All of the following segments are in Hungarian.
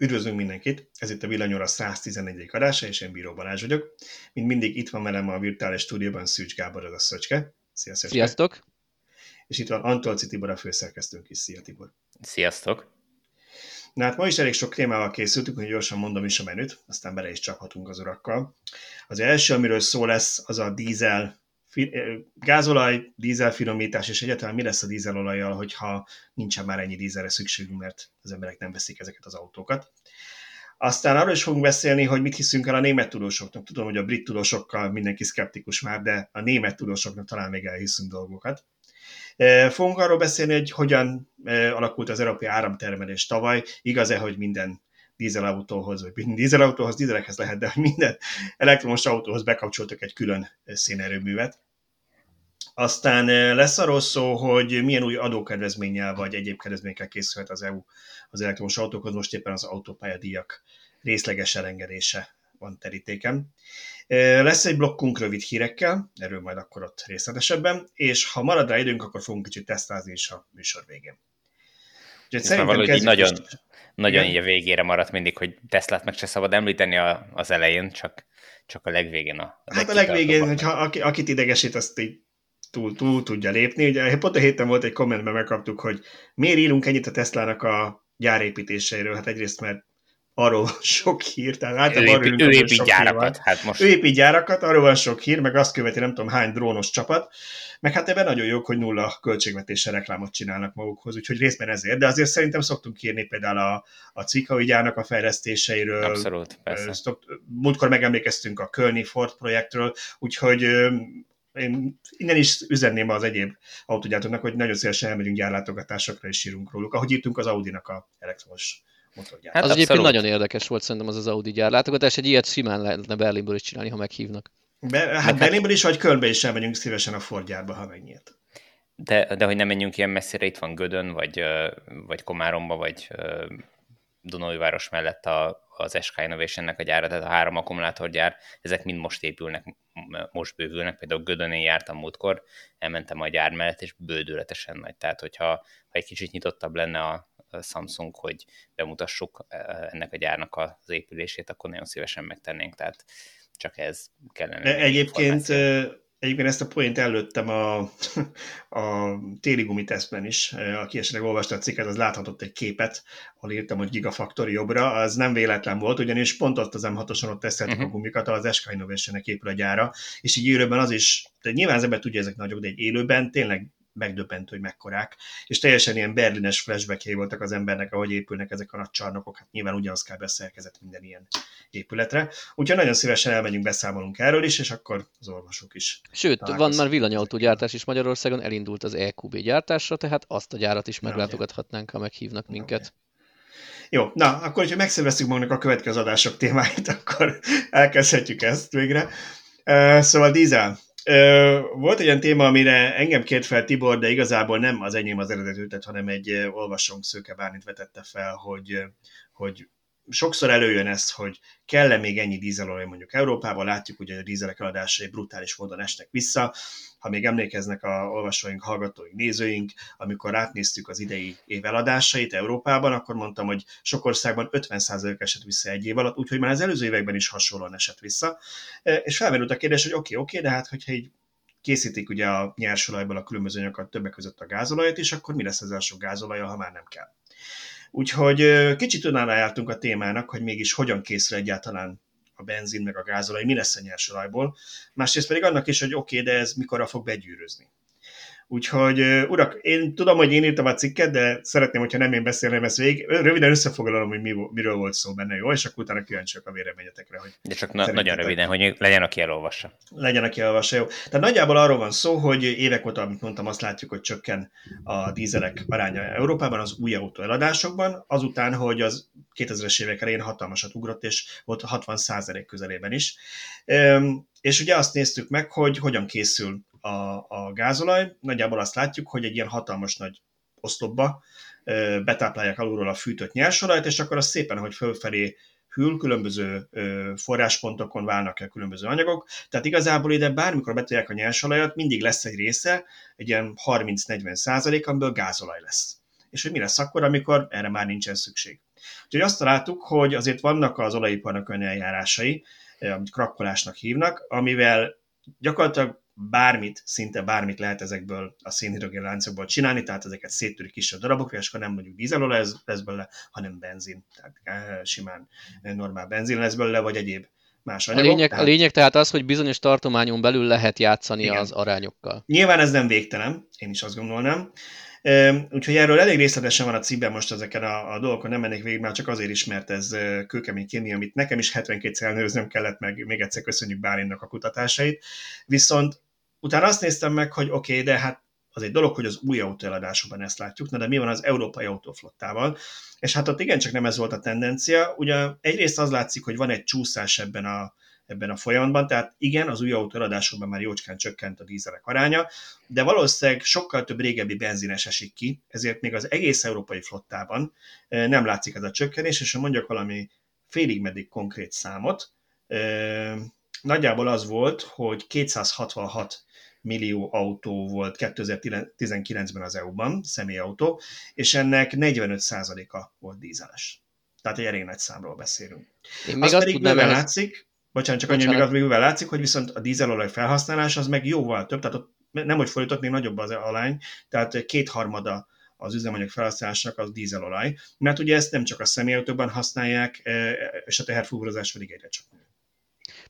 Üdvözlünk mindenkit! Ez itt a Villanyóra 114. adása, és én Bíró Balázs vagyok. Mint mindig itt van velem a virtuális stúdióban Szűcs Gábor, az a Szöcske. Szia, Szöcske! Sziasztok! És itt van Antolci Tibor, a főszerkesztőnk is. Szia, Tibor! Sziasztok! Na hát ma is elég sok témával készültünk, hogy gyorsan mondom is a menüt, aztán bele is csaphatunk az urakkal. Az első, amiről szó lesz, az a dízel gázolaj, dízelfinomítás, és egyáltalán mi lesz a dízelolajjal, hogyha nincsen már ennyi dízelre szükségünk, mert az emberek nem veszik ezeket az autókat. Aztán arról is fogunk beszélni, hogy mit hiszünk el a német tudósoknak. Tudom, hogy a brit tudósokkal mindenki szkeptikus már, de a német tudósoknak talán még elhiszünk dolgokat. Fogunk arról beszélni, hogy hogyan alakult az európai áramtermelés tavaly. Igaz-e, hogy minden dízelautóhoz, vagy minden dízelautóhoz, dízelekhez lehet, de hogy minden elektromos autóhoz bekapcsoltak egy külön szénerőművet. Aztán lesz arról szó, hogy milyen új adókedvezménnyel vagy egyéb kedvezményekkel készülhet az EU az elektromos autókhoz, most éppen az autópályadíjak részleges elengedése van terítéken. Lesz egy blokkunk rövid hírekkel, erről majd akkor ott részletesebben, és ha marad rá időnk, akkor fogunk kicsit tesztázni is a műsor végén. Úgyhogy szerintem így nagyon, is. nagyon így a végére maradt mindig, hogy Teslát meg se szabad említeni a, az elején, csak, csak a legvégén. A, a hát a legvégén, hogyha aki, akit idegesít, azt így túl, túl tudja lépni. Ugye pont a héten volt egy kommentben megkaptuk, hogy miért írunk ennyit a Teslának a gyárépítéseiről. Hát egyrészt, mert arról sok hír, tehát ő, épít, ő épít gyárakat. Hát most... Ő épít gyárakat, arról van sok hír, meg azt követi nem tudom hány drónos csapat, meg hát ebben nagyon jók, hogy nulla költségvetéssel reklámot csinálnak magukhoz, úgyhogy részben ezért, de azért szerintem szoktunk írni például a, a gyárnak a fejlesztéseiről. Abszolút, persze. Szokt, múltkor megemlékeztünk a Kölni Ford projektről, úgyhogy én innen is üzenném az egyéb autógyártóknak, hogy nagyon szívesen elmegyünk gyárlátogatásokra és írunk róluk, ahogy írtunk az Audi-nak a elektromos motorgyár. Hát az egyébként nagyon érdekes volt szerintem az az Audi gyár látogatás, egy ilyet simán lehetne Berlinből is csinálni, ha meghívnak. Be, hát, hát Berlinből is, vagy Kölnbe is elmegyünk szívesen a Ford gyárba, ha megnyílt. De, de hogy nem menjünk ilyen messzire, itt van Gödön, vagy, vagy Komáromba, vagy Dunóiváros mellett a, az SK Innovation-nek a gyára, tehát a három akkumulátorgyár, ezek mind most épülnek, most bővülnek, például Gödönén jártam múltkor, elmentem a gyár mellett, és bődületesen nagy. Tehát, hogyha ha egy kicsit nyitottabb lenne a, Samsung, hogy bemutassuk ennek a gyárnak az épülését, akkor nagyon szívesen megtennénk, tehát csak ez kellene. Egyébként Egyébként ezt a point előttem a, a téli gumitesztben is. Aki esetleg olvasta a cikket, az láthatott egy képet, ahol írtam, hogy Gigafactory jobbra. Az nem véletlen volt, ugyanis pont ott az M6-oson ott teszteltük uh-huh. a gumikat, az SK Innovation-nek épül a gyára, és így élőben az is, de nyilván az ember tudja, ezek nagyok, de egy élőben tényleg megdöbbentő, hogy mekkorák, és teljesen ilyen berlines flashback voltak az embernek, ahogy épülnek ezek a nagy csarnokok, hát nyilván ugyanaz kell beszélkezett minden ilyen épületre. Úgyhogy nagyon szívesen elmegyünk, beszámolunk erről is, és akkor az orvosok is. Sőt, van már villanyautógyártás is Magyarországon, elindult az EQB gyártásra, tehát azt a gyárat is meglátogathatnánk, ha meghívnak minket. Okay. Jó, na, akkor, hogyha megszerveztük magunknak a következő adások témáit, akkor elkezdhetjük ezt végre. Uh, szóval dízel, volt egy olyan téma, amire engem kért fel Tibor, de igazából nem az enyém az eredetű ötlet, hanem egy olvasónk Szőke Bárnit vetette fel, hogy, hogy sokszor előjön ez, hogy kell-e még ennyi dízelolaj mondjuk Európában, látjuk, hogy a dízelek eladásai brutális módon esnek vissza. Ha még emlékeznek a olvasóink, hallgatóink, nézőink, amikor átnéztük az idei év eladásait Európában, akkor mondtam, hogy sok országban 50% esett vissza egy év alatt, úgyhogy már az előző években is hasonlóan esett vissza. E, és felmerült a kérdés, hogy oké, okay, oké, okay, de hát hogyha így készítik ugye a nyersolajból a különböző anyagokat, többek között a gázolajat is, akkor mi lesz az első gázolaja, ha már nem kell. Úgyhogy kicsit utána jártunk a témának, hogy mégis hogyan készül egyáltalán a benzin meg a gázolaj, mi lesz a nyersolajból. Másrészt pedig annak is, hogy oké, okay, de ez mikorra fog begyűrözni. Úgyhogy, urak, én tudom, hogy én írtam a cikket, de szeretném, hogyha nem én beszélném ezt végig. Röviden összefoglalom, hogy mi, miről volt szó benne, jó? És akkor utána kíváncsiak a véleményetekre. Hogy de csak na- nagyon röviden, hogy legyen, aki elolvassa. Legyen, aki elolvassa, jó. Tehát nagyjából arról van szó, hogy évek óta, amit mondtam, azt látjuk, hogy csökken a dízelek aránya Európában az új autó eladásokban, azután, hogy az 2000-es évek elején hatalmasat ugrott, és volt 60% közelében is. És ugye azt néztük meg, hogy hogyan készül a, a gázolaj. Nagyjából azt látjuk, hogy egy ilyen hatalmas nagy oszlopba betáplálják alulról a fűtött nyersolajt, és akkor az szépen, hogy fölfelé hűl, különböző forráspontokon válnak el különböző anyagok, tehát igazából ide bármikor betolják a nyersolajat, mindig lesz egy része, egy ilyen 30-40 százalék, amiből gázolaj lesz. És hogy mi lesz akkor, amikor erre már nincsen szükség. Úgyhogy azt találtuk, hogy azért vannak az olajiparnak olyan eljárásai, amit krakkolásnak hívnak, amivel gyakorlatilag bármit, szinte bármit lehet ezekből a szénhidrogén láncokból csinálni, tehát ezeket széttűrik kisebb darabokra, és akkor nem mondjuk dízelolaj lesz, lesz belőle, hanem benzin, tehát eh, simán normál benzin lesz belőle, vagy egyéb más anyagok. A lényeg, tehát... a lényeg tehát az, hogy bizonyos tartományon belül lehet játszani igen. az arányokkal. Nyilván ez nem végtelen, én is azt gondolnám. Úgyhogy erről elég részletesen van a cikkben most ezeken a, a dolgokon, nem mennék végig, már csak azért is, mert ez kőkemény kémia, amit nekem is 72 elnőznem kellett, meg még egyszer köszönjük Bálinnak a kutatásait. Viszont utána azt néztem meg, hogy oké, okay, de hát az egy dolog, hogy az új autóeladásokban ezt látjuk, na de mi van az európai autóflottával? És hát ott igencsak nem ez volt a tendencia. Ugye egyrészt az látszik, hogy van egy csúszás ebben a, ebben a folyamatban, tehát igen, az új autóeladásokban már jócskán csökkent a dízelek aránya, de valószínűleg sokkal több régebbi benzines esik ki, ezért még az egész európai flottában eh, nem látszik ez a csökkenés, és ha mondjak valami félig meddig konkrét számot, eh, nagyjából az volt, hogy 266 millió autó volt 2019-ben az EU-ban, személyautó, és ennek 45%-a volt dízeles. Tehát egy elég nagy számról beszélünk. Én még azt, azt pedig bőven látszik, bocsánat, csak annyi, még az bőven látszik, hogy viszont a dízelolaj felhasználás az meg jóval több, tehát ott nem, hogy fordított, még nagyobb az alány, tehát kétharmada az üzemanyag felhasználásnak az dízelolaj, mert ugye ezt nem csak a személyautóban használják, e, és a teherfúrozás pedig egyre csak nő.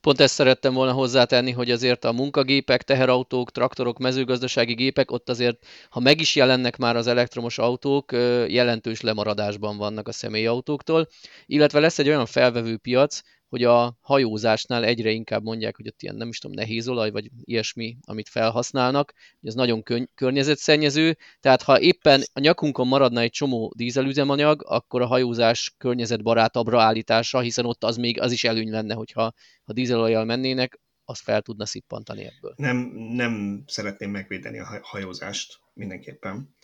Pont ezt szerettem volna hozzátenni, hogy azért a munkagépek, teherautók, traktorok, mezőgazdasági gépek, ott azért, ha meg is jelennek már az elektromos autók, jelentős lemaradásban vannak a személyautóktól, illetve lesz egy olyan felvevő piac, hogy a hajózásnál egyre inkább mondják, hogy ott ilyen nem is tudom, nehéz olaj, vagy ilyesmi, amit felhasználnak, hogy ez nagyon könny- környezetszennyező, tehát ha éppen a nyakunkon maradna egy csomó dízelüzemanyag, akkor a hajózás környezetbarátabbra állítása, hiszen ott az még az is előny lenne, hogyha ha dízelolajjal mennének, azt fel tudna szippantani ebből. Nem, nem szeretném megvédeni a hajózást mindenképpen,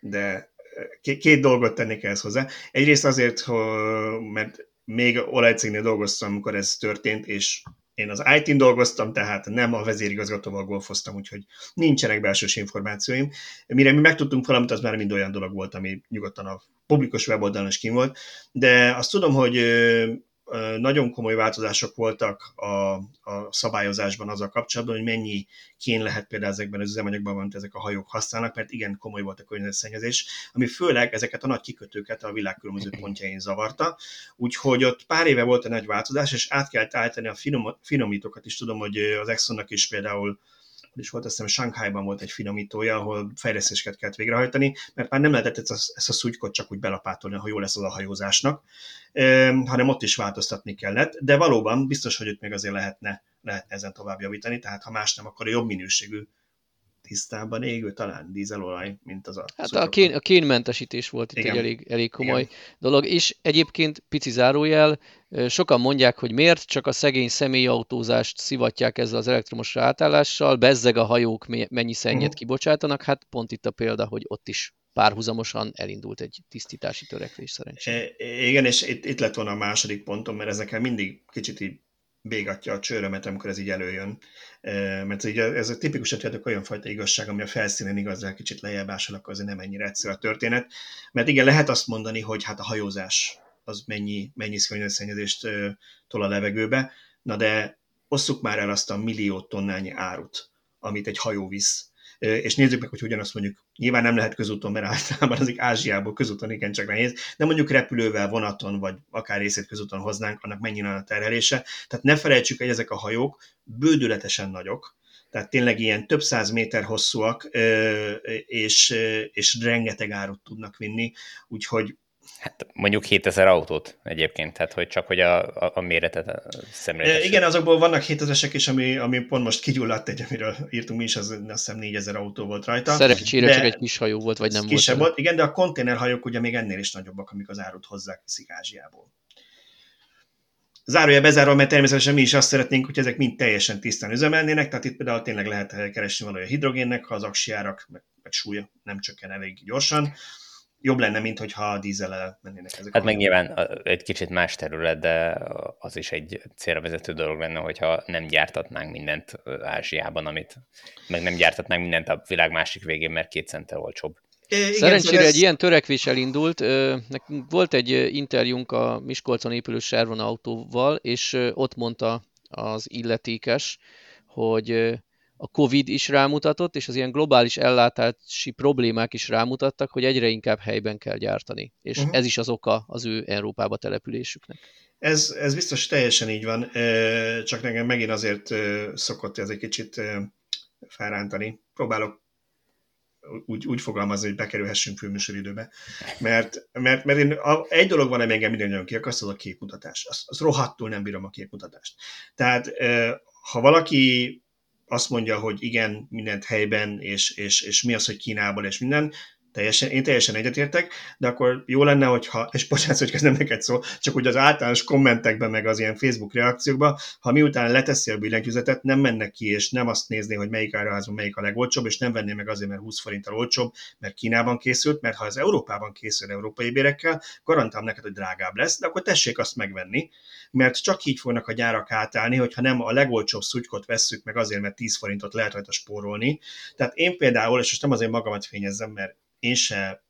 de két dolgot tennék ehhez hozzá. Egyrészt azért, hogy, mert még olajcégnél dolgoztam, amikor ez történt, és én az IT-n dolgoztam, tehát nem a vezérigazgatóval golfoztam, úgyhogy nincsenek belsős információim. Mire mi megtudtunk valamit, az már mind olyan dolog volt, ami nyugodtan a publikus weboldalon is kim volt, de azt tudom, hogy nagyon komoly változások voltak a, a szabályozásban azzal kapcsolatban, hogy mennyi kén lehet például ezekben az üzemanyagban, amit ezek a hajók használnak, mert igen komoly volt a környezetszennyezés, ami főleg ezeket a nagy kikötőket a világ különböző pontjain zavarta. Úgyhogy ott pár éve volt egy nagy változás, és át kellett állítani a finom, finomítókat is. Tudom, hogy az Exxonnak is például is volt, azt hiszem Shanghai-ban volt egy finomítója, ahol fejlesztéseket kellett végrehajtani, mert már nem lehetett ezt a, ezt a szutykot csak úgy belapátolni, ha jó lesz az a hajózásnak, hanem ott is változtatni kellett, de valóban biztos, hogy ott még azért lehetne, lehetne ezen tovább javítani, tehát ha más nem, akkor a jobb minőségű tisztában égő talán dízelolaj, mint az a Hát a, kén, a kénmentesítés volt itt Igen. egy elég, elég komoly Igen. dolog, és egyébként pici zárójel, sokan mondják, hogy miért csak a szegény személyautózást szivatják ezzel az elektromos átállással, bezzeg a hajók mennyi szennyet uh-huh. kibocsátanak, hát pont itt a példa, hogy ott is párhuzamosan elindult egy tisztítási törekvés szerencsére. Igen, és itt, itt lett volna a második pontom, mert ezekkel mindig kicsit így bégatja a csőrömet, amikor ez így előjön. Mert így ez a tipikusan tudjátok olyan fajta igazság, ami a felszínen igaz, de kicsit lejjebb ásol, akkor azért nem ennyire egyszerű a történet. Mert igen, lehet azt mondani, hogy hát a hajózás az mennyi, mennyi környezetszennyezést tol a levegőbe, na de osszuk már el azt a millió tonnányi árut, amit egy hajó visz és nézzük meg, hogy hogyan azt mondjuk, nyilván nem lehet közúton, mert általában azik Ázsiából közúton igen csak nehéz, de mondjuk repülővel, vonaton, vagy akár részét közúton hoznánk, annak mennyi a terhelése. Tehát ne felejtsük, hogy ezek a hajók bődületesen nagyok, tehát tényleg ilyen több száz méter hosszúak, és, és rengeteg árut tudnak vinni, úgyhogy Hát mondjuk 7000 autót egyébként, tehát hogy csak hogy a, a, a méretet szemléltessük. Igen, azokból vannak 7000-esek is, ami, ami pont most kigyulladt egy, amiről írtunk mi is, az azt hiszem 4000 autó volt rajta. Szerencsére csak egy kis hajó volt, vagy nem kisebb volt. volt. Igen, de a konténerhajók ugye még ennél is nagyobbak, amik az árut hozzák viszik Ázsiából. Zárója bezárva, mert természetesen mi is azt szeretnénk, hogy ezek mind teljesen tisztán üzemelnének, tehát itt például tényleg lehet keresni valója hidrogénnek, ha az aksi árak, meg, meg súlya nem csökken elég gyorsan jobb lenne, mint hogyha a dízzel mennének ezek. Hát meg nyilván egy kicsit más terület, de az is egy célra vezető dolog lenne, hogyha nem gyártatnánk mindent Ázsiában, amit meg nem gyártatnánk mindent a világ másik végén, mert két centtel olcsóbb. igen, Szerencsére szóval ez... egy ilyen törekvés elindult. Nekünk volt egy interjúnk a Miskolcon épülő Servon autóval, és ott mondta az illetékes, hogy a Covid is rámutatott, és az ilyen globális ellátási problémák is rámutattak, hogy egyre inkább helyben kell gyártani. És uh-huh. ez is az oka az ő Európába településüknek. Ez, ez biztos teljesen így van, csak nekem megint azért szokott ez egy kicsit felrántani. Próbálok úgy, úgy fogalmazni, hogy bekerülhessünk filmműsoridőbe. Mert, mert, mert én, a, egy dolog van, ami engem minden nagyon kiakaszt, az a képmutatás. Az, az rohadtul nem bírom a képmutatást. Tehát ha valaki azt mondja, hogy igen, mindent helyben, és, és, és mi az, hogy Kínából, és minden, teljesen, én teljesen egyetértek, de akkor jó lenne, hogyha, és bocsánat, hogy ez nem neked szó, csak úgy az általános kommentekben, meg az ilyen Facebook reakciókban, ha miután leteszi a billentyűzetet, nem mennek ki, és nem azt nézni, hogy melyik áruházban melyik a legolcsóbb, és nem venné meg azért, mert 20 forinttal olcsóbb, mert Kínában készült, mert ha az Európában készül európai bérekkel, garantálom neked, hogy drágább lesz, de akkor tessék azt megvenni, mert csak így fognak a gyárak átállni, hogyha nem a legolcsóbb szutykot vesszük meg azért, mert 10 forintot lehet rajta spórolni. Tehát én például, és most nem azért magamat fényezzem, mert én se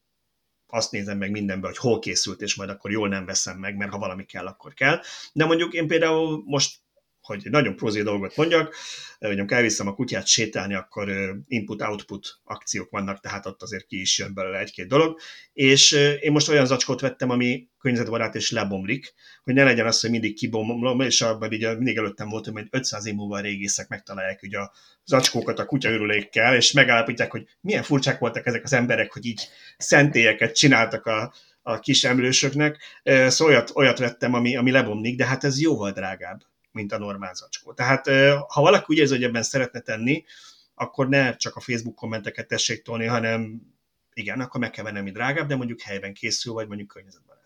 azt nézem meg mindenben, hogy hol készült, és majd akkor jól nem veszem meg, mert ha valami kell, akkor kell. De mondjuk én például most hogy egy nagyon prózai dolgot mondjak, hogy amikor elviszem a kutyát sétálni, akkor input-output akciók vannak, tehát ott azért ki is jön belőle egy-két dolog, és én most olyan zacskót vettem, ami környezetbarát és lebomlik, hogy ne legyen az, hogy mindig kibomlom, és abban így mindig előttem volt, hogy 500 év múlva a régészek megtalálják ugye a zacskókat a kutya örülékkel, és megállapítják, hogy milyen furcsák voltak ezek az emberek, hogy így szentélyeket csináltak a, a kis emlősöknek. Szóval olyat, olyat vettem, ami, ami lebomlik, de hát ez jóval drágább mint a normál zacskó. Tehát ha valaki úgy érzi, hogy ebben szeretne tenni, akkor ne csak a Facebook kommenteket tessék tolni, hanem igen, akkor meg kell venni drágább, de mondjuk helyben készül, vagy mondjuk környezetbarát.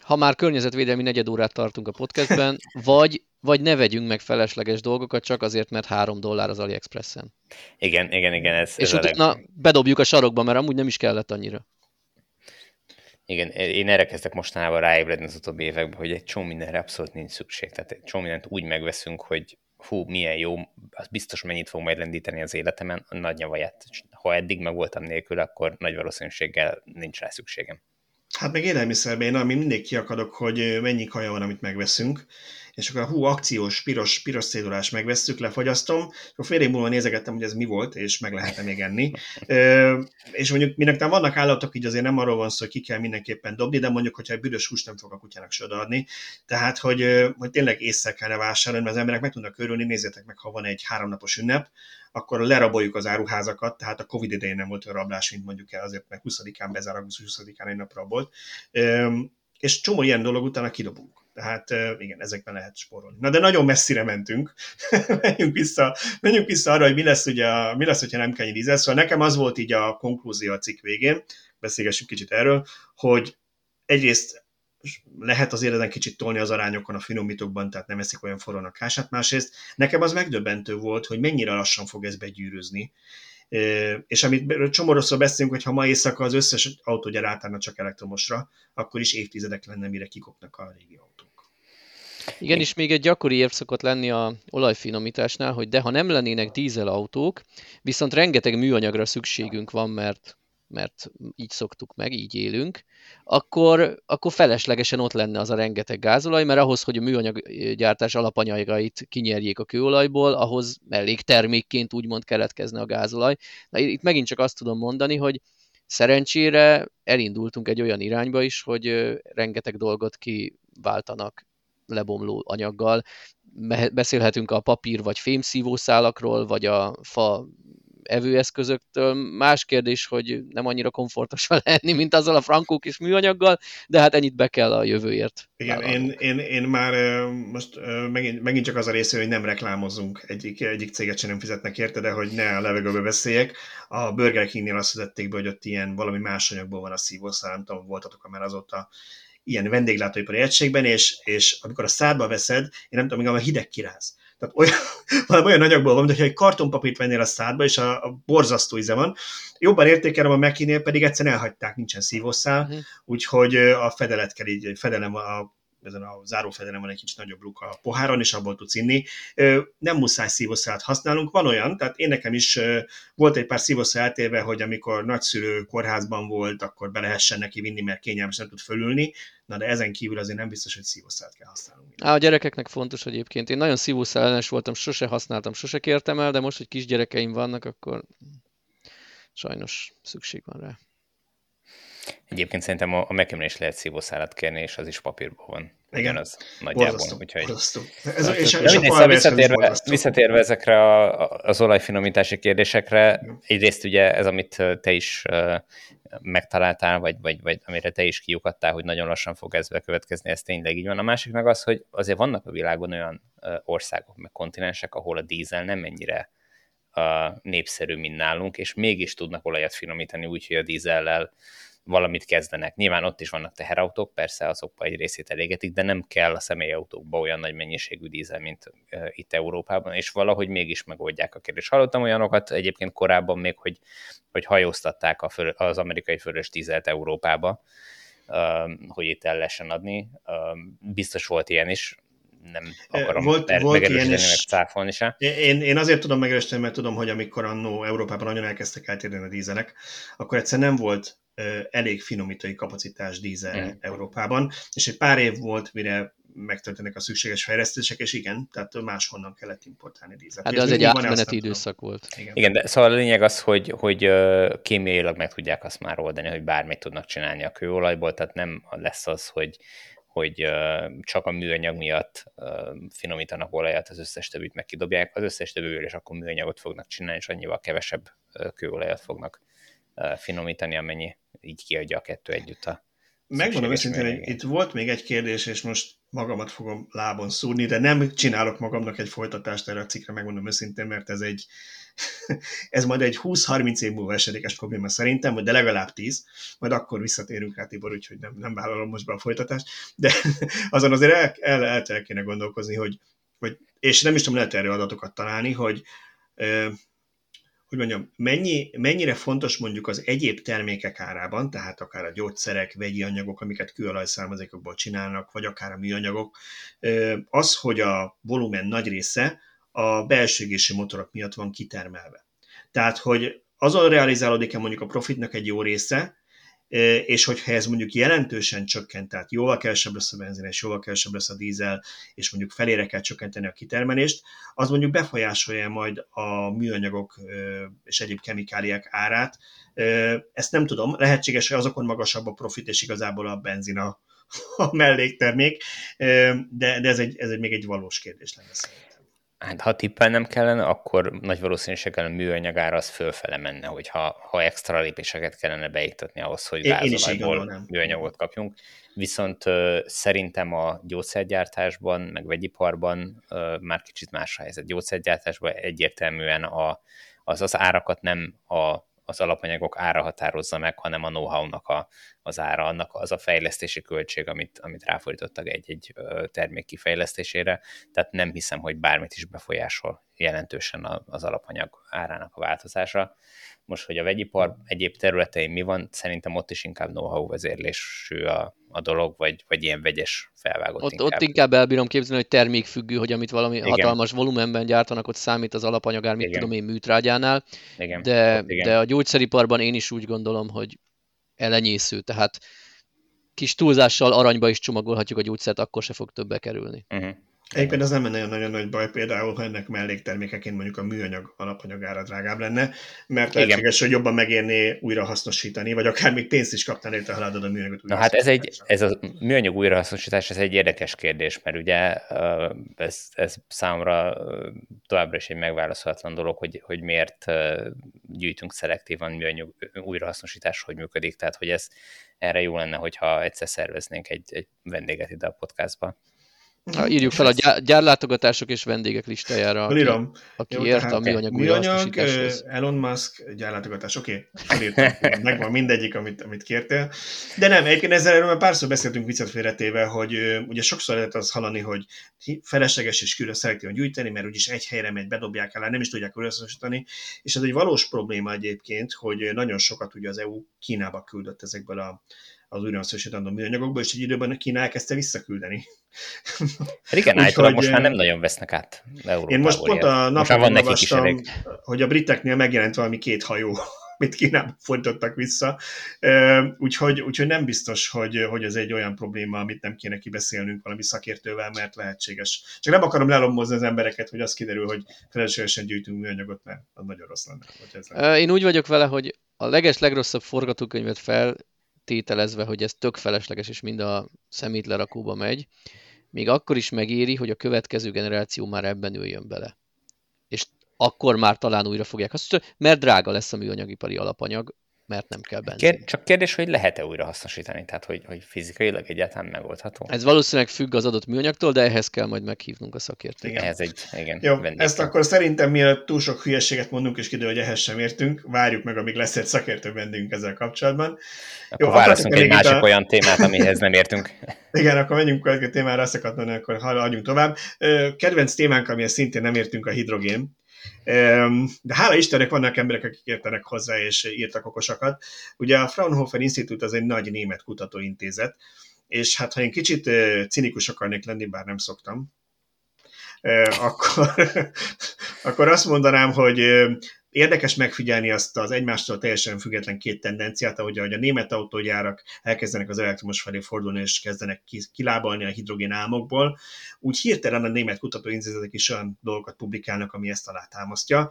Ha már környezetvédelmi negyed órát tartunk a podcastben, vagy, vagy ne vegyünk meg felesleges dolgokat csak azért, mert három dollár az AliExpressen. Igen, igen, igen. Ez, És ez utána leg... bedobjuk a sarokba, mert amúgy nem is kellett annyira. Igen, én erre kezdek mostanában ráébredni az utóbbi években, hogy egy csomó mindenre abszolút nincs szükség. Tehát egy csomó mindent úgy megveszünk, hogy hú, milyen jó, az biztos mennyit fog majd lendíteni az életemen, a nagy nyavaját. Ha eddig meg voltam nélkül, akkor nagy valószínűséggel nincs rá szükségem. Hát meg élelmiszerben én ami mindig kiakadok, hogy mennyi kaja van, amit megveszünk, és akkor a hú, akciós, piros, piros cédulás megvesszük, lefagyasztom, és akkor fél év múlva nézegettem, hogy ez mi volt, és meg lehet még enni. Ö, és mondjuk minek nem vannak állatok, így azért nem arról van szó, hogy ki kell mindenképpen dobni, de mondjuk, hogyha egy büdös húst nem fog a kutyának se. Tehát, hogy, hogy tényleg észre kellene vásárolni, mert az emberek meg tudnak örülni, nézzétek meg, ha van egy háromnapos ünnep, akkor leraboljuk az áruházakat, tehát a Covid idején nem volt olyan rablás, mint mondjuk el azért, mert 20-án bezár, 20-án egy nap rabolt. És csomó ilyen dolog utána kidobunk. Tehát igen, ezekben lehet spórolni. Na de nagyon messzire mentünk. menjünk, vissza, menjünk vissza arra, hogy mi lesz, ugye, mi lesz, hogyha nem kell dízel. Szóval nekem az volt így a konklúzió a cikk végén, beszélgessünk kicsit erről, hogy egyrészt lehet azért ezen kicsit tolni az arányokon a finomítókban, tehát nem eszik olyan forró a kását. Másrészt nekem az megdöbbentő volt, hogy mennyire lassan fog ez begyűrűzni. És amit csomorosszor beszélünk, hogy ha ma éjszaka az összes autógyár átállna csak elektromosra, akkor is évtizedek lenne, mire kikopnak a régi autók. Igen, és még egy gyakori érv szokott lenni a olajfinomításnál, hogy de ha nem lennének dízelautók, viszont rengeteg műanyagra szükségünk van, mert mert így szoktuk meg, így élünk, akkor, akkor feleslegesen ott lenne az a rengeteg gázolaj, mert ahhoz, hogy a műanyaggyártás alapanyagait kinyerjék a kőolajból, ahhoz elég termékként úgymond keletkezne a gázolaj. Na, itt megint csak azt tudom mondani, hogy szerencsére elindultunk egy olyan irányba is, hogy rengeteg dolgot kiváltanak lebomló anyaggal. Beszélhetünk a papír vagy fémszívószálakról, vagy a fa evőeszközöktől. Más kérdés, hogy nem annyira komfortos vele enni, mint azzal a frankó kis műanyaggal, de hát ennyit be kell a jövőért. Igen, én, én, én, már most megint, megint csak az a része, hogy nem reklámozunk, egyik, egyik céget sem nem fizetnek érte, de hogy ne a levegőbe beszéljek. A Burger Kingnél azt vezették be, hogy ott ilyen valami más anyagból van a szívószál, nem tudom, voltatok már azóta ilyen vendéglátóipari egységben, és, és amikor a szádba veszed, én nem tudom, még a hideg kiráz. Tehát olyan, valami olyan anyagból van, hogyha egy kartonpapírt vennél a szádba, és a, a borzasztó íze van. Jobban értékelem a Mekinél, pedig egyszerűen elhagyták, nincsen szívószál, uh-huh. úgyhogy a fedelet kell így, fedelem a ezen a zárófedelen van egy kicsit nagyobb luk a poháron, és abból tudsz inni. Nem muszáj szívószállat használunk, van olyan, tehát én nekem is volt egy pár szívószál eltéve, hogy amikor nagyszülő kórházban volt, akkor be lehessen neki vinni, mert kényelmes nem tud fölülni, na de ezen kívül azért nem biztos, hogy szívószálat kell használnunk. Á, a gyerekeknek fontos egyébként. Én nagyon szívószál voltam, sose használtam, sose kértem el, de most, hogy kisgyerekeim vannak, akkor sajnos szükség van rá. Egyébként szerintem a, a is lehet szívószálat kérni, és az is papírban van. Igen, az nagyjából. Borzasztó, úgyhogy... borzasztó. Ez, és, és, és szóval visszatérve, visszatérve ezekre a, az olajfinomítási kérdésekre, egyrészt ugye ez, amit te is megtaláltál, vagy, vagy, vagy amire te is kiukadtál, hogy nagyon lassan fog ez bekövetkezni, ez tényleg így van. A másik meg az, hogy azért vannak a világon olyan országok, meg kontinensek, ahol a dízel nem ennyire népszerű, mint nálunk, és mégis tudnak olajat finomítani úgy, hogy a dízellel valamit kezdenek. Nyilván ott is vannak teherautók, persze azokba egy részét elégetik, de nem kell a személyautókba olyan nagy mennyiségű dízel, mint itt Európában, és valahogy mégis megoldják a kérdést. Hallottam olyanokat egyébként korábban még, hogy, hogy hajóztatták a föl, az amerikai fölös dízelt Európába, hogy itt el lehessen adni. Biztos volt ilyen is, nem akarom volt, per, volt ilyen is, meg cáfolni se. Én, én azért tudom megerősíteni, mert tudom, hogy amikor annó Európában nagyon elkezdtek eltérni a dízelek, akkor egyszer nem volt elég finomítói kapacitás dízel mm. Európában, és egy pár év volt, mire megtörténnek a szükséges fejlesztések, és igen, tehát máshonnan kellett importálni dízelt. Hát de az egy átmeneti időszak volt. Igen. igen, de szóval a lényeg az, hogy, hogy kémiailag meg tudják azt már oldani, hogy bármit tudnak csinálni a kőolajból, tehát nem lesz az, hogy hogy csak a műanyag miatt finomítanak olajat, az összes többit meg kidobják, az összes többől, és akkor műanyagot fognak csinálni, és annyival kevesebb kőolajat fognak finomítani, amennyi így kiadja a kettő együtt a Megmondom őszintén, hogy itt volt még egy kérdés, és most magamat fogom lábon szúrni, de nem csinálok magamnak egy folytatást erre a cikkre, megmondom őszintén, mert ez egy ez majd egy 20-30 év múlva esedékes probléma szerintem, de legalább 10, majd akkor visszatérünk rá, Tibor, úgyhogy nem, nem vállalom most be a folytatást, de azon azért el, el, el, el kéne gondolkozni, hogy, hogy, és nem is tudom, lehet erre adatokat találni, hogy hogy mondjam, mennyi, mennyire fontos mondjuk az egyéb termékek árában, tehát akár a gyógyszerek, vegyi anyagok, amiket kőolajszármazékokból csinálnak, vagy akár a műanyagok, az, hogy a volumen nagy része a belső égési motorok miatt van kitermelve. Tehát, hogy azon realizálódik-e mondjuk a profitnak egy jó része, és hogyha ez mondjuk jelentősen csökkent, tehát jóval kevesebb lesz a benzin, és jóval kevesebb lesz a dízel, és mondjuk felére kell csökkenteni a kitermelést, az mondjuk befolyásolja majd a műanyagok és egyéb kemikáliák árát. Ezt nem tudom, lehetséges, hogy azokon magasabb a profit, és igazából a benzin a, melléktermék, de, de ez, egy, ez még egy valós kérdés lenne szerintem. Hát ha tippelnem kellene, akkor nagy valószínűséggel a műanyagára az fölfele menne, hogyha ha extra lépéseket kellene beiktatni ahhoz, hogy gázolajból műanyagot kapjunk. Viszont uh, szerintem a gyógyszergyártásban, meg vegyiparban uh, már kicsit más a helyzet. Gyógyszergyártásban egyértelműen a, az az árakat nem a az alapanyagok ára határozza meg, hanem a know-how-nak a, az ára, annak az a fejlesztési költség, amit, amit ráfordítottak egy-egy termék kifejlesztésére, tehát nem hiszem, hogy bármit is befolyásol jelentősen az alapanyag árának a változása. Most, hogy a vegyipar egyéb területein mi van, szerintem ott is inkább know-how vezérlésű a, a dolog, vagy, vagy ilyen vegyes felvágott ott, inkább. Ott inkább elbírom képzelni, hogy termékfüggő, hogy amit valami igen. hatalmas volumenben gyártanak, ott számít az alapanyagár, mit igen. tudom én, műtrágyánál, igen. De, igen. de a gyógyszeriparban én is úgy gondolom, hogy elenyésző, tehát kis túlzással aranyba is csomagolhatjuk a gyógyszert, akkor se fog többe kerülni. Uh-huh. Egyébként ez nem lenne nagyon nagy baj, például, ha ennek melléktermékeként mondjuk a műanyag alapanyagára drágább lenne, mert lehetséges, hogy jobban megérné újra hasznosítani, vagy akár még pénzt is kaptál érte, ha a műanyagot Na hát ez, egy, ez a műanyag újrahasznosítás, ez egy érdekes kérdés, mert ugye ez, ez számomra továbbra is egy megválaszolatlan dolog, hogy, hogy miért gyűjtünk szelektívan műanyag újrahasznosítás, hogy működik, tehát hogy ez erre jó lenne, hogyha egyszer szerveznénk egy, egy vendéget ide a podcastba. Ha írjuk fel a gyár, gyárlátogatások és vendégek listájára, aki, Lírom. aki Jó, ért a műanyag Műanyag, Elon Musk, gyárlátogatás, oké, okay. megvan mindegyik, amit, amit kértél. De nem, egyébként ezzel erről már párszor beszéltünk viccet félretéve, hogy ugye sokszor lehet az hallani, hogy felesleges és külön szelektíven gyűjteni, mert úgyis egy helyre megy, bedobják el, nem is tudják összehasonlítani, és ez egy valós probléma egyébként, hogy nagyon sokat ugye az EU Kínába küldött ezekből a az újrahasznosítandó műanyagokból, és egy időben Kína elkezdte visszaküldeni. Hát igen, állítólag most már nem nagyon vesznek át Európából. Én most pont a napokon olvastam, hogy a briteknél megjelent valami két hajó amit Kínába fordítottak vissza. Úgyhogy, úgyhogy nem biztos, hogy, hogy ez egy olyan probléma, amit nem kéne kibeszélnünk valami szakértővel, mert lehetséges. Csak nem akarom lelombozni az embereket, hogy az kiderül, hogy feleslegesen gyűjtünk műanyagot, mert az nagyon rossz lenne. Hogy ez lenne. Én úgy vagyok vele, hogy a leges legrosszabb forgatókönyvet feltételezve, hogy ez tök felesleges, és mind a szemétlerakóba megy, még akkor is megéri, hogy a következő generáció már ebben üljön bele. És akkor már talán újra fogják hasznosítani, mert drága lesz a műanyagipari alapanyag, mert nem kell benzin. Kér, csak kérdés, hogy lehet-e újra hasznosítani, tehát hogy, hogy fizikailag egyáltalán megoldható? Ez valószínűleg függ az adott műanyagtól, de ehhez kell majd meghívnunk a szakértőt. Igen. Ehhez egy, igen, Jó, vendégkel. ezt akkor szerintem mielőtt túl sok hülyeséget mondunk, és kiderül, hogy ehhez sem értünk, várjuk meg, amíg lesz egy szakértő vendégünk ezzel kapcsolatban. Akkor Jó, válaszunk egy másik a... olyan témát, amihez nem értünk. Igen, akkor menjünk a témára, azt akartam akkor haladjunk tovább. Kedvenc témánk, amihez szintén nem értünk, a hidrogén. De hála Istennek vannak emberek, akik értenek hozzá és írtak okosakat. Ugye a Fraunhofer Institute az egy nagy német kutatóintézet, és hát ha én kicsit cinikus akarnék lenni, bár nem szoktam, akkor, akkor azt mondanám, hogy Érdekes megfigyelni azt az egymástól teljesen független két tendenciát, ahogy, a német autógyárak elkezdenek az elektromos felé fordulni, és kezdenek kilábalni a hidrogén álmokból, úgy hirtelen a német kutatóintézetek is olyan dolgokat publikálnak, ami ezt alátámasztja.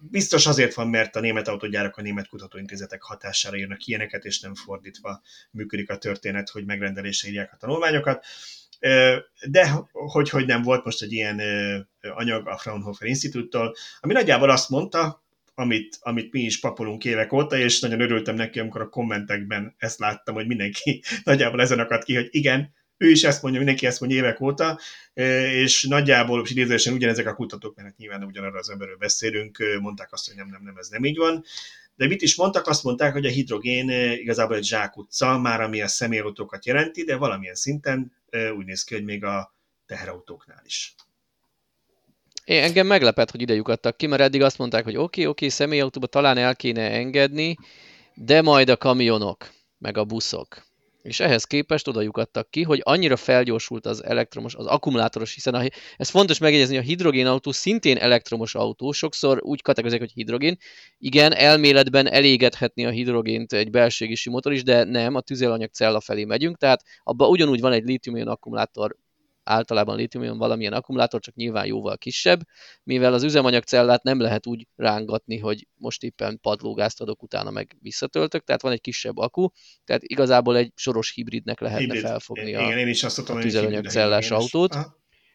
Biztos azért van, mert a német autógyárak a német kutatóintézetek hatására írnak ilyeneket, és nem fordítva működik a történet, hogy megrendelésre írják a tanulmányokat. De hogy, hogy nem volt most egy ilyen anyag a Fraunhofer Instituttól, ami nagyjából azt mondta, amit, amit mi is papolunk évek óta, és nagyon örültem neki, amikor a kommentekben ezt láttam, hogy mindenki nagyjából ezen akadt ki, hogy igen, ő is ezt mondja, mindenki ezt mondja évek óta, és nagyjából, idézősen ugyanezek a kutatók, mert hát nyilván ugyanarra az emberről beszélünk, mondták azt, hogy nem, nem, nem, ez nem így van. De mit is mondtak? Azt mondták, hogy a hidrogén igazából egy zsákutca, már ami a személyautókat jelenti, de valamilyen szinten úgy néz ki, hogy még a teherautóknál is. Én, engem meglepett, hogy ide lyukadtak ki, mert eddig azt mondták, hogy oké, oké, okay, személyautóba talán el kéne engedni, de majd a kamionok, meg a buszok. És ehhez képest oda lyukadtak ki, hogy annyira felgyorsult az elektromos, az akkumulátoros, hiszen a, ez fontos megjegyezni, a hidrogénautó szintén elektromos autó, sokszor úgy kategorizálják, hogy hidrogén. Igen, elméletben elégethetni a hidrogént egy belségisi motor is, de nem, a tüzelőanyag cella felé megyünk, tehát abban ugyanúgy van egy litium akkumulátor általában litium valamilyen akkumulátor, csak nyilván jóval kisebb, mivel az üzemanyagcellát nem lehet úgy rángatni, hogy most éppen padlógázt adok, utána meg visszatöltök, tehát van egy kisebb akku, tehát igazából egy soros hibridnek lehetne Hibrid. felfogni igen, a, én is azt a tüzelőanyagcellás autót.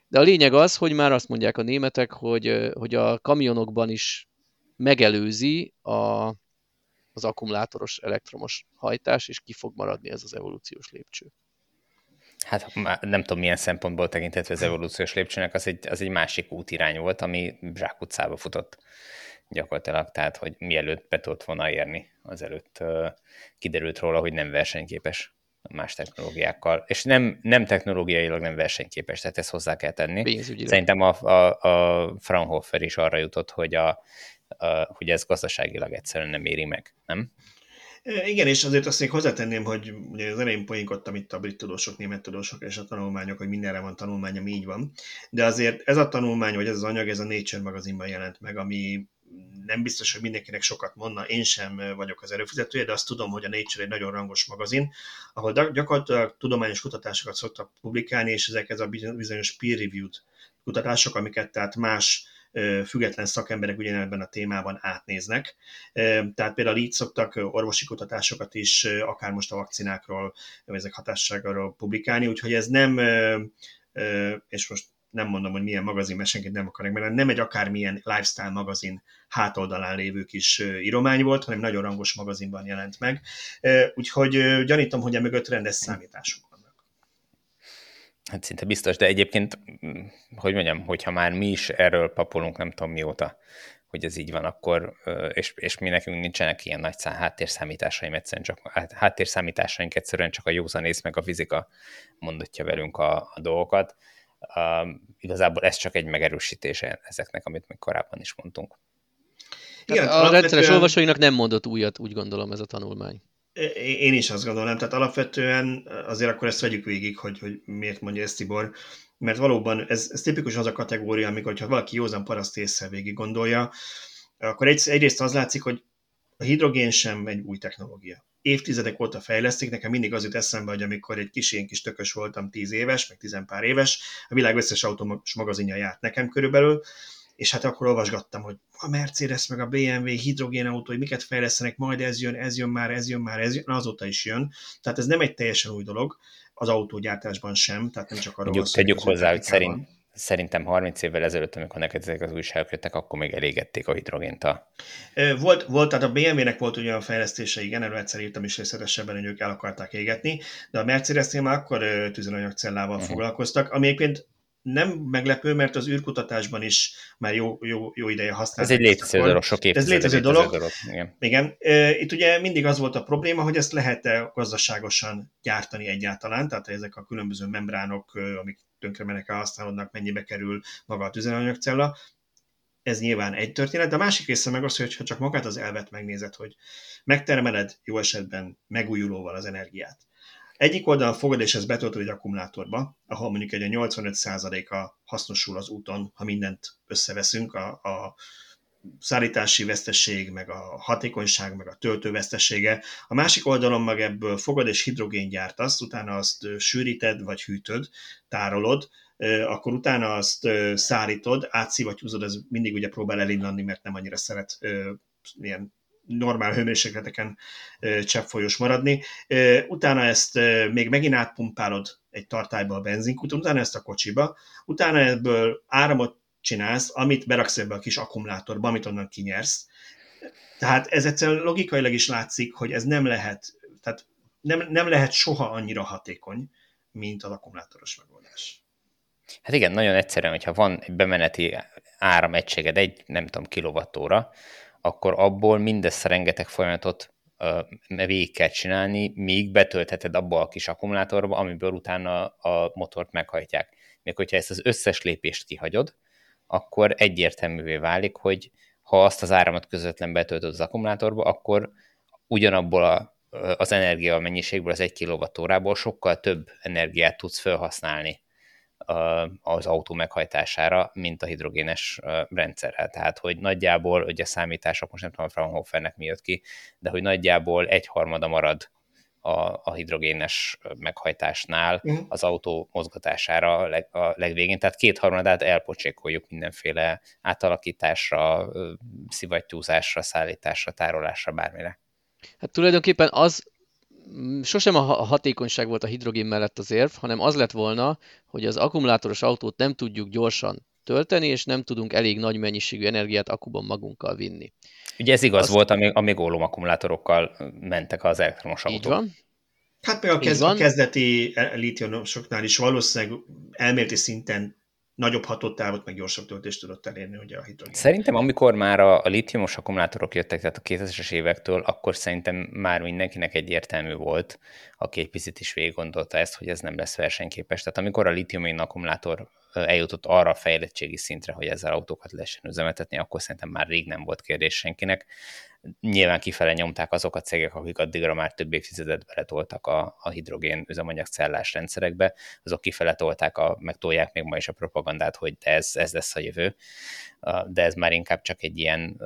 De a lényeg az, hogy már azt mondják a németek, hogy, hogy a kamionokban is megelőzi a, az akkumulátoros elektromos hajtás, és ki fog maradni ez az evolúciós lépcső. Hát nem tudom milyen szempontból tekintetve az evolúciós lépcsőnek, az egy, az egy másik útirány volt, ami zsákutcába futott gyakorlatilag, tehát hogy mielőtt be tudott volna érni, azelőtt kiderült róla, hogy nem versenyképes más technológiákkal, és nem, nem technológiailag nem versenyképes, tehát ezt hozzá kell tenni. Pénzügyileg. Szerintem a, a, a Fraunhofer is arra jutott, hogy, a, a, hogy ez gazdaságilag egyszerűen nem éri meg, nem? Igen, és azért azt még hozzátenném, hogy ugye az elején poénkodtam itt a brit tudósok, német tudósok és a tanulmányok, hogy mindenre van tanulmány, ami így van. De azért ez a tanulmány, vagy ez az anyag, ez a Nature magazinban jelent meg, ami nem biztos, hogy mindenkinek sokat mondna, én sem vagyok az előfizetője, de azt tudom, hogy a Nature egy nagyon rangos magazin, ahol gyakorlatilag tudományos kutatásokat szoktak publikálni, és ezek ez a bizonyos peer-reviewed kutatások, amiket tehát más független szakemberek ugyanebben a témában átnéznek. Tehát például így szoktak orvosi kutatásokat is, akár most a vakcinákról, ezek hatásságáról publikálni, úgyhogy ez nem, és most nem mondom, hogy milyen magazin, mert senkit nem akarok, mert nem egy akármilyen lifestyle magazin hátoldalán lévő kis íromány volt, hanem nagyon rangos magazinban jelent meg. Úgyhogy gyanítom, hogy a mögött rendes számítások Hát szinte biztos, de egyébként, mm, hogy mondjam, hogyha már mi is erről papolunk nem tudom mióta, hogy ez így van, akkor, és, és mi nekünk nincsenek ilyen nagy szám, háttérszámításaim, egyszerűen csak, hát, háttérszámításaink egyszerűen csak a józanész meg a fizika mondatja velünk a, a dolgokat. Uh, igazából ez csak egy megerősítése ezeknek, amit még korábban is mondtunk. Igen, a rendszeres olvasóinak nem mondott újat, úgy gondolom ez a tanulmány. Én is azt gondolom, tehát alapvetően azért akkor ezt vegyük végig, hogy, hogy miért mondja ezt Tibor, mert valóban ez, ez tipikus az a kategória, amikor ha valaki józan paraszt észre végig gondolja, akkor egy, egyrészt az látszik, hogy a hidrogén sem egy új technológia. Évtizedek óta fejlesztik, nekem mindig az jut eszembe, hogy amikor egy kis én kis tökös voltam, tíz éves, meg tizenpár éves, a világ összes autós magazinja járt nekem körülbelül, és hát akkor olvasgattam, hogy a Mercedes meg a BMW hidrogénautó, hogy miket fejlesztenek, majd ez jön, ez jön már, ez jön már, ez jön, azóta is jön. Tehát ez nem egy teljesen új dolog, az autógyártásban sem, tehát nem csak arról Mondjuk tegyük hozzá, hogy szerint, szerintem 30 évvel ezelőtt, amikor neked ezek az újságok jöttek, akkor még elégették a hidrogént a... Volt, volt, tehát a BMW-nek volt olyan fejlesztése, igen, erről egyszer írtam is részletesebben, hogy ők el akarták égetni, de a Mercedes-nél már akkor tüzelőanyagcellával uh-huh. foglalkoztak, ami egyébként nem meglepő, mert az űrkutatásban is már jó, jó, jó ideje használják. Ez egy létező dolog, sok Ez létező dolog. dolog. Igen. Igen. Itt ugye mindig az volt a probléma, hogy ezt lehet-e gazdaságosan gyártani egyáltalán, tehát ezek a különböző membránok, amik tönkre mennek használódnak, mennyibe kerül maga a tüzelőanyagcella. Ez nyilván egy történet, de a másik része meg az, hogy ha csak magát az elvet megnézed, hogy megtermeled jó esetben megújulóval az energiát, egyik oldalon fogod, és ez betöltő egy akkumulátorba, ahol mondjuk egy 85%-a hasznosul az úton, ha mindent összeveszünk, a, a szállítási veszteség, meg a hatékonyság, meg a töltő vesztesége. A másik oldalon meg ebből fogod és hidrogén gyártasz, utána azt sűríted, vagy hűtöd, tárolod, akkor utána azt szállítod, átszivattyúzod, ez mindig ugye próbál elinnani, mert nem annyira szeret ilyen normál hőmérsékleteken cseppfolyós maradni. Utána ezt még megint átpumpálod egy tartályba a benzinkúton, utána ezt a kocsiba, utána ebből áramot csinálsz, amit beraksz ebbe a kis akkumulátorba, amit onnan kinyersz. Tehát ez egyszerűen logikailag is látszik, hogy ez nem lehet, tehát nem, nem lehet soha annyira hatékony, mint az akkumulátoros megoldás. Hát igen, nagyon egyszerűen, hogyha van egy bemeneti áramegységed, egy, nem tudom, kilovattóra, akkor abból mindezt rengeteg folyamatot végig kell csinálni, míg betöltheted abba a kis akkumulátorba, amiből utána a motort meghajtják. Még hogyha ezt az összes lépést kihagyod, akkor egyértelművé válik, hogy ha azt az áramot közvetlen betöltöd az akkumulátorba, akkor ugyanabból a, az energia mennyiségből, az egy kilowattórából sokkal több energiát tudsz felhasználni az autó meghajtására, mint a hidrogénes rendszerrel. Tehát, hogy nagyjából, ugye a számítások, most nem tudom, a Fraunhofernek mi jött ki, de hogy nagyjából egyharmada marad a, a hidrogénes meghajtásnál uh-huh. az autó mozgatására a, leg, a legvégén, tehát kétharmadát elpocsékoljuk mindenféle átalakításra, szivattyúzásra, szállításra, tárolásra, bármire. Hát tulajdonképpen az sosem a hatékonyság volt a hidrogén mellett az érv, hanem az lett volna, hogy az akkumulátoros autót nem tudjuk gyorsan tölteni, és nem tudunk elég nagy mennyiségű energiát akuban magunkkal vinni. Ugye ez igaz Azt... volt, amíg, amíg ólom akkumulátorokkal mentek az elektromos autók. Így van. Hát meg a, kezd, a kezdeti litiumosoknál is valószínűleg elméleti szinten nagyobb hatótávot, meg gyorsabb töltést tudott elérni ugye a hidrogén. Szerintem amikor már a, a litiumos akkumulátorok jöttek, tehát a 2000-es évektől, akkor szerintem már mindenkinek egyértelmű volt, aki egy picit is végig gondolta ezt, hogy ez nem lesz versenyképes. Tehát amikor a litium akkumulátor eljutott arra a fejlettségi szintre, hogy ezzel autókat lehessen üzemeltetni, akkor szerintem már rég nem volt kérdés senkinek. Nyilván kifele nyomták azok a cégek, akik addigra már több évtizedet beletoltak a, a hidrogén üzemanyagcellás rendszerekbe, azok kifele tolták, a, meg tolják még ma is a propagandát, hogy ez, ez lesz a jövő, de ez már inkább csak egy ilyen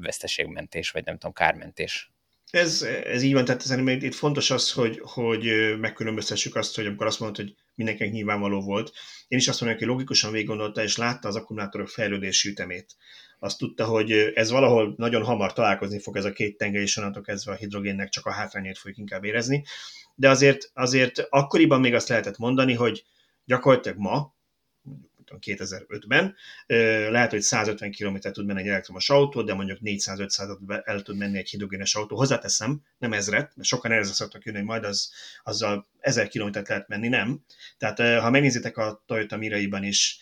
veszteségmentés, vagy nem tudom, kármentés. Ez, ez így van, tehát szerintem itt fontos az, hogy, hogy megkülönböztessük azt, hogy amikor azt mondod, hogy mindenkinek nyilvánvaló volt, én is azt mondom, hogy logikusan végig gondolta, és látta az akkumulátorok fejlődési ütemét. Azt tudta, hogy ez valahol nagyon hamar találkozni fog ez a két tenger, és onnantól kezdve a hidrogénnek csak a hátrányait fogjuk inkább érezni. De azért, azért akkoriban még azt lehetett mondani, hogy gyakorlatilag ma, 2005-ben. Lehet, hogy 150 km tud menni egy elektromos autó, de mondjuk 400-500 el tud menni egy hidrogénes autó. Hozzáteszem, nem ezret, mert sokan erre szoktak jönni, hogy majd az, azzal 1000 kilométert lehet menni, nem. Tehát ha megnézitek a Toyota Miraiban is,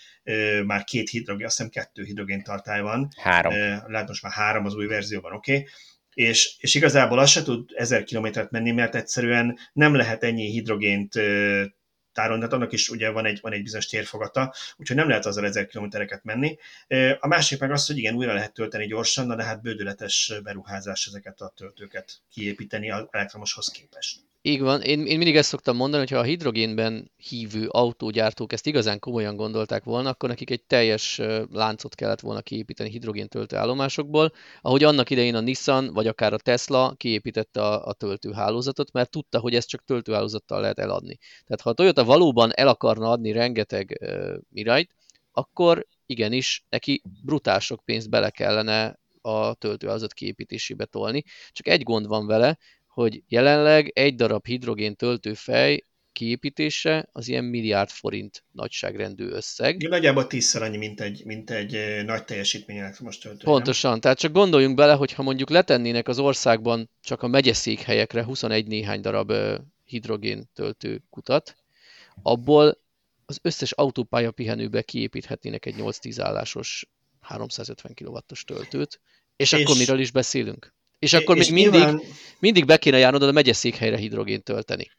már két hidrogén, azt hiszem kettő hidrogén tartály van. Három. Lehet most már három az új verzióban, oké. Okay és, és igazából az se tud 1000 kilométert menni, mert egyszerűen nem lehet ennyi hidrogént táron, tehát annak is ugye van egy, van egy bizonyos térfogata, úgyhogy nem lehet azzal ezer kilométereket menni. A másik meg az, hogy igen, újra lehet tölteni gyorsan, de hát bődületes beruházás ezeket a töltőket kiépíteni az elektromoshoz képest. Így van. Én, én mindig ezt szoktam mondani, hogy ha a hidrogénben hívő autógyártók ezt igazán komolyan gondolták volna, akkor nekik egy teljes láncot kellett volna kiépíteni hidrogén töltőállomásokból, ahogy annak idején a Nissan, vagy akár a Tesla kiépítette a, a töltőhálózatot, mert tudta, hogy ezt csak töltőhálózattal lehet eladni. Tehát ha a Toyota valóban el akarna adni rengeteg uh, Mirait, akkor igenis neki brutál sok pénzt bele kellene a töltőhálózat kiépítésébe tolni. Csak egy gond van vele, hogy jelenleg egy darab hidrogén töltőfej kiépítése az ilyen milliárd forint nagyságrendű összeg. Nagyjából tízszer annyi, mint egy, mint egy nagy teljesítmény elektromos töltő. Pontosan, nem? tehát csak gondoljunk bele, hogy ha mondjuk letennének az országban csak a megyeszékhelyekre 21 néhány darab hidrogén töltő kutat, abból az összes autópálya pihenőbe kiépíthetnének egy 8-10 állásos 350 kW-os töltőt, és, és akkor miről is beszélünk? És akkor és még mindig, nyilván, mindig be kéne járnod a megyeszékhelyre hidrogént tölteni.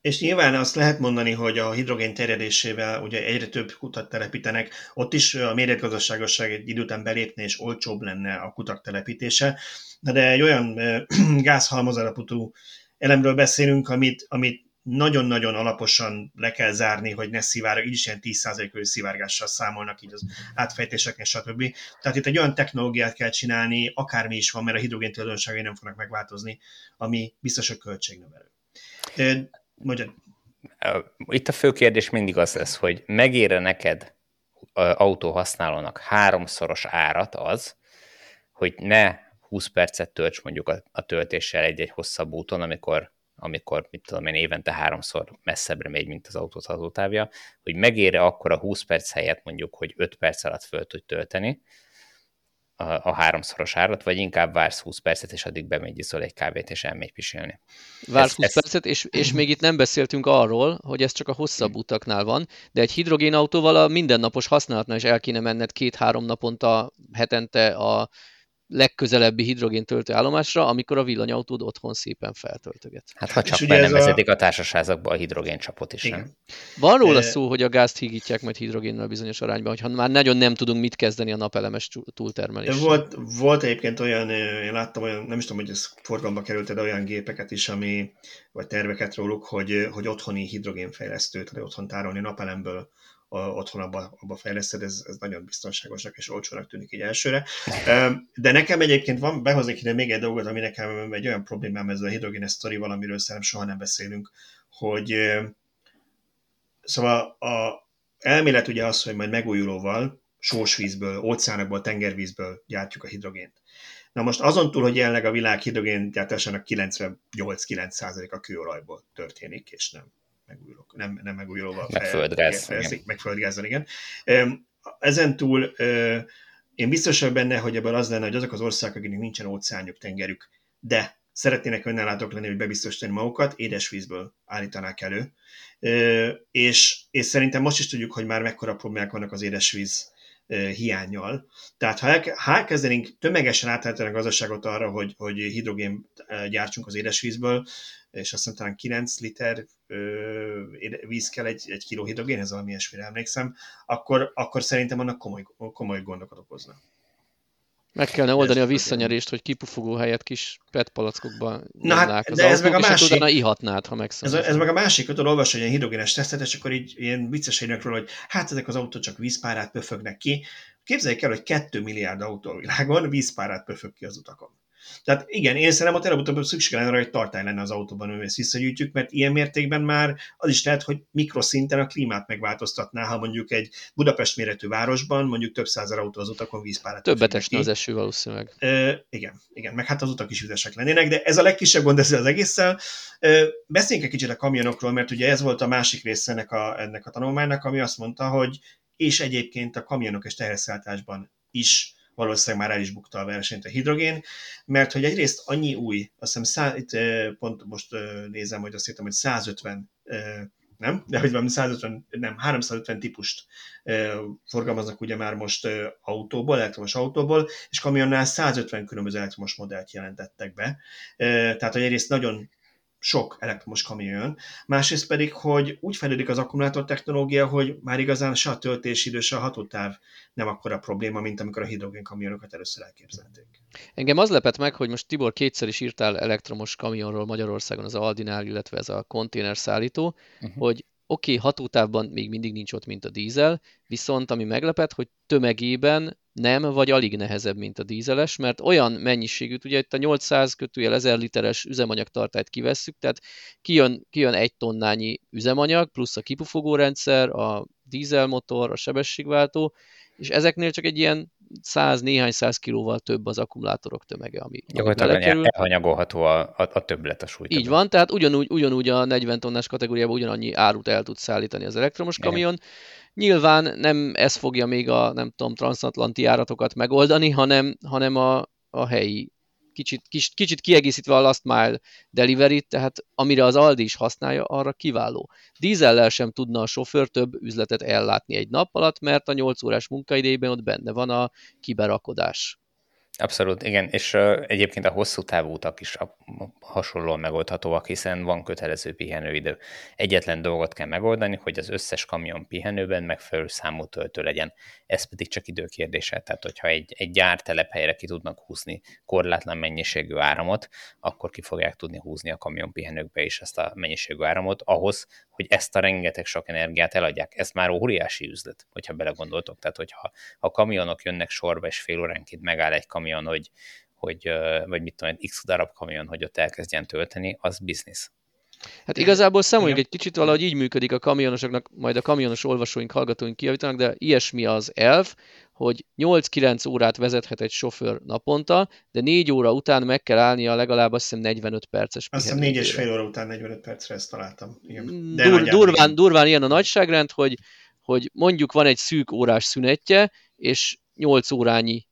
És nyilván azt lehet mondani, hogy a hidrogén terjedésével ugye egyre több kutat telepítenek, ott is a méretgazdaságosság egy idő után belépne, és olcsóbb lenne a kutak telepítése. De egy olyan gázhalmaz alapú elemről beszélünk, amit, amit nagyon-nagyon alaposan le kell zárni, hogy ne szivárg, így is ilyen 10%-os szivárgással számolnak így az átfejtéseknél, stb. Tehát itt egy olyan technológiát kell csinálni, akármi is van, mert a hidrogén tulajdonságai nem fognak megváltozni, ami biztos, hogy költségnövelő. Magyar. Itt a fő kérdés mindig az lesz, hogy megére neked autóhasználónak háromszoros árat az, hogy ne 20 percet tölts mondjuk a, a töltéssel egy-egy hosszabb úton, amikor amikor, mit tudom én, évente háromszor messzebbre megy, mint az autózhatótávja, hogy megére akkor a 20 perc helyett mondjuk, hogy 5 perc alatt föl tud tölteni a, a háromszoros árat, vagy inkább vársz 20 percet, és addig bemegy, iszol egy kávét, és elmegy pisilni. Vársz 20 ez, percet, és, és még itt nem beszéltünk arról, hogy ez csak a hosszabb utaknál van, de egy hidrogénautóval a mindennapos használatnál is el kéne menned két-három naponta, hetente a legközelebbi hidrogén töltőállomásra, amikor a villanyautód otthon szépen feltöltöget. Hát ha csak nem vezetik a... a társaságokba a hidrogéncsapot is, Igen. nem? Van róla szó, hogy a gázt hígítják majd hidrogénnel bizonyos arányban, hogyha már nagyon nem tudunk mit kezdeni a napelemes túltermeléssel. Volt, volt egyébként olyan, én láttam olyan, nem is tudom, hogy ez forgalomba került, de olyan gépeket is, ami, vagy terveket róluk, hogy, hogy otthoni hidrogénfejlesztőt, vagy otthon tárolni napelemből otthon abba, abba fejleszted, ez, ez nagyon biztonságosnak és olcsónak tűnik így elsőre. De nekem egyébként van, behoznék ide még egy dolgot, ami nekem egy olyan problémám ez a hidrogénes sztori, valamiről szerintem soha nem beszélünk, hogy szóval a elmélet ugye az, hogy majd megújulóval, sósvízből, óceánokból, tengervízből gyártjuk a hidrogént. Na most azon túl, hogy jelenleg a világ hidrogén gyártásának 98-9% a kőolajból történik, és nem megújulók, nem, nem megújulóval. Meg földgáz. Meg földgázzal, igen. Ezen túl én biztos vagyok benne, hogy ebből az lenne, hogy azok az országok, akiknek nincsen óceánjuk, tengerük, de szeretnének önellátók lenni, hogy bebiztosítani magukat, édesvízből állítanák elő. És, és szerintem most is tudjuk, hogy már mekkora problémák vannak az édesvíz hiányjal. Tehát ha, el, ha elkezdenénk tömegesen átállítani a gazdaságot arra, hogy, hogy hidrogén gyártsunk az édesvízből, és azt talán 9 liter ö, víz kell egy, egy kiló hidrogénhez, valami ilyesmire emlékszem, akkor, akkor szerintem annak komoly, komoly gondokat okozna. Meg kellene oldani a visszanyerést, hogy kipufogó helyett kis PET palackokba Na hát, de ez meg a másik... utána ihatnád, ha ez, ez, meg a másik, hogy olvas, hogy ilyen hidrogénes tesztet, és akkor így ilyen vicces róla, hogy hát ezek az autók csak vízpárát pöfögnek ki. Képzeljük el, hogy 2 milliárd autó a világon vízpárát pöfög ki az utakon. Tehát igen, én szerintem ott előbb-utóbb szükség lenne arra, hogy tartály lenne az autóban, hogy ezt visszagyűjtjük, mert ilyen mértékben már az is lehet, hogy mikroszinten a klímát megváltoztatná, ha mondjuk egy Budapest méretű városban mondjuk több százer autó az utakon vízpárát. Többet esne az eső valószínűleg. E, igen, igen, meg hát az utak is vizesek lennének, de ez a legkisebb gond ezzel az egésszel. E, beszéljünk egy kicsit a kamionokról, mert ugye ez volt a másik része ennek a, ennek a tanulmánynak, ami azt mondta, hogy és egyébként a kamionok és teherszállításban is valószínűleg már el is bukta a versenyt a hidrogén, mert hogy egyrészt annyi új, azt hiszem szá, itt pont most nézem, hogy azt hittem, hogy 150 nem, de hogy van 150, nem, 350 típust forgalmaznak ugye már most autóból, elektromos autóból, és kamionnál 150 különböző elektromos modellt jelentettek be. Tehát, hogy egyrészt nagyon sok elektromos kamion jön, másrészt pedig, hogy úgy fejlődik az akkumulátor technológia, hogy már igazán se a töltési idő, se a hatótáv nem akkora probléma, mint amikor a hidrogén kamionokat először elképzelték. Engem az lepett meg, hogy most Tibor kétszer is írtál elektromos kamionról Magyarországon az Aldinál, illetve ez a konténerszállító, uh-huh. hogy oké, okay, hatótávban még mindig nincs ott, mint a dízel, viszont ami meglepett, hogy tömegében nem, vagy alig nehezebb, mint a dízeles, mert olyan mennyiségűt, ugye itt a 800 kötőjel 1000 literes üzemanyagtartályt kivesszük, tehát kijön, kijön egy tonnányi üzemanyag, plusz a kipufogó rendszer, a dízelmotor, a sebességváltó, és ezeknél csak egy ilyen száz, néhány száz kilóval több az akkumulátorok tömege, ami Gyakorlatilag elhanyagolható a, a, a többlet a súlyt. Így van, tehát ugyanúgy, ugyanúgy a 40 tonnás kategóriában ugyanannyi árut el tud szállítani az elektromos kamion. Igen. Nyilván nem ez fogja még a, nem tudom, transatlanti járatokat megoldani, hanem, hanem a, a helyi kicsit, kicsit, kicsit kiegészítve a last mile delivery tehát amire az Aldi is használja, arra kiváló. Dízellel sem tudna a sofőr több üzletet ellátni egy nap alatt, mert a 8 órás munkaidejében ott benne van a kiberakodás. Abszolút, igen, és uh, egyébként a hosszú távú utak is hasonlóan megoldhatóak, hiszen van kötelező pihenőidő. Egyetlen dolgot kell megoldani, hogy az összes kamion pihenőben megfelelő számú töltő legyen. Ez pedig csak időkérdése, tehát hogyha egy, egy gyár telephelyre ki tudnak húzni korlátlan mennyiségű áramot, akkor ki fogják tudni húzni a kamion pihenőkbe is ezt a mennyiségű áramot, ahhoz, hogy ezt a rengeteg sok energiát eladják. Ez már óriási üzlet, hogyha belegondoltok. Tehát, hogyha a kamionok jönnek sorba, és fél óránként megáll egy kamion, hogy, hogy vagy mit tudom, x darab kamion, hogy ott elkezdjen tölteni, az biznisz. Hát igazából számoljuk egy kicsit valahogy így működik a kamionosoknak, majd a kamionos olvasóink, hallgatóink kijavítanak, de ilyesmi az elv, hogy 8-9 órát vezethet egy sofőr naponta, de 4 óra után meg kell állnia legalább azt hiszem 45 perces Azt hiszem 4 és fél óra után 45 percre ezt találtam. Igen. Mm, de Dur, durván, durván ilyen a nagyságrend, hogy, hogy mondjuk van egy szűk órás szünetje, és 8 órányi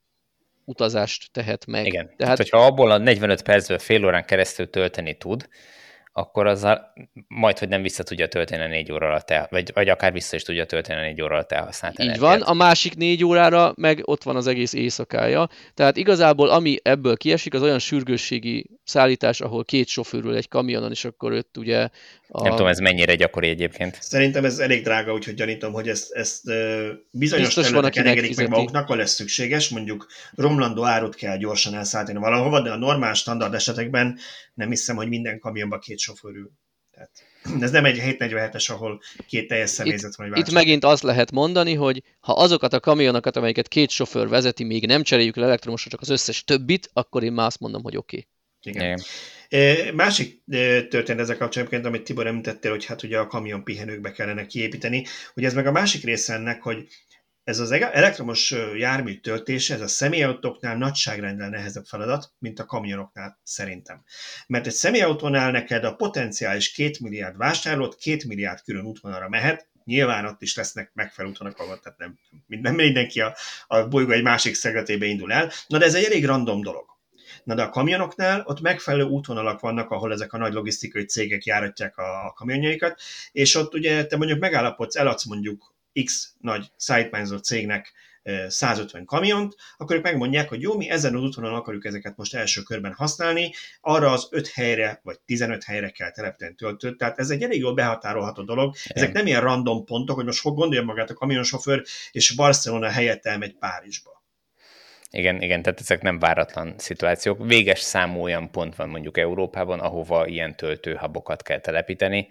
utazást tehet meg. Igen, tehát, tehát hogyha abból a 45 percből fél órán keresztül tölteni tud, akkor az majd, hogy nem vissza tudja tölteni a négy óra alatt, el, vagy, vagy akár vissza is tudja tölteni a négy óra alatt elhasznált Így energiát. van, a másik négy órára meg ott van az egész éjszakája. Tehát igazából ami ebből kiesik, az olyan sürgősségi szállítás, ahol két sofőrül egy kamionon, és akkor őt ugye... A... Nem tudom, ez mennyire gyakori egyébként. Szerintem ez elég drága, úgyhogy gyanítom, hogy ezt, ezt bizonyos Biztos területeken engedik meg maguknak, ha lesz szükséges, mondjuk romlandó árut kell gyorsan elszállítani valahova, de a normál standard esetekben nem hiszem, hogy minden kamionban két sofőrül. Tehát ez nem egy 747-es, ahol két teljes személyzet van. Itt, itt megint azt lehet mondani, hogy ha azokat a kamionokat, amelyeket két sofőr vezeti, még nem cseréljük le elektromosra, csak az összes többit, akkor én már azt mondom, hogy oké. Okay. Igen. Igen. Másik történet ezzel kapcsolatban, amit Tibor említettél, hogy hát ugye a kamion pihenőkbe kellene kiépíteni, hogy ez meg a másik része ennek, hogy ez az elektromos jármű töltése, ez a személyautóknál nagyságrendel nehezebb feladat, mint a kamionoknál szerintem. Mert egy személyautónál neked a potenciális 2 milliárd vásárlót 2 milliárd külön útvonalra mehet, nyilván ott is lesznek megfelelő útvonalak, tehát nem, nem mindenki a, a bolygó egy másik szegletébe indul el. Na de ez egy elég random dolog. Na de a kamionoknál ott megfelelő útvonalak vannak, ahol ezek a nagy logisztikai cégek járatják a kamionjaikat, és ott ugye te mondjuk megállapodsz, eladsz mondjuk X nagy szállítmányzó cégnek 150 kamiont, akkor ők megmondják, hogy jó, mi ezen az útvonalon akarjuk ezeket most első körben használni, arra az 5 helyre vagy 15 helyre kell telepíteni töltőt, tehát ez egy elég jól behatárolható dolog. Ezek nem ilyen random pontok, hogy most gondolja magát a kamionsofőr, és Barcelona helyett elmegy Párizsba. Igen, igen, tehát ezek nem váratlan szituációk. Véges számú olyan pont van mondjuk Európában, ahova ilyen töltőhabokat kell telepíteni,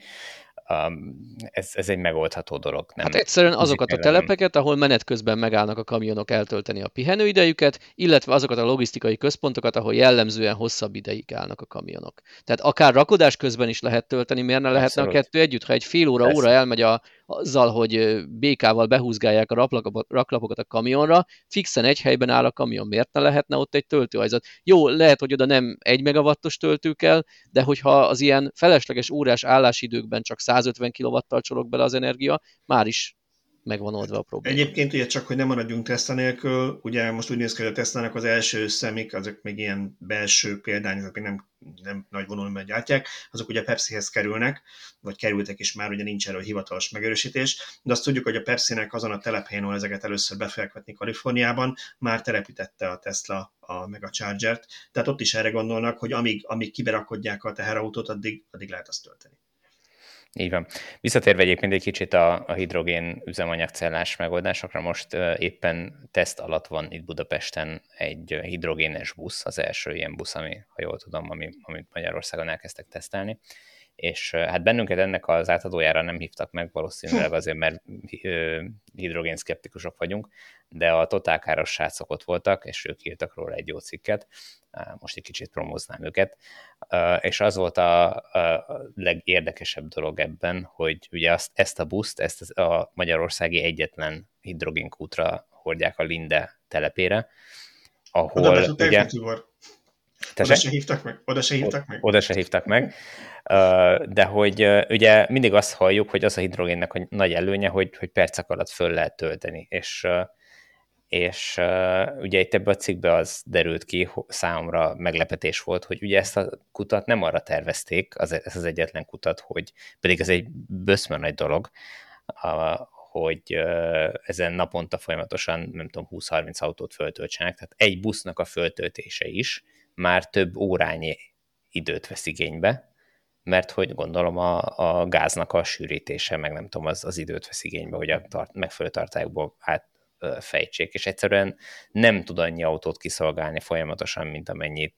um, ez, ez egy megoldható dolog. Nem hát egyszerűen azokat a telepeket, ahol menet közben megállnak a kamionok eltölteni a pihenőidejüket, illetve azokat a logisztikai központokat, ahol jellemzően hosszabb ideig állnak a kamionok. Tehát akár rakodás közben is lehet tölteni, miért ne lehetne Abszolút. a kettő együtt, ha egy fél óra, Persze. óra elmegy a, azzal, hogy békával behúzgálják a raklapokat a kamionra, fixen egy helyben áll a kamion, miért ne lehetne ott egy töltőhajzat? Jó, lehet, hogy oda nem egy megawattos töltő kell, de hogyha az ilyen felesleges órás állásidőkben csak 150 kW-tal csorog bele az energia, már is megvan oldva a probléma. Egyébként ugye csak, hogy nem maradjunk Tesla nélkül, ugye most úgy néz ki, hogy a Tesla-nak az első szemik, azok még ilyen belső példányok, még nem, nem nagy vonalban gyártják, azok ugye a Pepsihez kerülnek, vagy kerültek is már, ugye nincs erről hivatalos megerősítés, de azt tudjuk, hogy a Pepsi-nek azon a telephelyen, ahol ezeket először be Kaliforniában, már telepítette a Tesla a meg a Charger-t, tehát ott is erre gondolnak, hogy amíg, amíg kiberakodják a teherautót, addig, addig lehet azt tölteni. Így van. Visszatérve egyébként egy kicsit a, a hidrogén üzemanyagcellás megoldásokra, most éppen teszt alatt van itt Budapesten egy hidrogénes busz, az első ilyen busz, ami, ha jól tudom, ami, amit Magyarországon elkezdtek tesztelni, és hát bennünket ennek az átadójára nem hívtak meg, valószínűleg azért, mert hidrogén szkeptikusok vagyunk, de a totálkáros srácok ott voltak, és ők írtak róla egy jó cikket, most egy kicsit promóznám őket, és az volt a, legérdekesebb dolog ebben, hogy ugye azt, ezt a buszt, ezt a magyarországi egyetlen hidrogénkútra hordják a Linde telepére, ahol Oda ugye... Oda se hívtak meg? Oda se hívtak meg? Oda se hívtak meg. De hogy ugye mindig azt halljuk, hogy az a hidrogénnek a nagy előnye, hogy, hogy percek alatt föl lehet tölteni, és és uh, ugye itt ebbe a cikkbe az derült ki, számomra meglepetés volt, hogy ugye ezt a kutat nem arra tervezték, az, ez az egyetlen kutat, hogy pedig ez egy böszmön nagy dolog, uh, hogy uh, ezen naponta folyamatosan, nem tudom, 20-30 autót föltöltsenek, tehát egy busznak a föltöltése is már több órányi időt vesz igénybe, mert hogy gondolom a, a gáznak a sűrítése, meg nem tudom, az, az időt vesz igénybe, hogy a tart, megfelelő tartályokból át fejtsék, és egyszerűen nem tud annyi autót kiszolgálni folyamatosan, mint amennyit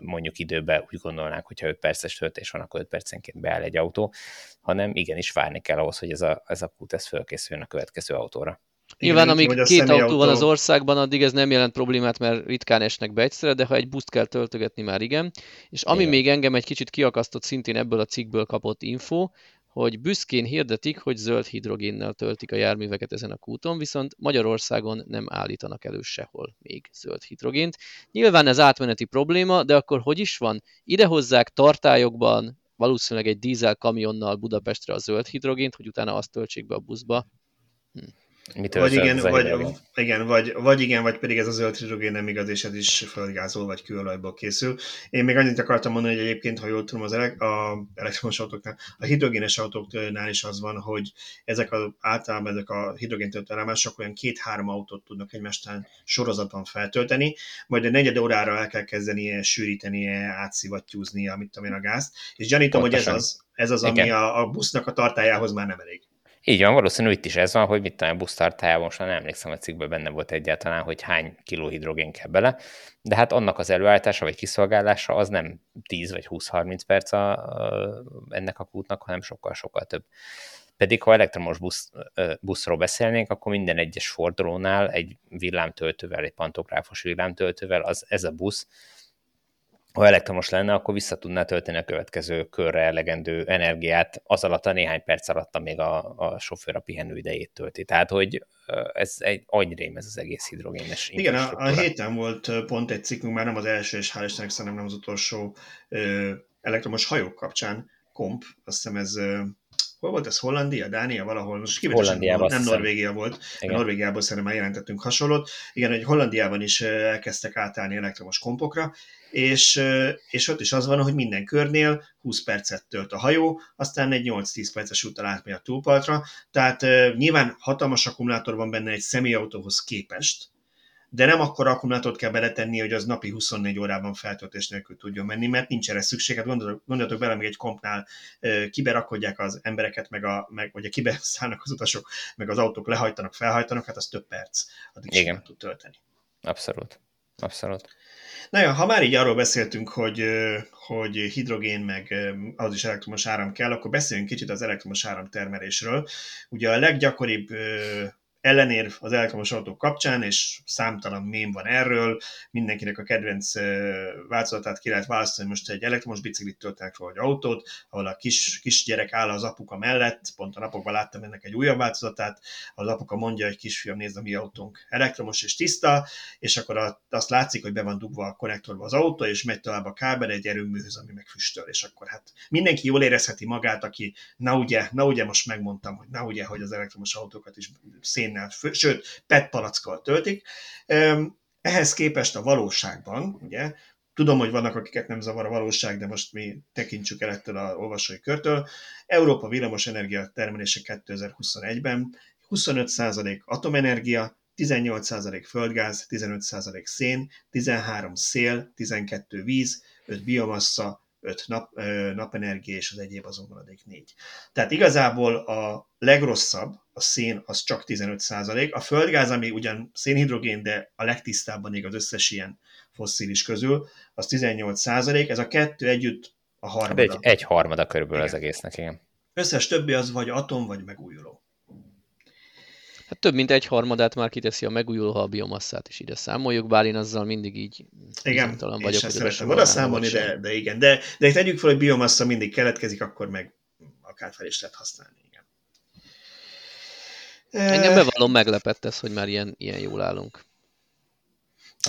mondjuk időben úgy gondolnánk, hogyha 5 perces töltés van, akkor 5 percenként beáll egy autó, hanem igenis várni kell ahhoz, hogy ez a, ez a kút ez fölkészüljön a következő autóra. Nyilván, amíg két autó van az országban, addig ez nem jelent problémát, mert ritkán esnek be egyszerre, de ha egy buszt kell töltögetni, már igen. És ami igen. még engem egy kicsit kiakasztott szintén ebből a cikkből kapott info, hogy büszkén hirdetik, hogy zöld hidrogénnel töltik a járműveket ezen a kúton, viszont Magyarországon nem állítanak elő sehol még zöld hidrogént. Nyilván ez átmeneti probléma, de akkor hogy is van? Idehozzák tartályokban, valószínűleg egy dízel kamionnal Budapestre a zöld hidrogént, hogy utána azt töltsék be a buszba. Hm. Mitől vagy igen, vagy, igen, vagy, vagy igen, vagy pedig ez a zöld hidrogén nem igaz, és ez is földgázol vagy kőolajból készül. Én még annyit akartam mondani, hogy egyébként, ha jól tudom, az elek, a elektromos autóknál, a hidrogénes autóknál is az van, hogy ezek az, általában ezek a hidrogéntöltő állomások olyan két-három autót tudnak egymástán sorozatban feltölteni, majd a negyed órára el kell kezdenie sűrítenie, átszivattyúzni, amit tudom én a gázt, és gyanítom, hogy ez az, ez az, ami a, a busznak a tartályához már nem elég. Így van, valószínű itt is ez van, hogy mit tudom, busztartájában most már nem emlékszem, a cikkben benne volt egyáltalán, hogy hány kiló hidrogén kell bele, de hát annak az előállítása vagy kiszolgálása az nem 10 vagy 20-30 perc a, a, ennek a kútnak, hanem sokkal-sokkal több. Pedig ha elektromos busz, buszról beszélnénk, akkor minden egyes fordulónál egy villámtöltővel, egy pantográfos villámtöltővel az, ez a busz ha elektromos lenne, akkor vissza tudná tölteni a következő körre elegendő energiát az alatt a néhány perc alatt, amíg a, a sofőr a pihenő idejét tölti. Tehát, hogy ez egy agyrém ez az egész hidrogénes Igen, a, a héten volt pont egy cikkünk, már nem az első, és hál' Istennek szerintem nem az utolsó elektromos hajók kapcsán, komp, azt hiszem ez hol volt ez, Hollandia, Dánia, valahol, most Hollandiában nem Norvégia volt, Igen. Norvégiából szerintem már jelentettünk hasonlót. Igen, hogy Hollandiában is elkezdtek átállni elektromos kompokra, és, és ott is az van, hogy minden körnél 20 percet tölt a hajó, aztán egy 8-10 perces úttal átmegy a túlpartra, tehát nyilván hatalmas akkumulátor van benne egy személyautóhoz képest, de nem akkor akkumulátort kell beletenni, hogy az napi 24 órában feltöltés nélkül tudjon menni, mert nincs erre szükség. Hát gondoljatok, gondoljatok bele, még egy kompnál kiberakodják az embereket, meg, a, meg vagy a kibeszállnak az utasok, meg az autók lehajtanak, felhajtanak, hát az több perc, addig Igen. tud tölteni. Abszolút. Abszolút. Na jó, ha már így arról beszéltünk, hogy, hogy hidrogén meg az is elektromos áram kell, akkor beszéljünk kicsit az elektromos áram termelésről. Ugye a leggyakoribb ellenérv az elektromos autók kapcsán, és számtalan mém van erről, mindenkinek a kedvenc változatát ki lehet választani, most egy elektromos biciklit töltenek vagy autót, ahol a kis, gyerek áll az apuka mellett, pont a napokban láttam ennek egy újabb változatát, az apuka mondja, hogy kisfiam, nézd a mi autónk elektromos és tiszta, és akkor azt látszik, hogy be van dugva a konnektorba az autó, és megy tovább a kábel egy erőműhöz, ami megfüstöl, és akkor hát mindenki jól érezheti magát, aki na ugye, na ugye most megmondtam, hogy na ugye, hogy az elektromos autókat is szénnel, sőt, PET palackkal töltik. Ehhez képest a valóságban, ugye, tudom, hogy vannak, akiket nem zavar a valóság, de most mi tekintsük el ettől a olvasói körtől. Európa villamos energia termelése 2021-ben 25% atomenergia, 18% földgáz, 15% szén, 13 szél, 12 víz, 5 biomassa, 5 nap, napenergia, és az egyéb azon maradék 4. Tehát igazából a legrosszabb, a szén, az csak 15%, a földgáz, ami ugyan szénhidrogén, de a legtisztábban még az összes ilyen fosszilis közül, az 18%, ez a kettő együtt a harmada. Egy, egy harmada körülbelül igen. az egésznek, igen. Összes többi az vagy atom, vagy megújuló. Hát több mint egy harmadát már kiteszi a megújuló, a biomasszát is ide számoljuk, bár én azzal mindig így igen, vagyok. Igen, sem szeretem oda számolni, de, de igen. De, de itt tegyük fel, hogy biomassa mindig keletkezik, akkor meg akár fel is lehet használni. Igen. Engem bevallom meglepett ez, hogy már ilyen, ilyen jól állunk.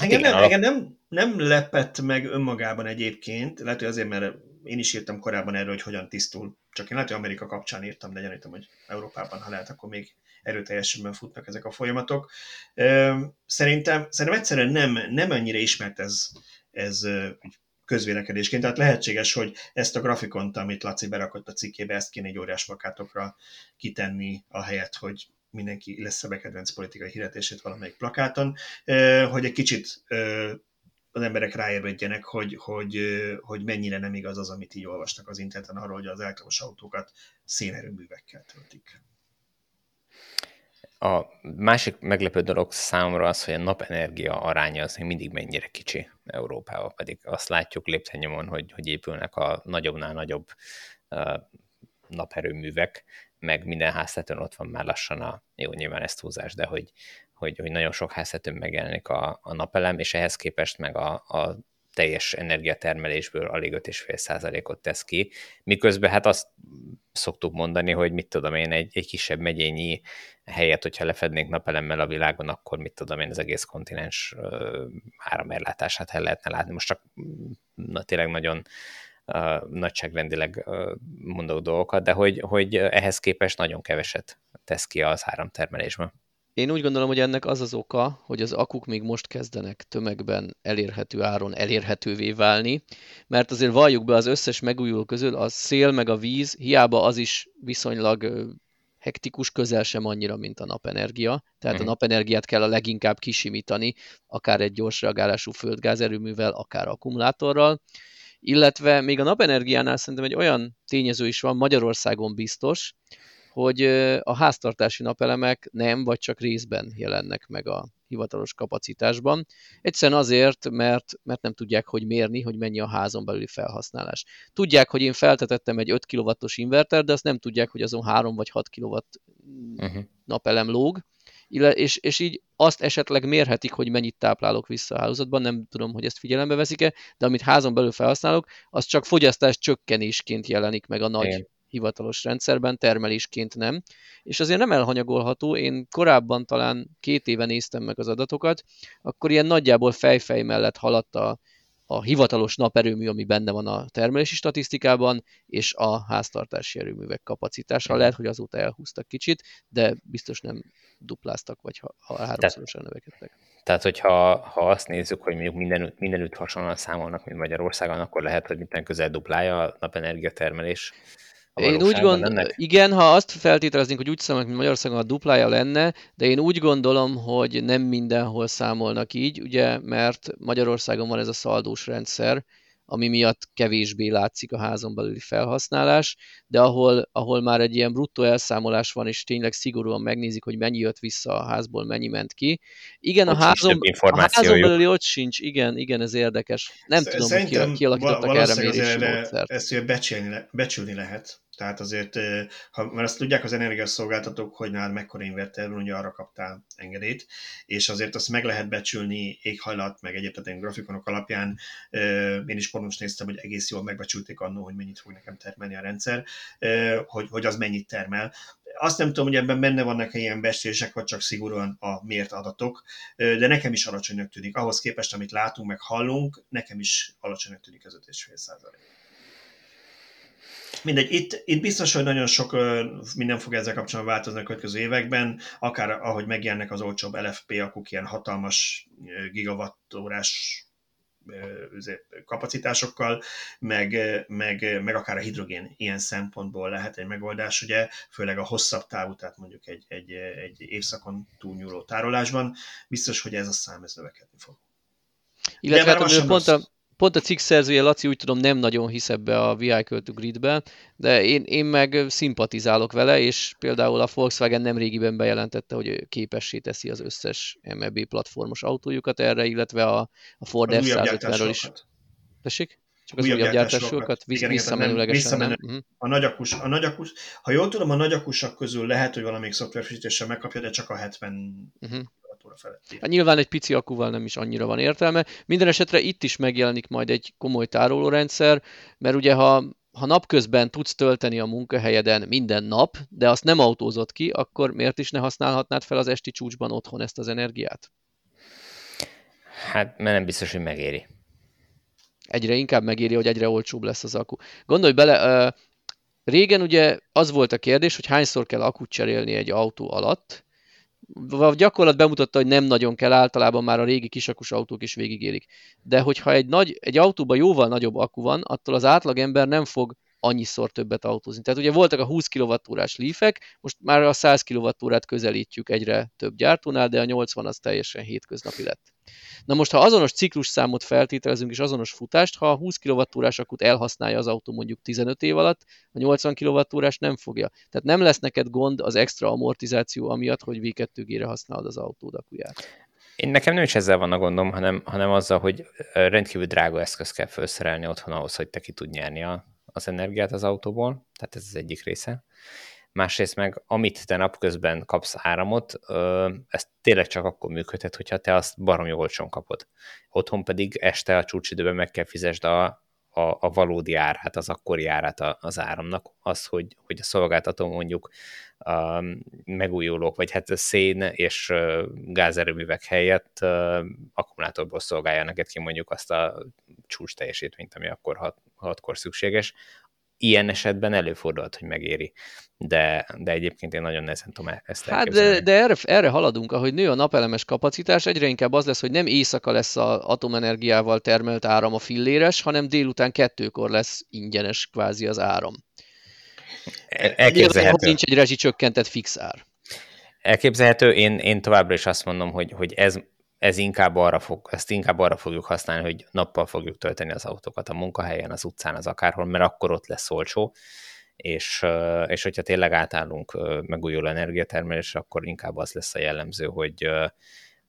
Engem, nem, engem nem, nem lepett meg önmagában egyébként, lehet, hogy azért, mert én is írtam korábban erről, hogy hogyan tisztul. Csak én lehet, hogy Amerika kapcsán írtam, de gyanítom, hogy Európában, ha lehet, akkor még erőteljesebben futnak ezek a folyamatok. Szerintem, szerintem egyszerűen nem, nem annyira ismert ez, ez közvélekedésként. Tehát lehetséges, hogy ezt a grafikont, amit Laci berakott a cikkébe, ezt kéne egy óriás plakátokra kitenni, a helyet, hogy mindenki lesz a kedvenc politikai hirdetését valamelyik plakáton, hogy egy kicsit az emberek ráérvedjenek, hogy, hogy, hogy mennyire nem igaz az, amit így olvastak az interneten arról, hogy az elektromos autókat szénerőművekkel töltik. A másik meglepő dolog számomra az, hogy a napenergia aránya az még mindig mennyire kicsi Európában, pedig azt látjuk lépten hogy, hogy épülnek a nagyobbnál nagyobb uh, naperőművek, meg minden háztetőn ott van már lassan a, jó, nyilván ez túlzás, de hogy, hogy, hogy nagyon sok háztetőn megjelenik a, a napelem, és ehhez képest meg a, a teljes energiatermelésből alig 5,5%-ot tesz ki, miközben hát azt szoktuk mondani, hogy mit tudom én, egy, egy kisebb megyényi helyet, hogyha lefednénk napelemmel a világon, akkor mit tudom én, az egész kontinens áramellátását el lehetne látni. Most csak na, tényleg nagyon uh, nagyságrendileg uh, mondok dolgokat, de hogy, hogy ehhez képest nagyon keveset tesz ki az áramtermelésben. Én úgy gondolom, hogy ennek az az oka, hogy az akuk még most kezdenek tömegben elérhető áron elérhetővé válni, mert azért valljuk be az összes megújuló közül a szél meg a víz, hiába az is viszonylag hektikus, közel sem annyira, mint a napenergia. Tehát uh-huh. a mhm. napenergiát kell a leginkább kisimítani, akár egy gyors reagálású földgázerőművel, akár akkumulátorral. Illetve még a napenergiánál szerintem egy olyan tényező is van, Magyarországon biztos, hogy a háztartási napelemek nem, vagy csak részben jelennek meg a hivatalos kapacitásban. Egyszerűen azért, mert, mert nem tudják, hogy mérni, hogy mennyi a házon belüli felhasználás. Tudják, hogy én feltetettem egy 5 kW-os inverter, de azt nem tudják, hogy azon 3 vagy 6 kW uh-huh. napelem lóg, és, és így azt esetleg mérhetik, hogy mennyit táplálok vissza a hálózatban, nem tudom, hogy ezt figyelembe veszik-e, de amit házon belül felhasználok, az csak fogyasztás csökkenésként jelenik meg a nagy Igen hivatalos rendszerben, termelésként nem. És azért nem elhanyagolható, én korábban talán két éve néztem meg az adatokat, akkor ilyen nagyjából fejfej mellett haladt a, a hivatalos naperőmű, ami benne van a termelési statisztikában, és a háztartási erőművek kapacitása. Lehet, hogy azóta elhúztak kicsit, de biztos nem dupláztak, vagy ha, ha háromszorosan növekedtek. Tehát, hogyha ha azt nézzük, hogy mondjuk mindenütt, mindenütt hasonlóan számolnak, mint Magyarországon, akkor lehet, hogy minden közel duplája a napenergia termelés én úgy gondolom, igen, ha azt feltételeznénk, hogy úgy számolnak, mint Magyarországon a duplája lenne, de én úgy gondolom, hogy nem mindenhol számolnak így, ugye, mert Magyarországon van ez a szaldós rendszer, ami miatt kevésbé látszik a házon belüli felhasználás, de ahol, ahol már egy ilyen bruttó elszámolás van, és tényleg szigorúan megnézik, hogy mennyi jött vissza a házból, mennyi ment ki. Igen, a házon, a házon belüli ott sincs, igen, igen, ez érdekes. Nem Szerintem tudom, hogy kialakítottak erre mérési módszert. Ezt becsülni, becsülni lehet Tehát azért, ha, mert azt tudják az energiaszolgáltatók, hogy nálad mekkora inverter van, ugye arra kaptál engedélyt, és azért azt meg lehet becsülni éghajlat, meg egyébként grafikonok alapján. Én is pont most néztem, hogy egész jól megbecsülték annó, hogy mennyit fog nekem termelni a rendszer, hogy, hogy az mennyit termel. Azt nem tudom, hogy ebben benne vannak-e ilyen beszélések, vagy csak szigorúan a mért adatok, de nekem is alacsonynak tűnik. Ahhoz képest, amit látunk, meg hallunk, nekem is alacsonynak tűnik az 5,5 százalék. Mindegy, itt, itt biztos, hogy nagyon sok minden fog ezzel kapcsolatban változni a következő években, akár ahogy megjelennek az olcsóbb LFP akuk ilyen hatalmas gigawattórás kapacitásokkal, meg, meg, meg akár a hidrogén ilyen szempontból lehet egy megoldás, ugye, főleg a hosszabb távú, tehát mondjuk egy, egy, egy évszakon túlnyúló tárolásban, biztos, hogy ez a szám ez növekedni fog. Illetve hát, pont a, pont a cikk szerzője, Laci, úgy tudom, nem nagyon hisz ebbe a Vehicle to Gridbe, de én, én meg szimpatizálok vele, és például a Volkswagen nem régiben bejelentette, hogy képessé teszi az összes MEB platformos autójukat erre, illetve a, a Ford F-150-ről is. Tessék? Csak az újabb, újabb gyártásokat visszamenőlegesen visszamenő. nem? Uh-huh. A nagyakus, a nagyakus, ha jól tudom, a nagyakusak közül lehet, hogy valamelyik szoftverfrissítéssel megkapja, de csak a 70 uh-huh óra feletti. Hát nyilván egy pici akuval nem is annyira van értelme. Minden esetre itt is megjelenik majd egy komoly tárolórendszer, mert ugye ha ha napközben tudsz tölteni a munkahelyeden minden nap, de azt nem autózott ki, akkor miért is ne használhatnád fel az esti csúcsban otthon ezt az energiát? Hát, mert nem biztos, hogy megéri. Egyre inkább megéri, hogy egyre olcsóbb lesz az akku. Gondolj bele, régen ugye az volt a kérdés, hogy hányszor kell akut cserélni egy autó alatt, a gyakorlat bemutatta, hogy nem nagyon kell, általában már a régi kisakus autók is végigérik. De hogyha egy, nagy, egy autóban jóval nagyobb akku van, attól az átlagember nem fog annyiszor többet autózni. Tehát ugye voltak a 20 kWh lífek, most már a 100 kWh-t közelítjük egyre több gyártónál, de a 80 az teljesen hétköznapi lett. Na most, ha azonos ciklusszámot feltételezünk és azonos futást, ha a 20 kWh akut elhasználja az autó mondjuk 15 év alatt, a 80 kWh nem fogja. Tehát nem lesz neked gond az extra amortizáció amiatt, hogy V2G-re használod az autód akuját. Én nekem nem is ezzel van a gondom, hanem, hanem azzal, hogy rendkívül drága eszköz kell felszerelni otthon ahhoz, hogy te ki tud nyerni a, az energiát az autóból, tehát ez az egyik része másrészt meg amit te napközben kapsz áramot, ez tényleg csak akkor működhet, hogyha te azt baromi olcsón kapod. Otthon pedig este a csúcsidőben meg kell fizesd a, a, a valódi árát, az akkori árát az áramnak, az, hogy, hogy a szolgáltató mondjuk a megújulók, vagy hát a szén és gázerőművek helyett akkumulátorból szolgálja neked ki mondjuk azt a csúcs teljesítményt, ami akkor hat, hatkor szükséges, ilyen esetben előfordulhat, hogy megéri. De, de egyébként én nagyon nehezen tudom e- ezt Hát de, de erre, erre haladunk, ahogy nő a napelemes kapacitás, egyre inkább az lesz, hogy nem éjszaka lesz az atomenergiával termelt áram a filléres, hanem délután kettőkor lesz ingyenes kvázi az áram. Elképzelhető. nincs egy rezsicsökkentett fix ár. Elképzelhető, én, én továbbra is azt mondom, hogy, hogy ez ez inkább arra fog, ezt inkább arra fogjuk használni, hogy nappal fogjuk tölteni az autókat a munkahelyen, az utcán, az akárhol, mert akkor ott lesz olcsó, és, és hogyha tényleg átállunk megújuló energiatermelésre, akkor inkább az lesz a jellemző, hogy,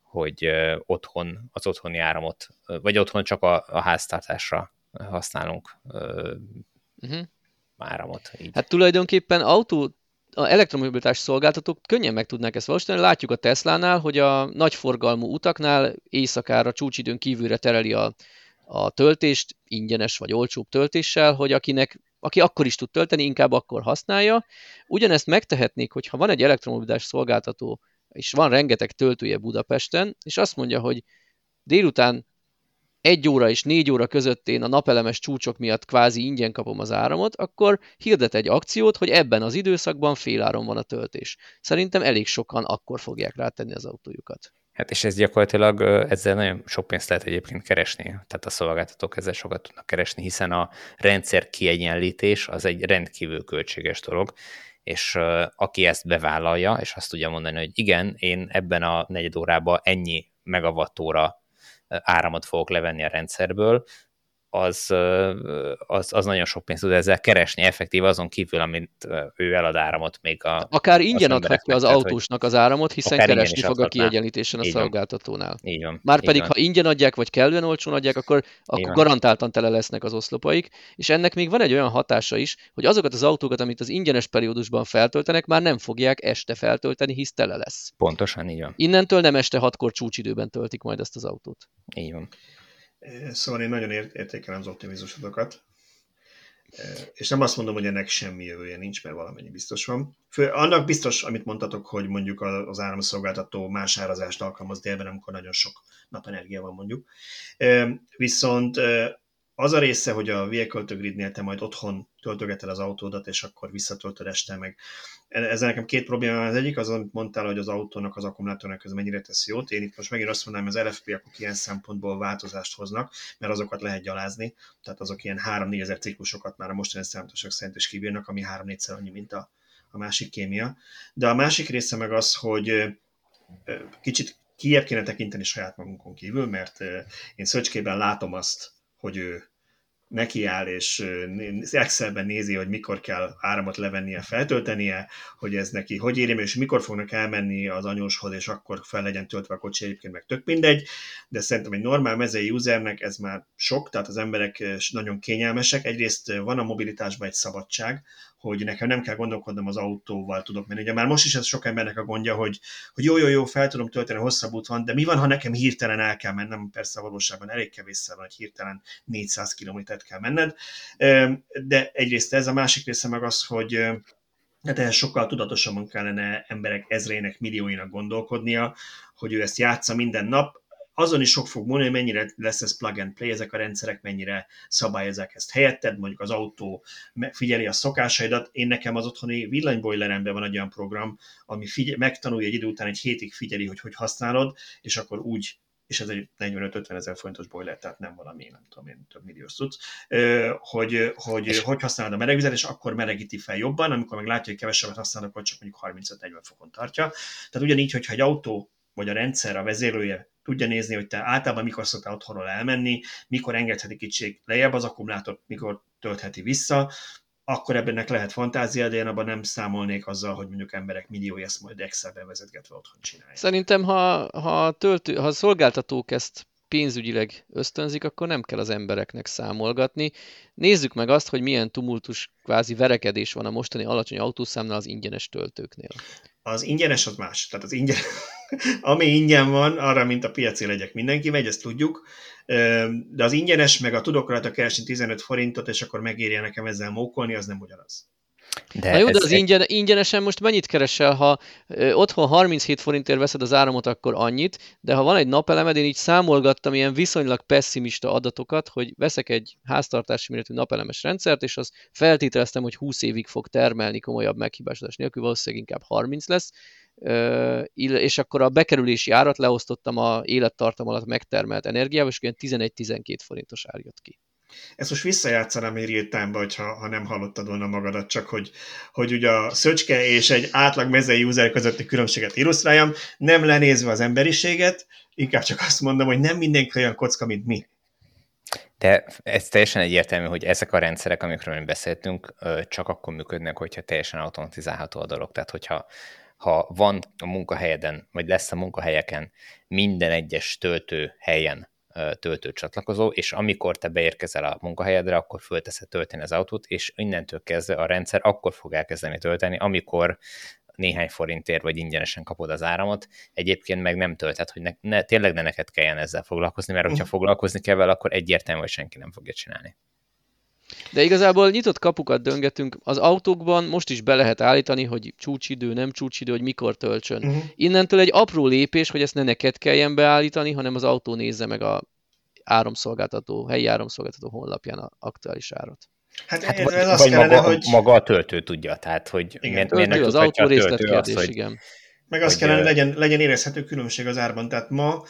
hogy otthon, az otthoni áramot, vagy otthon csak a, a háztartásra használunk uh-huh. áramot. Így. Hát tulajdonképpen autó a elektromobilitás szolgáltatók könnyen meg tudnák ezt valósítani. Látjuk a Tesla-nál, hogy a nagyforgalmú utaknál éjszakára csúcsidőn kívülre tereli a, a töltést ingyenes vagy olcsóbb töltéssel, hogy akinek aki akkor is tud tölteni, inkább akkor használja. Ugyanezt megtehetnék, hogy ha van egy elektromobilitás szolgáltató, és van rengeteg töltője Budapesten, és azt mondja, hogy délután egy óra és négy óra között én a napelemes csúcsok miatt kvázi ingyen kapom az áramot, akkor hirdet egy akciót, hogy ebben az időszakban féláron van a töltés. Szerintem elég sokan akkor fogják rátenni az autójukat. Hát és ez gyakorlatilag ezzel nagyon sok pénzt lehet egyébként keresni, tehát a szolgáltatók ezzel sokat tudnak keresni, hiszen a rendszer kiegyenlítés az egy rendkívül költséges dolog, és aki ezt bevállalja, és azt tudja mondani, hogy igen, én ebben a negyed órában ennyi megawattóra áramot fogok levenni a rendszerből, az, az, az nagyon sok pénzt tud ezzel keresni, effektív azon kívül, amit ő elad áramot még a... Akár ingyen adhatja az autósnak az áramot, hiszen keresni fog a kiegyenlítésen a szolgáltatónál. Így van. Már pedig, van. ha ingyen adják, vagy kellően olcsón adják, akkor, akkor garantáltan tele lesznek az oszlopaik, és ennek még van egy olyan hatása is, hogy azokat az autókat, amit az ingyenes periódusban feltöltenek, már nem fogják este feltölteni, hisz tele lesz. Pontosan, így van. Innentől nem este hatkor csúcsidőben töltik majd ezt az autót. Így van. Szóval én nagyon értékelem az optimizmusokat. És nem azt mondom, hogy ennek semmi jövője nincs, mert valamennyi biztos van. Fő, annak biztos, amit mondtatok, hogy mondjuk az áramszolgáltató más árazást alkalmaz délben, amikor nagyon sok napenergia van mondjuk. Viszont az a része, hogy a Vehicle to Gridnél te majd otthon töltögeted az autódat, és akkor visszatöltöd este meg. Ez nekem két probléma az egyik, az, amit mondtál, hogy az autónak, az akkumulátornak ez mennyire tesz jót. Én itt most megint azt mondanám, az LFP-ak ilyen szempontból változást hoznak, mert azokat lehet gyalázni, tehát azok ilyen 3-4 ezer ciklusokat már a mostani számítások szerint is kibírnak, ami 3-4-szer annyi, mint a, a másik kémia. De a másik része meg az, hogy kicsit kiebb kéne tekinteni saját magunkon kívül, mert én Szöcskében látom azt, hogy ő nekiáll, és Excelben nézi, hogy mikor kell áramot levennie, feltöltenie, hogy ez neki hogy éri, és mikor fognak elmenni az anyóshoz, és akkor fel legyen töltve a kocsi, egyébként meg tök mindegy, de szerintem egy normál mezei usernek ez már sok, tehát az emberek nagyon kényelmesek. Egyrészt van a mobilitásban egy szabadság, hogy nekem nem kell gondolkodnom az autóval tudok menni. Ugye már most is ez sok embernek a gondja, hogy, hogy jó, jó, jó, fel tudom tölteni, hosszabb út van, de mi van, ha nekem hirtelen el kell mennem, persze a valóságban elég kevésszer van, hogy hirtelen 400 kilométert kell menned, de egyrészt ez, a másik része meg az, hogy Hát ehhez sokkal tudatosabban kellene emberek ezrének, millióinak gondolkodnia, hogy ő ezt játsza minden nap, azon is sok fog múlni, hogy mennyire lesz ez plug and play, ezek a rendszerek mennyire szabályozzák ezt helyetted, mondjuk az autó figyeli a szokásaidat. Én nekem az otthoni villanyboileremben van egy olyan program, ami figyel, megtanulja egy idő után egy hétig figyeli, hogy hogy használod, és akkor úgy és ez egy 45-50 ezer forintos boiler, tehát nem valami, nem tudom én, több milliós tudsz, hogy, hogy, hogy használod a melegvizet, és akkor melegíti fel jobban, amikor meg látja, hogy kevesebbet használod, akkor csak mondjuk 35-40 fokon tartja. Tehát ugyanígy, hogyha egy autó vagy a rendszer, a vezérlője tudja nézni, hogy te általában mikor szoktál otthonról elmenni, mikor engedheti kicsit lejjebb az akkumulátort, mikor töltheti vissza, akkor ebbennek lehet fantázia, de én abban nem számolnék azzal, hogy mondjuk emberek milliói ezt majd Excelben vezetgetve otthon csinálják. Szerintem, ha, ha, töltő, ha a szolgáltatók ezt pénzügyileg ösztönzik, akkor nem kell az embereknek számolgatni. Nézzük meg azt, hogy milyen tumultus kvázi verekedés van a mostani alacsony autószámnál az ingyenes töltőknél. Az ingyenes az más. Tehát az ingyen, ami ingyen van, arra, mint a piaci legyek mindenki megy, ezt tudjuk, de az ingyenes, meg a tudok rajta keresni 15 forintot, és akkor megérje nekem ezzel mókolni, az nem ugyanaz. De Na jó, de az egy... ingyen, ingyenesen most mennyit keresel, ha ö, otthon 37 forintért veszed az áramot, akkor annyit, de ha van egy napelemed, én így számolgattam ilyen viszonylag pessimista adatokat, hogy veszek egy háztartási méretű napelemes rendszert, és az feltételeztem, hogy 20 évig fog termelni komolyabb meghibásodás nélkül, valószínűleg inkább 30 lesz, és akkor a bekerülési árat leosztottam a élettartam alatt megtermelt energiával, és olyan 11-12 forintos ár jött ki. Ezt most visszajátszanám real hogyha ha nem hallottad volna magadat, csak hogy, hogy ugye a szöcske és egy átlag mezei user közötti különbséget illusztráljam, nem lenézve az emberiséget, inkább csak azt mondom, hogy nem mindenki olyan kocka, mint mi. De ez teljesen egyértelmű, hogy ezek a rendszerek, amikről mi beszéltünk, csak akkor működnek, hogyha teljesen automatizálható a dolog. Tehát, hogyha ha van a munkahelyeden, vagy lesz a munkahelyeken minden egyes töltő helyen töltőcsatlakozó, és amikor te beérkezel a munkahelyedre, akkor fölteszed tölteni az autót, és innentől kezdve a rendszer akkor fog elkezdeni tölteni, amikor néhány forintért vagy ingyenesen kapod az áramot, egyébként meg nem töltet, hogy ne, ne, tényleg ne neked kelljen ezzel foglalkozni, mert hogyha mhm. foglalkozni kell vele, akkor egyértelmű, hogy senki nem fogja csinálni. De igazából nyitott kapukat döngetünk. Az autókban most is be lehet állítani, hogy csúcsidő, nem csúcsidő, hogy mikor töltsön. Uh-huh. Innentől egy apró lépés, hogy ezt ne neked kelljen beállítani, hanem az autó nézze meg a áramszolgáltató, helyi áramszolgáltató honlapján a aktuális árat. Hát, hát ez, ez vagy, vagy kellene, maga, hogy... maga a töltő tudja, tehát hogy igen. miért, miért töltő, az autó részletkérdés, hogy, igen. Meg azt kellene, legyen, legyen érezhető különbség az árban. Tehát ma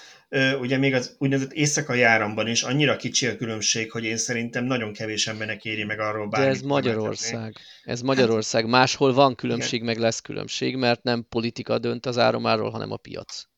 ugye még az úgynevezett éjszakai áramban is annyira kicsi a különbség, hogy én szerintem nagyon kevés embernek éri meg arról bármit. De ez Magyarország. Ez Magyarország. Máshol van különbség, Igen. meg lesz különbség, mert nem politika dönt az áramáról, hanem a piac.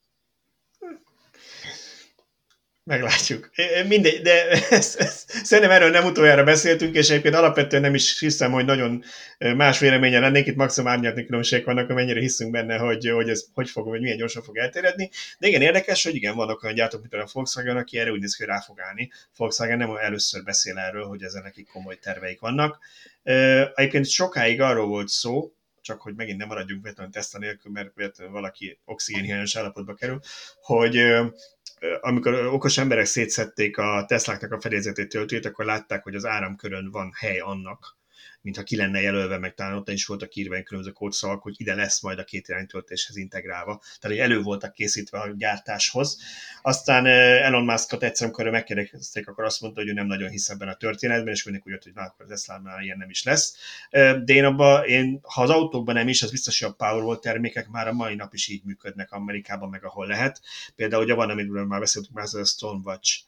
Meglátjuk. Mindegy, de ezt, ezt, szerintem erről nem utoljára beszéltünk, és egyébként alapvetően nem is hiszem, hogy nagyon más véleménye lennék, itt maximum árnyatni különbségek vannak, amennyire hiszünk benne, hogy, hogy ez hogy fog, vagy milyen gyorsan fog elterjedni. De igen, érdekes, hogy igen, vannak olyan gyártók, mint a Volkswagen, aki erre úgy néz ki, hogy rá fog állni. Volkswagen nem először beszél erről, hogy ezen nekik komoly terveik vannak. Egyébként sokáig arról volt szó, csak hogy megint nem maradjunk véletlenül teszta nélkül, mert véletlenül valaki oxigénhiányos állapotba kerül, hogy amikor okos emberek szétszették a Tesláknak a fedélzetét töltőjét, akkor látták, hogy az áramkörön van hely annak, mintha ki lenne jelölve, meg talán ott is voltak írva különböző kódszavak, hogy ide lesz majd a két iránytöltéshez integrálva. Tehát, hogy elő voltak készítve a gyártáshoz. Aztán Elon Musk-ot egyszer, amikor megkérdezték, akkor azt mondta, hogy ő nem nagyon hisz ebben a történetben, és mindig úgy jött, hogy na, akkor az Tesla-nál ilyen nem is lesz. De én abban, én, ha az autókban nem is, az biztos, hogy a Powerwall termékek már a mai nap is így működnek Amerikában, meg ahol lehet. Például ugye van, amiről már beszéltünk, már ez a Stonewatch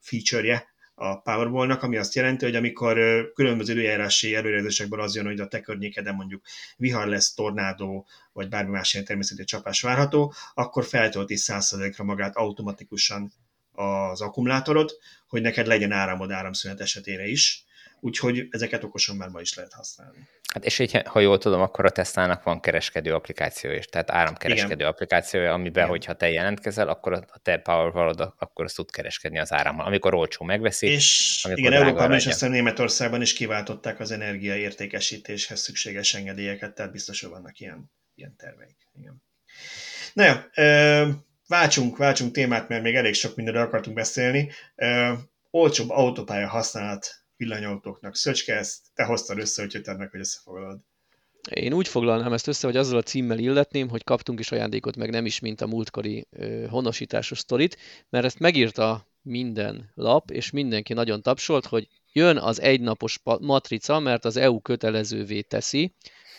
feature-je, a Powerball-nak, ami azt jelenti, hogy amikor különböző időjárási előrejelzésekből az jön, hogy a te környékeden mondjuk vihar lesz, tornádó, vagy bármi más ilyen természeti csapás várható, akkor feltölti 100%-ra magát automatikusan az akkumulátorod, hogy neked legyen áramod áramszünet esetére is úgyhogy ezeket okosan már ma is lehet használni. Hát és így, ha jól tudom, akkor a Tesla-nak van kereskedő applikáció is, tehát áramkereskedő Igen. applikációja, amiben, Igen. hogyha te jelentkezel, akkor a te power akkor azt tud kereskedni az árammal, amikor olcsó megveszi. És igen, Európában is, aztán Németországban is kiváltották az energiaértékesítéshez szükséges engedélyeket, tehát biztos, hogy vannak ilyen, ilyen terveik. Igen. Na jó, váltsunk, váltsunk témát, mert még elég sok mindenről akartunk beszélni. olcsóbb autópálya használat villanyautóknak. Szöcske, ezt te hoztad össze, úgyhogy tedd meg, hogy összefoglalod. Én úgy foglalnám ezt össze, hogy azzal a címmel illetném, hogy kaptunk is ajándékot, meg nem is, mint a múltkori honosításos sztorit, mert ezt megírta minden lap, és mindenki nagyon tapsolt, hogy jön az egynapos matrica, mert az EU kötelezővé teszi,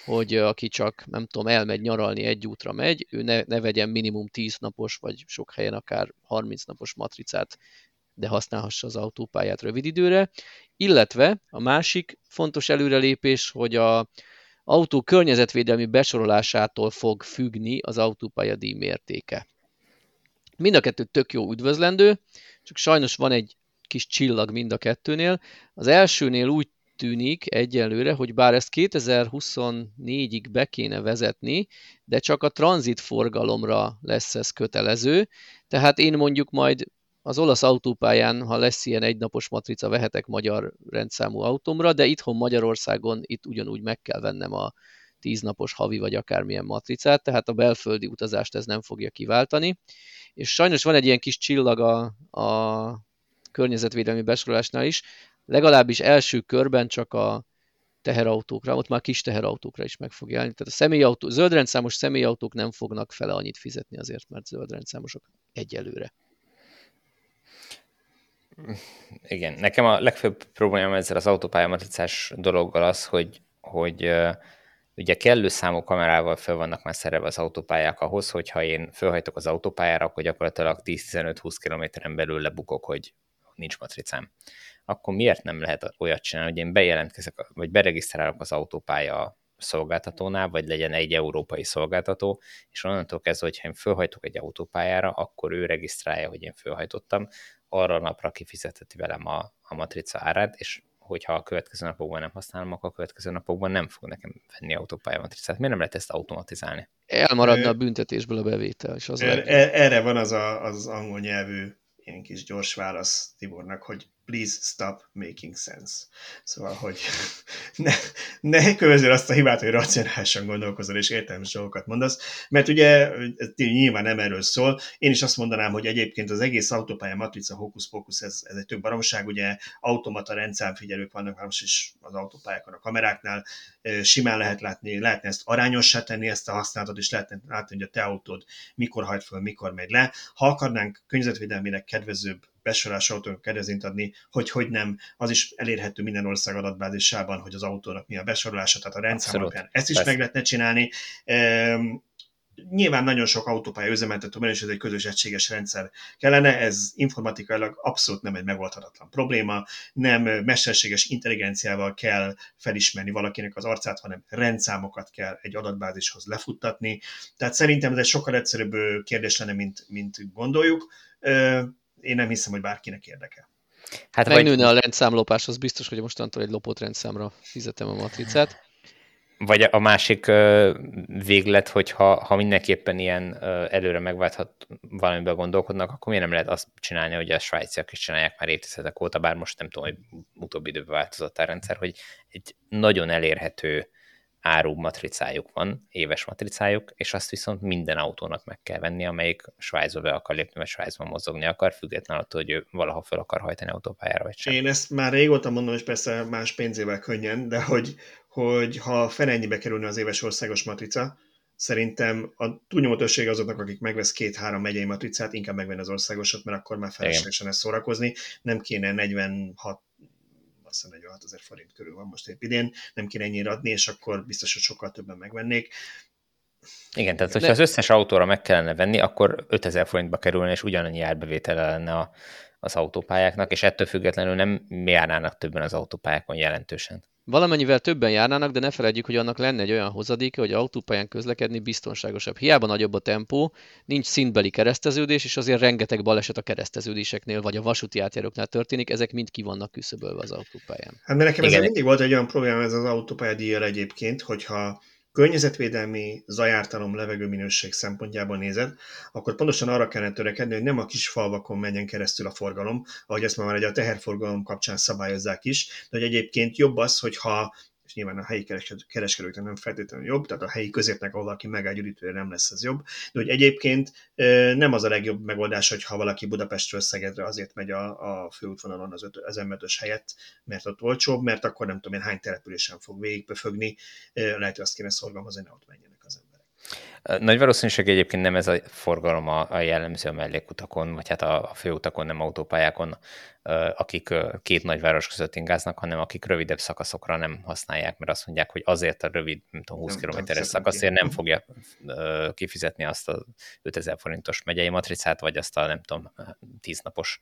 hogy aki csak, nem tudom, elmegy nyaralni, egy útra megy, ő ne, ne vegyen minimum 10 napos, vagy sok helyen akár 30 napos matricát de használhassa az autópályát rövid időre, illetve a másik fontos előrelépés, hogy a autó környezetvédelmi besorolásától fog függni az autópálya díj mértéke. Mind a kettő tök jó üdvözlendő, csak sajnos van egy kis csillag mind a kettőnél. Az elsőnél úgy tűnik egyelőre, hogy bár ezt 2024-ig be kéne vezetni, de csak a tranzit forgalomra lesz ez kötelező, tehát én mondjuk majd az olasz autópályán, ha lesz ilyen egynapos matrica, vehetek magyar rendszámú autómra, de itthon Magyarországon itt ugyanúgy meg kell vennem a tíznapos havi vagy akármilyen matricát, tehát a belföldi utazást ez nem fogja kiváltani. És sajnos van egy ilyen kis csillag a, a környezetvédelmi besorolásnál is, legalábbis első körben csak a teherautókra, ott már kis teherautókra is meg fog jelenni. Tehát a személyautó, zöldrendszámos személyautók nem fognak fele annyit fizetni azért, mert zöldrendszámosok egyelőre. Igen, nekem a legfőbb problémám ezzel az autópályamatricás dologgal az, hogy, hogy ugye kellő számú kamerával fel vannak már szerelve az autópályák ahhoz, hogyha én felhajtok az autópályára, akkor gyakorlatilag 10-15-20 kilométeren belül lebukok, hogy nincs matricám. Akkor miért nem lehet olyat csinálni, hogy én bejelentkezek, vagy beregisztrálok az autópálya szolgáltatónál, vagy legyen egy európai szolgáltató, és onnantól kezdve, hogyha én fölhajtok egy autópályára, akkor ő regisztrálja, hogy én fölhajtottam, arra a napra kifizetheti velem a, a matrica árát, és hogyha a következő napokban nem használom, akkor a következő napokban nem fog nekem venni autópályamatricát. Miért nem lehet ezt automatizálni? Elmaradna a büntetésből a bevétel. És az er, erre van az a, az angol nyelvű ilyen kis gyors válasz Tibornak, hogy please stop making sense. Szóval, hogy ne, ne kövezél azt a hibát, hogy racionálisan gondolkozol és értelmes dolgokat mondasz, mert ugye ez nyilván nem erről szól. Én is azt mondanám, hogy egyébként az egész autópálya matrica hókusz pókusz, ez, ez egy több baromság, ugye automata rendszámfigyelők vannak most is az autópályákon, a kameráknál, simán lehet látni, lehetne ezt arányossá tenni, ezt a használatot, és lehetne látni, hogy a te autód mikor hajt föl, mikor megy le. Ha akarnánk környezetvédelmének kedvezőbb besorolás autónak kedvezményt adni, hogy hogy nem, az is elérhető minden ország adatbázisában, hogy az autónak mi a besorolása, tehát a rendszer alapján ezt is Persze. meg lehetne csinálni. Um, nyilván nagyon sok autópálya üzemeltetőben, és ez egy közös egységes rendszer kellene, ez informatikailag abszolút nem egy megoldhatatlan probléma, nem mesterséges intelligenciával kell felismerni valakinek az arcát, hanem rendszámokat kell egy adatbázishoz lefuttatni. Tehát szerintem ez egy sokkal egyszerűbb kérdés lenne, mint, mint gondoljuk én nem hiszem, hogy bárkinek érdekel. Hát Megnőne vagy... a rendszámlopás, az biztos, hogy mostantól egy lopott rendszámra fizetem a matricát. Vagy a másik véglet, hogy ha, ha mindenképpen ilyen előre megválthat valamiben gondolkodnak, akkor miért nem lehet azt csinálni, hogy a svájciak is csinálják már évtizedek óta, bár most nem tudom, hogy utóbbi időben változott a rendszer, hogy egy nagyon elérhető áru matricájuk van, éves matricájuk, és azt viszont minden autónak meg kell venni, amelyik Svájcba be akar lépni, vagy Svájcban mozogni akar, függetlenül attól, hogy ő valaha fel akar hajtani autópályára, vagy sem. Én ezt már régóta mondom, és persze más pénzével könnyen, de hogy, hogy ha felennyibe kerülne az éves országos matrica, szerintem a túlnyomó többség azoknak, akik megvesz két-három megyei matricát, inkább megvenni az országosat, mert akkor már feleslegesen ezt szórakozni, nem kéne 46 azt hiszem 46 ezer forint körül van most épp idén, nem kéne ennyire adni, és akkor biztos, hogy sokkal többen megvennék. Igen, tehát hogyha De... az összes autóra meg kellene venni, akkor 5000 forintba kerülne, és ugyanannyi árbevétele lenne a, az autópályáknak, és ettől függetlenül nem járnának többen az autópályákon jelentősen. Valamennyivel többen járnának, de ne felejtjük, hogy annak lenne egy olyan hozadéka, hogy autópályán közlekedni biztonságosabb. Hiába nagyobb a tempó, nincs szintbeli kereszteződés, és azért rengeteg baleset a kereszteződéseknél, vagy a vasúti átjáróknál történik, ezek mind ki vannak küszöbölve az autópályán. Hát mert nekem ez mindig volt egy olyan probléma ez az autópályadíjjal egyébként, hogyha környezetvédelmi, zajártalom, levegőminőség szempontjából nézed, akkor pontosan arra kellene törekedni, hogy nem a kis falvakon menjen keresztül a forgalom, ahogy ezt már a teherforgalom kapcsán szabályozzák is, de hogy egyébként jobb az, hogyha és nyilván a helyi kereskedőknek nem feltétlenül jobb, tehát a helyi középnek, ahol valaki megáll gyűjtőre nem lesz ez jobb, de hogy egyébként nem az a legjobb megoldás, hogyha valaki Budapestről Szegedre azért megy a, a főútvonalon az, az m helyett, mert ott olcsóbb, mert akkor nem tudom én hány településen fog végigbefögni, lehet, hogy azt kéne szorgalmazni, hogy ne ott ember. Nagy valószínűség egyébként nem ez a forgalom a, a jellemző a mellékutakon, vagy hát a, a főutakon, nem autópályákon, akik két nagyváros között ingáznak, hanem akik rövidebb szakaszokra nem használják, mert azt mondják, hogy azért a rövid, nem tudom, 20 kilométeres szakaszért nem fogja kifizetni azt a 5000 forintos megyei matricát, vagy azt a nem tudom, 10 napos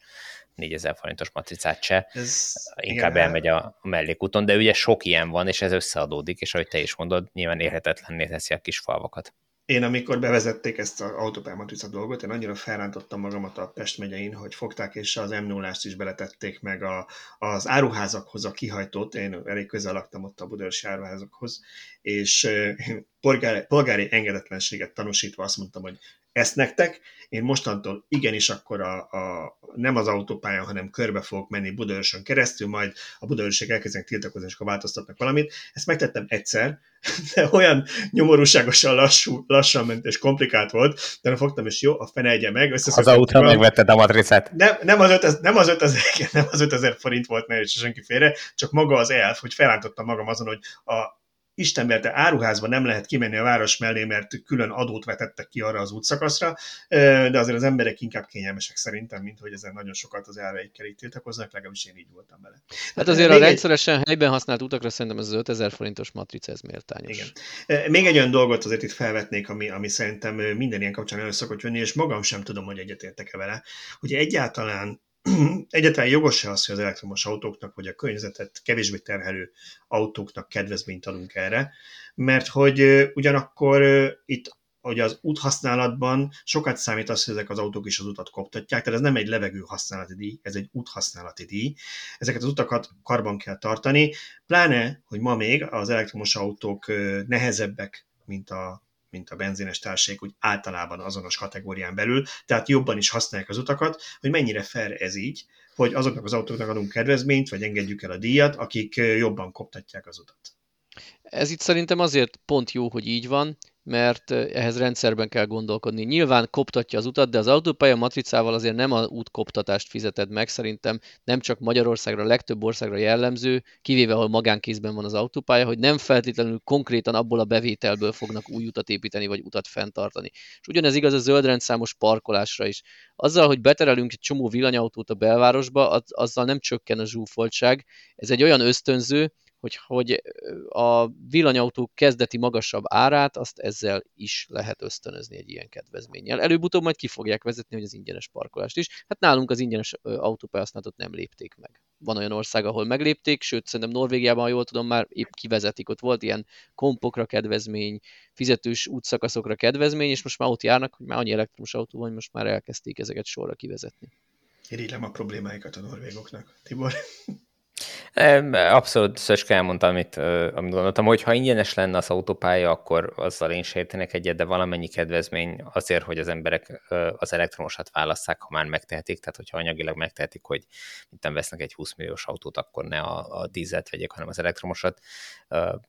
4000 forintos matricát se. Ez, Inkább igen, elmegy a, a mellékúton, de ugye sok ilyen van, és ez összeadódik, és ahogy te is mondod, nyilván érhetetlenné teszi a kis falvakat. Én amikor bevezették ezt az autópályamatrica dolgot, én annyira felrántottam magamat a Pest megyein, hogy fogták és az m 0 is beletették meg a, az áruházakhoz a kihajtót, én elég közel laktam ott a budörsi áruházakhoz, és polgári, polgári engedetlenséget tanúsítva azt mondtam, hogy ezt nektek, én mostantól igenis akkor a, a, nem az autópályán, hanem körbe fogok menni Budaörsön keresztül, majd a Budaörség elkezdenek tiltakozni, és akkor változtatnak valamit. Ezt megtettem egyszer, de olyan nyomorúságosan lassú, lassan ment és komplikált volt, de fogtam, és jó, a fene egye meg. Az autó megvetted a matricát. Nem, nem, az 5000, nem, az 5000, nem az 5000 forint volt, ne senki félre, csak maga az elf, hogy felántottam magam azon, hogy a Istenberte áruházba nem lehet kimenni a város mellé, mert külön adót vetettek ki arra az útszakaszra, de azért az emberek inkább kényelmesek szerintem, mint hogy ezen nagyon sokat az elveikkel itt tiltakoznak, legalábbis én így voltam vele. Hát azért a rendszeresen helyben használt utakra szerintem ez az 5000 forintos matrica, ez méltányos. Igen. Még egy olyan dolgot azért itt felvetnék, ami, ami szerintem minden ilyen kapcsán elő szokott jönni, és magam sem tudom, hogy egyetértek-e vele, hogy egyáltalán egyáltalán jogos-e az, hogy az elektromos autóknak, vagy a környezetet kevésbé terhelő autóknak kedvezményt adunk erre, mert hogy ugyanakkor itt hogy az úthasználatban sokat számít az, hogy ezek az autók is az utat koptatják, tehát ez nem egy levegő használati díj, ez egy úthasználati díj. Ezeket az utakat karban kell tartani, pláne, hogy ma még az elektromos autók nehezebbek, mint a mint a benzines társaik, úgy általában azonos kategórián belül, tehát jobban is használják az utakat, hogy mennyire fair ez így, hogy azoknak az autóknak adunk kedvezményt, vagy engedjük el a díjat, akik jobban koptatják az utat. Ez itt szerintem azért pont jó, hogy így van, mert ehhez rendszerben kell gondolkodni. Nyilván koptatja az utat, de az autópálya matricával azért nem a útkoptatást fizeted meg, szerintem nem csak Magyarországra, legtöbb országra jellemző, kivéve ahol magánkézben van az autópálya, hogy nem feltétlenül konkrétan abból a bevételből fognak új utat építeni, vagy utat fenntartani. És ugyanez igaz a zöldrendszámos parkolásra is. Azzal, hogy beterelünk egy csomó villanyautót a belvárosba, azzal nem csökken a zsúfoltság. Ez egy olyan ösztönző, hogy, hogy a villanyautó kezdeti magasabb árát, azt ezzel is lehet ösztönözni egy ilyen kedvezménnyel. Előbb-utóbb majd ki fogják vezetni, hogy az ingyenes parkolást is. Hát nálunk az ingyenes autópályasztanatot nem lépték meg. Van olyan ország, ahol meglépték, sőt, szerintem Norvégiában, ha jól tudom, már épp kivezetik. Ott volt ilyen kompokra kedvezmény, fizetős útszakaszokra kedvezmény, és most már ott járnak, hogy már annyi elektromos autó van, hogy most már elkezdték ezeket sorra kivezetni. Irigylem a problémáikat a norvégoknak. Tibor? Abszolút Szöcske elmondta, amit, amit gondoltam, hogy ha ingyenes lenne az autópálya, akkor azzal én sértenek egyet, de valamennyi kedvezmény azért, hogy az emberek az elektromosat válasszák, ha már megtehetik, tehát hogyha anyagilag megtehetik, hogy mint nem vesznek egy 20 milliós autót, akkor ne a, a dízelt vegyék, hanem az elektromosat.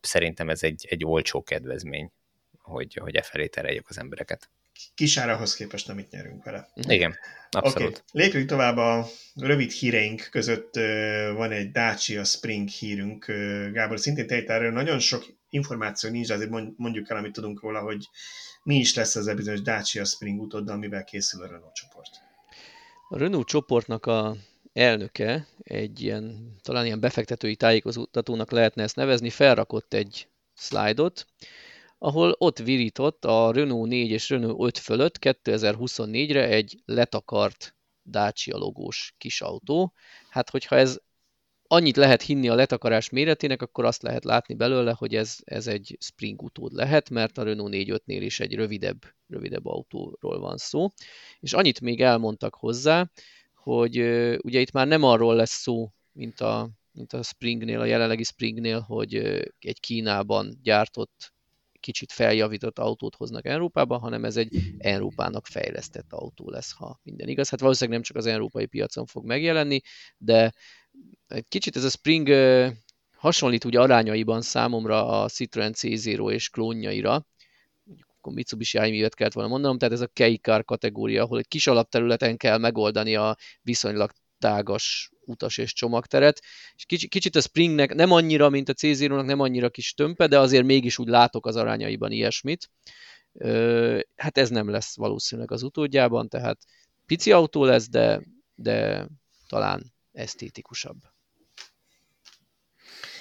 Szerintem ez egy, egy olcsó kedvezmény, hogy, hogy e felé tereljük az embereket kisárahoz képest, amit nyerünk vele. Igen, abszolút. Okay. Lépjünk tovább a rövid híreink között van egy Dacia Spring hírünk. Gábor, szintén tejtáról nagyon sok információ nincs, azért mondjuk el, amit tudunk róla, hogy mi is lesz ez a bizonyos Dacia Spring utóddal, mivel készül a Renault csoport. A Renault csoportnak a elnöke, egy ilyen, talán ilyen befektetői tájékoztatónak lehetne ezt nevezni, felrakott egy szlájdot, ahol ott virított a Renault 4 és Renault 5 fölött 2024-re egy letakart Dacia logós kis autó. Hát, hogyha ez annyit lehet hinni a letakarás méretének, akkor azt lehet látni belőle, hogy ez, ez egy Spring utód lehet, mert a Renault 4.5-nél is egy rövidebb, rövidebb autóról van szó. És annyit még elmondtak hozzá, hogy ugye itt már nem arról lesz szó, mint a, mint a Springnél, a jelenlegi Springnél, hogy egy Kínában gyártott kicsit feljavított autót hoznak Európába, hanem ez egy Európának fejlesztett autó lesz, ha minden igaz. Hát valószínűleg nem csak az európai piacon fog megjelenni, de egy kicsit ez a Spring hasonlít ugye arányaiban számomra a Citroen C0 és klónjaira, akkor Mitsubishi járművet kellett volna mondanom, tehát ez a kei kategória, ahol egy kis alapterületen kell megoldani a viszonylag tágas utas és csomagteret. És kicsit, kicsit a Springnek nem annyira, mint a c nem annyira kis tömpe, de azért mégis úgy látok az arányaiban ilyesmit. Hát ez nem lesz valószínűleg az utódjában, tehát pici autó lesz, de, de talán esztétikusabb.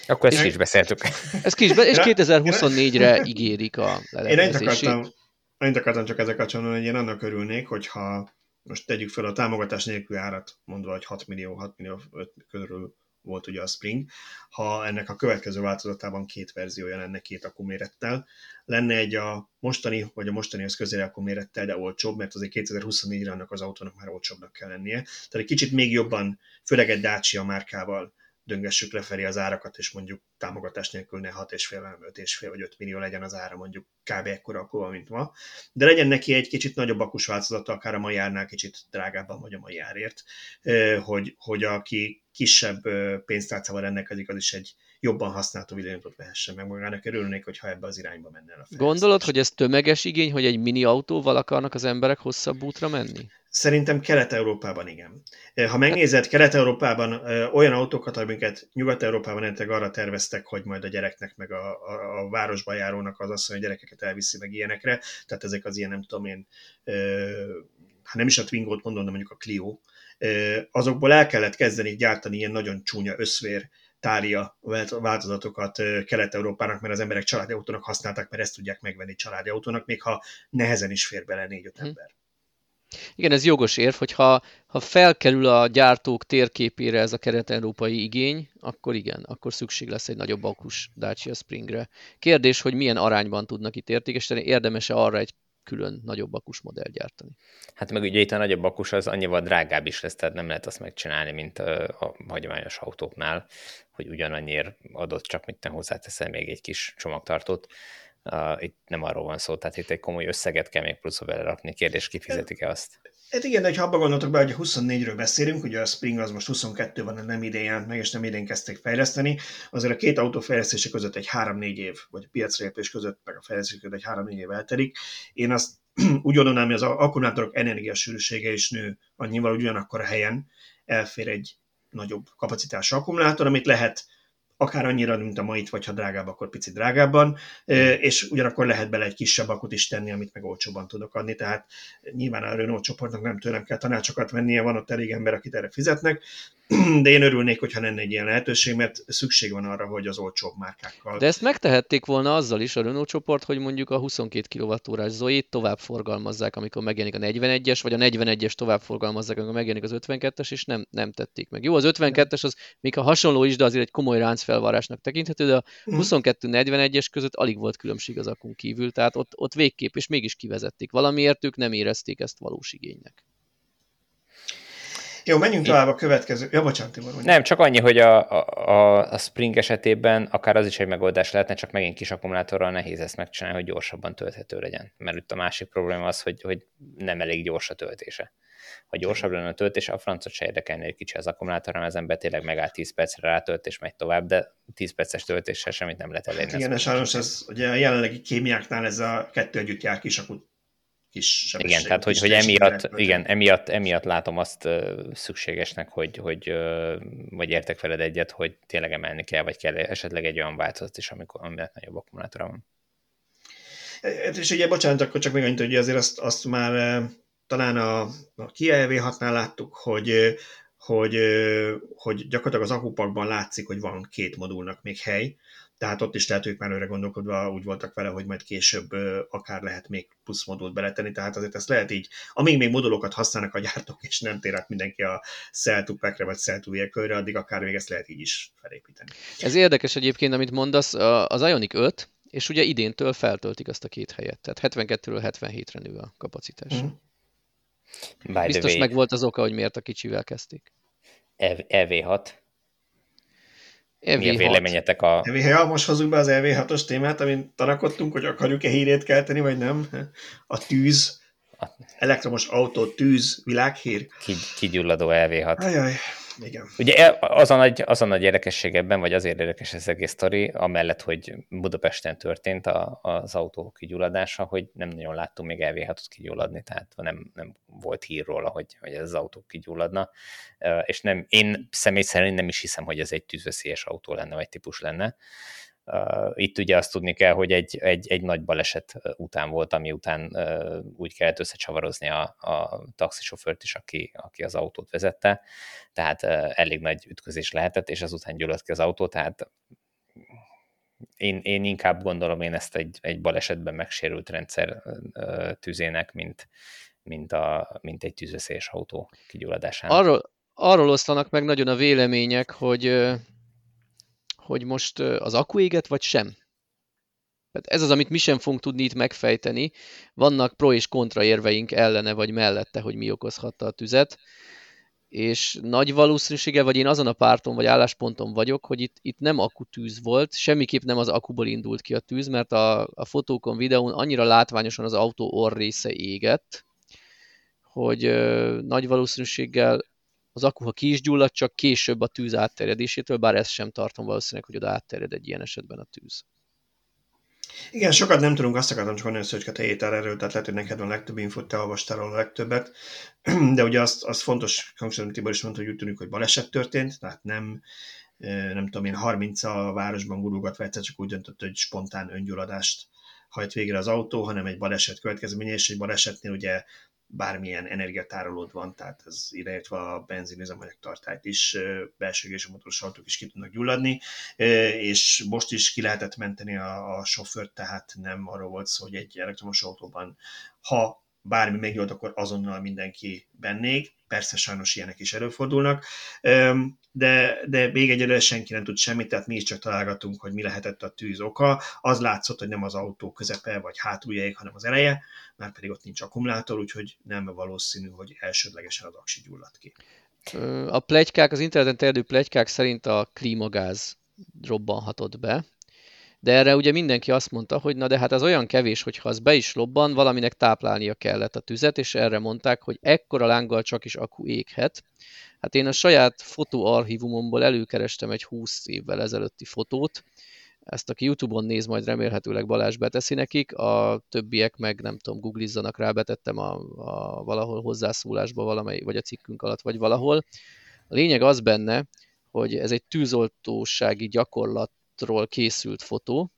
Akkor ezt ki is beszéltük. Ezt ki is be, és 2024-re ígérik a lelemezését. Én akartam, én akartam csak ezek kapcsolatban, hogy én annak örülnék, hogyha most tegyük fel a támogatás nélkül árat, mondva, hogy 6 millió, 6 millió 5 körül volt ugye a Spring, ha ennek a következő változatában két verziója lenne két akkumérettel, lenne egy a mostani, vagy a mostanihoz közeli akkumérettel, de olcsóbb, mert azért 2024-re annak az autónak már olcsóbbnak kell lennie. Tehát egy kicsit még jobban, főleg egy Dacia márkával döngessük lefelé az árakat, és mondjuk támogatás nélkül ne 6,5, hanem 5,5 vagy 5 millió legyen az ára mondjuk kb. ekkora akkor, mint ma. De legyen neki egy kicsit nagyobb akus változata, akár a mai árnál kicsit drágábban, vagy a mai árért, hogy, hogy aki kisebb pénztárcával rendelkezik, az is egy jobban használható villanyautót vehessen meg magának. Örülnék, hogyha ebbe az irányba menne a Gondolod, hogy ez tömeges igény, hogy egy mini autóval akarnak az emberek hosszabb útra menni? Szerintem Kelet-Európában igen. Ha megnézed, Kelet-Európában olyan autókat, amiket Nyugat-Európában esetleg arra terveztek, hogy majd a gyereknek, meg a, a, a városba járónak az asszony, hogy gyerekeket elviszi meg ilyenekre, tehát ezek az ilyen, nem tudom én, ha nem is a Twingo-t mondom, de mondjuk a Clio, azokból el kellett kezdeni gyártani ilyen nagyon csúnya összvér tária változatokat Kelet-Európának, mert az emberek családi autónak használták, mert ezt tudják megvenni családi autónak, még ha nehezen is fér bele négy-öt hm. ember. Igen, ez jogos érv, hogy ha, felkerül a gyártók térképére ez a kelet-európai igény, akkor igen, akkor szükség lesz egy nagyobb akus Dacia Springre. Kérdés, hogy milyen arányban tudnak itt értékesíteni, érdemes-e arra egy külön nagyobb akus modell gyártani. Hát meg ugye itt a nagyobb akus az annyival drágább is lesz, tehát nem lehet azt megcsinálni, mint a, a hagyományos autóknál, hogy ugyanannyiért adott, csak mit nem hozzáteszel még egy kis csomagtartót. Uh, itt nem arról van szó, tehát itt egy komoly összeget kell még pluszba belerakni. Kérdés, kifizetik-e azt? Hát igen, de ha abba gondoltok be, hogy 24-ről beszélünk, ugye a Spring az most 22 van, nem idén jelent meg, és nem idén kezdték fejleszteni, azért a két autó fejlesztése között egy 3-4 év, vagy a piacra lépés között, meg a fejlesztés között egy 3-4 év eltelik. Én azt úgy gondolnám, hogy az akkumulátorok energiasűrűsége is nő annyival, hogy ugyanakkor a helyen elfér egy nagyobb kapacitású akkumulátor, amit lehet akár annyira, mint a mait, vagy ha drágább, akkor picit drágábban, és ugyanakkor lehet bele egy kisebb akut is tenni, amit meg olcsóban tudok adni, tehát nyilván a Renault csoportnak nem tőlem kell tanácsokat vennie, van ott elég ember, akit erre fizetnek, de én örülnék, hogyha lenne egy ilyen lehetőség, mert szükség van arra, hogy az olcsóbb márkákkal. De ezt megtehették volna azzal is a Renault csoport, hogy mondjuk a 22 kWh Zoe-t tovább forgalmazzák, amikor megjelenik a 41-es, vagy a 41-es tovább forgalmazzák, amikor megjelenik az 52-es, és nem, nem tették meg. Jó, az 52-es az még ha hasonló is, de azért egy komoly ráncfelvárásnak tekinthető, de a 22-41-es mhm. között alig volt különbség az akun kívül, tehát ott, ott végképp, és mégis kivezették. Valamiért ők nem érezték ezt valós igénynek. Jó, menjünk tovább a következő. Ja, bocsánat, Tibor. Mondjuk. Nem, csak annyi, hogy a, a, a Spring esetében akár az is egy megoldás lehetne, csak megint kis akkumulátorral nehéz ezt megcsinálni, hogy gyorsabban tölthető legyen. Mert itt a másik probléma az, hogy, hogy nem elég gyors a töltése. Ha gyorsabb lenne a töltés, a francot se érdekelni, hogy kicsi az akkumulátor, hanem az ember tényleg megáll 10 percre rátölt, és megy tovább, de 10 perces töltéssel semmit nem lehet elérni. Hát igen, sajnos ez, ugye a jelenlegi kémiáknál ez a kettő együtt jár kis akut kis sebesség. Igen, tehát hogy, hogy emiatt, igen, emiatt, emiatt látom azt szükségesnek, hogy, hogy vagy értek veled egyet, hogy tényleg emelni kell, vagy kell esetleg egy olyan változat is, amikor amiatt nagyobb akkumulátora van. Hát, és ugye, bocsánat, akkor csak még annyit, hogy azért azt, azt már talán a, a Kia EV6-nál láttuk, hogy, hogy, hogy gyakorlatilag az akupakban látszik, hogy van két modulnak még hely, tehát ott is lehet, hogy már őre gondolkodva úgy voltak vele, hogy majd később akár lehet még plusz modult beletenni, tehát azért ezt lehet így, amíg még modulokat használnak a gyártók, és nem tér át mindenki a pack vagy vehicle addig akár még ezt lehet így is felépíteni. Ez érdekes egyébként, amit mondasz, az Ionic 5, és ugye idéntől feltöltik azt a két helyet, tehát 72-ről 77-re nő a kapacitás. Mm. Biztos meg volt az oka, hogy miért a kicsivel kezdték. EV6, EV6. Mi a véleményetek a... EV6, most hozzuk be az EV6-os témát, amin tanakodtunk, hogy akarjuk-e hírét kelteni, vagy nem. A tűz, elektromos autó, tűz, világhír. Kigyulladó EV6. Ajaj. Igen. Ugye e, az a, nagy, az a nagy érdekesség ebben, vagy azért érdekes ez egész sztori, amellett, hogy Budapesten történt a, az autó kigyulladása, hogy nem nagyon láttunk még elvéhatot kigyulladni, tehát nem, nem volt hír róla, hogy, hogy ez az autó kigyulladna, és nem, én személy szerint nem is hiszem, hogy ez egy tűzveszélyes autó lenne, vagy típus lenne. Itt ugye azt tudni kell, hogy egy, egy, egy nagy baleset után volt, ami után úgy kellett összecsavarozni a, a taxisofőrt is, aki, aki az autót vezette, tehát elég nagy ütközés lehetett, és azután gyulladt ki az autó, tehát én, én inkább gondolom én ezt egy, egy balesetben megsérült rendszer tüzének, mint, mint, a, mint egy tűzveszélyes autó kigyulladásának. Arról, arról osztanak meg nagyon a vélemények, hogy hogy most az akku éget, vagy sem. Tehát ez az, amit mi sem fogunk tudni itt megfejteni. Vannak pro és kontra érveink ellene vagy mellette, hogy mi okozhatta a tüzet. És nagy valószínűsége, vagy én azon a párton vagy állásponton vagyok, hogy itt, itt nem akutűz volt, semmiképp nem az akuból indult ki a tűz, mert a, a fotókon, videón annyira látványosan az autó orr része égett, hogy ö, nagy valószínűséggel az akku, ha ki is gyullad, csak később a tűz átterjedésétől, bár ezt sem tartom valószínűleg, hogy oda átterjed egy ilyen esetben a tűz. Igen, sokat nem tudunk, azt akartam csak mondani, hogy te erről, tehát lehet, hogy neked van legtöbb infot, te olvastál a legtöbbet, de ugye azt, azt fontos, hangsúlyozom, Tibor is mondta, hogy úgy tűnik, hogy baleset történt, tehát nem, nem tudom én, 30 a városban gurulgatva egyszer csak úgy döntött, hogy spontán öngyulladást hajt végre az autó, hanem egy baleset következménye, és egy balesetnél ugye bármilyen energiatárolód van, tehát ez ideértve a benzinüzemanyag tartályt is, belső és motoros autók is ki tudnak gyulladni, és most is ki lehetett menteni a, a sofőrt, tehát nem arról volt szó, hogy egy elektromos autóban, ha bármi megjolt, akkor azonnal mindenki bennék. Persze sajnos ilyenek is előfordulnak, de, de még egyelőre senki nem tud semmit, tehát mi is csak találgatunk, hogy mi lehetett a tűz oka. Az látszott, hogy nem az autó közepe vagy hátuljáig, hanem az eleje, már pedig ott nincs akkumulátor, úgyhogy nem valószínű, hogy elsődlegesen az aksi gyulladt ki. A plegykák, az interneten terjedő plegykák szerint a klímagáz robbanhatott be, de erre ugye mindenki azt mondta, hogy na de hát ez olyan kevés, hogy ha az be is lobban, valaminek táplálnia kellett a tüzet, és erre mondták, hogy ekkora lánggal csak is akku éghet. Hát én a saját fotóarchívumomból előkerestem egy 20 évvel ezelőtti fotót, ezt aki Youtube-on néz, majd remélhetőleg Balázs beteszi nekik, a többiek meg nem tudom, googlizzanak rá, betettem a, a valahol hozzászólásba valamely, vagy a cikkünk alatt, vagy valahol. A lényeg az benne, hogy ez egy tűzoltósági gyakorlat ról készült fotó,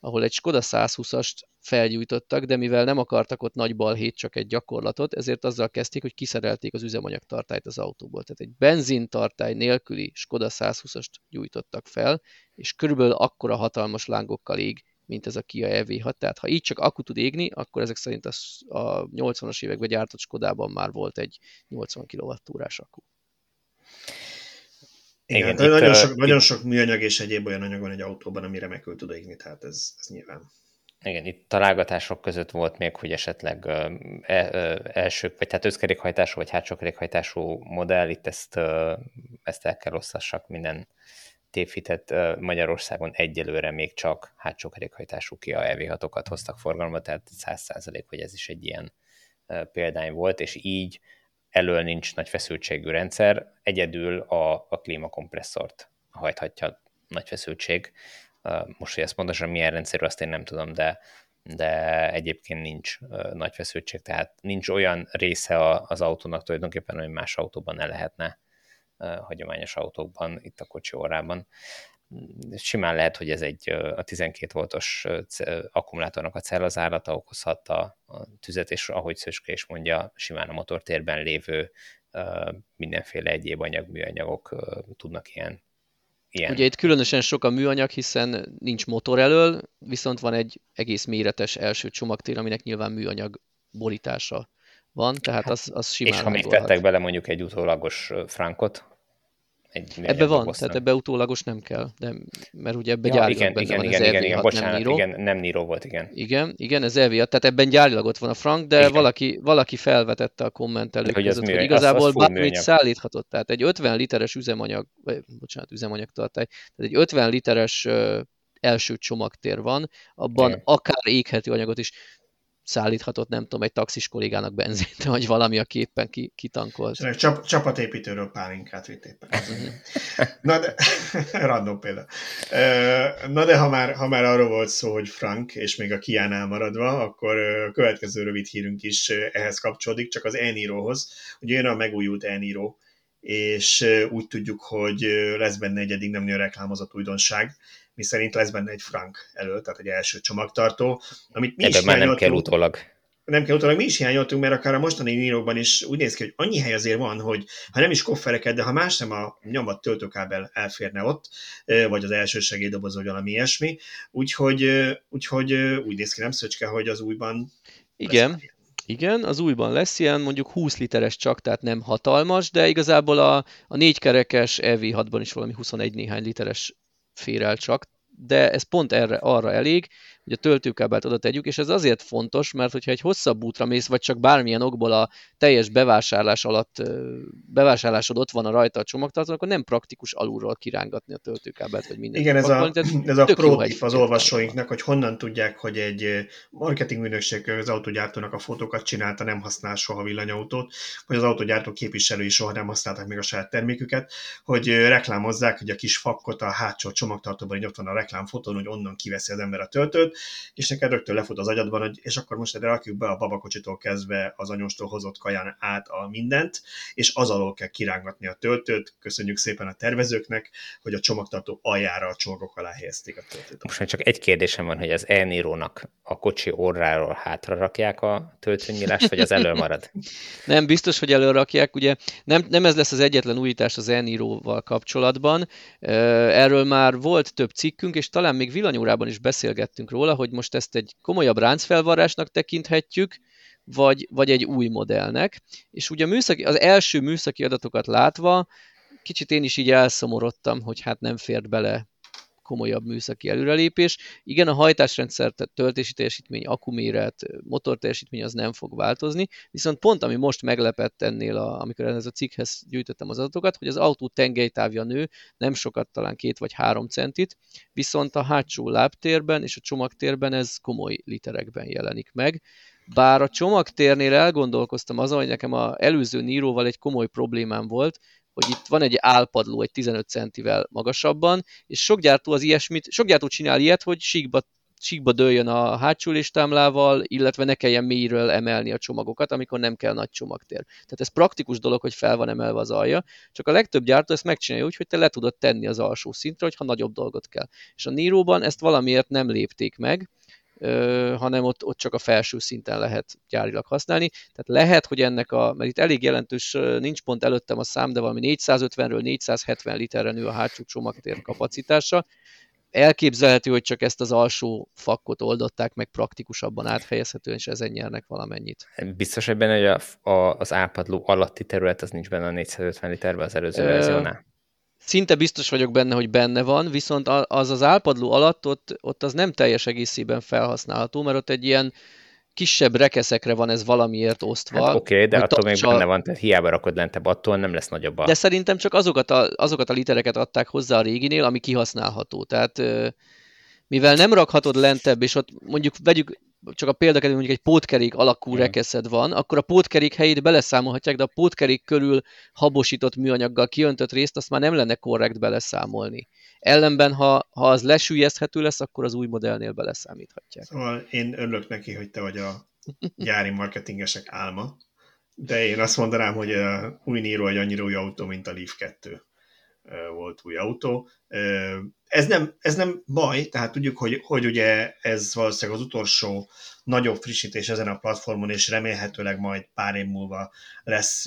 ahol egy Skoda 120-ast felgyújtottak, de mivel nem akartak ott nagy balhét, csak egy gyakorlatot, ezért azzal kezdték, hogy kiszerelték az üzemanyagtartályt az autóból. Tehát egy benzintartály nélküli Skoda 120-ast gyújtottak fel, és körülbelül akkora hatalmas lángokkal ég, mint ez a Kia EV6. Tehát ha így csak akku tud égni, akkor ezek szerint a 80-as években gyártott Skodában már volt egy 80 kWh-s akku. Igen, Igen nagyon, sok, itt... nagyon sok műanyag és egyéb olyan anyag van egy autóban, ami remekül tud égni, tehát ez, ez nyilván. Igen, itt találgatások között volt még, hogy esetleg e, első, vagy tehát összkerékhajtású, vagy hátsókerékhajtású modell, itt ezt, ezt el kell osztassak minden tévhitet Magyarországon egyelőre még csak hátsókerékhajtású Kia EV6-okat hoztak forgalomba, tehát 100% hogy ez is egy ilyen példány volt, és így elől nincs nagy feszültségű rendszer, egyedül a, a klímakompresszort hajthatja nagy feszültség, most, hogy ez pontosan milyen rendszerű, azt én nem tudom, de, de egyébként nincs nagy feszültség, tehát nincs olyan része az autónak tulajdonképpen, hogy más autóban ne lehetne, hagyományos autókban, itt a kocsi órában. Simán lehet, hogy ez egy a 12 voltos akkumulátornak a cellazárata okozhatta a tüzet, és ahogy Szöcske is mondja, simán a motortérben lévő mindenféle egyéb anyag, műanyagok tudnak ilyen Ilyen. Ugye itt különösen sok a műanyag, hiszen nincs motor elől, viszont van egy egész méretes első csomagtér, aminek nyilván műanyag borítása van, tehát hát, az, az simán És ha még tettek bele mondjuk egy utólagos frankot, egy ebbe van, bosszan. tehát ebbe utólagos nem kell, de, mert ugye ebbe ja, gyárilag igen, igen, van igen, igen, igen, bocsánat, nem Niro. igen, nem Niro volt, igen. Igen, igen, ez elviat, tehát ebben gyárilag ott van a frank, de igen. valaki, valaki felvetette a kommentelők hogy között, hogy igazából az, az bármit szállíthatott, tehát egy 50 literes üzemanyag, vagy bocsánat, üzemanyagtartály, tehát egy 50 literes első csomagtér van, abban igen. akár éghető anyagot is szállíthatott, nem tudom, egy taxis kollégának benzint, vagy valami, a képen ki, kitankolt. Csap, csapatépítőről pálinkát vitt éppen. Na de, random példa. Na de ha már, ha már arról volt szó, hogy Frank, és még a Kiánál maradva, akkor a következő rövid hírünk is ehhez kapcsolódik, csak az Enirohoz. Ugye jön a megújult Eniro, és úgy tudjuk, hogy lesz benne egy eddig nem nagyon reklámozott újdonság, mi szerint lesz benne egy frank elő, tehát egy első csomagtartó, amit mi Ebben is már nem kell utólag. Nem kell utólag, mi is hiányoltunk, mert akár a mostani nírokban is úgy néz ki, hogy annyi hely azért van, hogy ha nem is koffereket, de ha más nem a nyomat töltőkábel elférne ott, vagy az első segélydoboz, vagy valami ilyesmi, úgyhogy, úgyhogy úgy néz ki, nem szöcske, hogy az újban igen, igen, az újban lesz ilyen, mondjuk 20 literes csak, tehát nem hatalmas, de igazából a, a négykerekes EV6-ban is valami 21 néhány literes fér el csak, de ez pont erre, arra elég, hogy a töltőkábelt oda tegyük, és ez azért fontos, mert hogyha egy hosszabb útra mész, vagy csak bármilyen okból a teljes bevásárlás alatt, bevásárlásod ott van a rajta a csomagtartó, akkor nem praktikus alulról kirángatni a töltőkábelt, vagy minden. Igen, ez a, ez a pro az olvasóinknak, hogy honnan tudják, hogy egy marketing műnökség az autógyártónak a fotókat csinálta, nem használ soha villanyautót, vagy az autógyártó képviselői soha nem használták még a saját terméküket, hogy reklámozzák, hogy a kis fakkot a hátsó csomagtartóban, hogy ott van a reklámfotón, hogy onnan kiveszi az ember a töltőt, és neked rögtön lefut az agyadban, hogy és akkor most erre rakjuk be a babakocsitól kezdve az anyostól hozott kaján át a mindent, és az alól kell kirángatni a töltőt. Köszönjük szépen a tervezőknek, hogy a csomagtartó aljára a csomagok alá helyezték a töltőt. Most már csak egy kérdésem van, hogy az elnírónak a kocsi orráról hátra rakják a töltőnyílást, vagy az elől marad? nem, biztos, hogy elől rakják. Ugye nem, nem ez lesz az egyetlen újítás az elníróval kapcsolatban. Erről már volt több cikkünk, és talán még villanyórában is beszélgettünk róla, hogy most ezt egy komolyabb ráncfelvarrásnak tekinthetjük, vagy, vagy egy új modellnek. És ugye a műszaki, az első műszaki adatokat látva, kicsit én is így elszomorodtam, hogy hát nem fért bele komolyabb műszaki előrelépés. Igen, a hajtásrendszer, tehát töltési teljesítmény, akuméret, motorteljesítmény az nem fog változni, viszont pont ami most meglepett ennél, a, amikor ez a cikkhez gyűjtöttem az adatokat, hogy az autó tengelytávja nő, nem sokat, talán két vagy három centit, viszont a hátsó lábtérben és a csomagtérben ez komoly literekben jelenik meg. Bár a csomagtérnél elgondolkoztam azon, hogy nekem a előző Níróval egy komoly problémám volt, hogy itt van egy álpadló egy 15 centivel magasabban, és sok gyártó az ilyesmit, sok gyártó csinál ilyet, hogy síkba síkba dőljön a hátsó listámlával, illetve ne kelljen mélyről emelni a csomagokat, amikor nem kell nagy csomagtér. Tehát ez praktikus dolog, hogy fel van emelve az alja, csak a legtöbb gyártó ezt megcsinálja úgy, hogy te le tudod tenni az alsó szintre, hogyha nagyobb dolgot kell. És a Níróban ezt valamiért nem lépték meg, hanem ott, ott csak a felső szinten lehet gyárilag használni. Tehát lehet, hogy ennek a, mert itt elég jelentős, nincs pont előttem a szám, de valami 450-ről 470 literre nő a hátsó csomagtér kapacitása. Elképzelhető, hogy csak ezt az alsó fakkot oldották meg praktikusabban áthelyezhetően, és ezen nyernek valamennyit. Biztos, hogy benne, hogy a, a, az ápadló alatti terület az nincs benne a 450 literben az előző verziónál? Szinte biztos vagyok benne, hogy benne van, viszont az az álpadló alatt ott, ott az nem teljes egészében felhasználható, mert ott egy ilyen kisebb rekeszekre van ez valamiért osztva. Hát oké, okay, de attól még benne van, tehát hiába rakod lentebb, attól nem lesz nagyobb a... De szerintem csak azokat a, azokat a litereket adták hozzá a réginél, ami kihasználható. Tehát mivel nem rakhatod lentebb, és ott mondjuk vegyük csak a példakedő mondjuk egy pótkerék alakú hmm. rekeszed van, akkor a pótkerék helyét beleszámolhatják, de a pótkerék körül habosított műanyaggal kiöntött részt azt már nem lenne korrekt beleszámolni. Ellenben, ha, ha az lesüllyeszthető lesz, akkor az új modellnél beleszámíthatják. Szóval én örülök neki, hogy te vagy a gyári marketingesek álma, de én azt mondanám, hogy a új Niro egy annyira új autó, mint a Leaf 2 volt új autó. Ez nem, ez nem baj, tehát tudjuk, hogy, hogy ugye ez valószínűleg az utolsó nagyobb frissítés ezen a platformon, és remélhetőleg majd pár év múlva lesz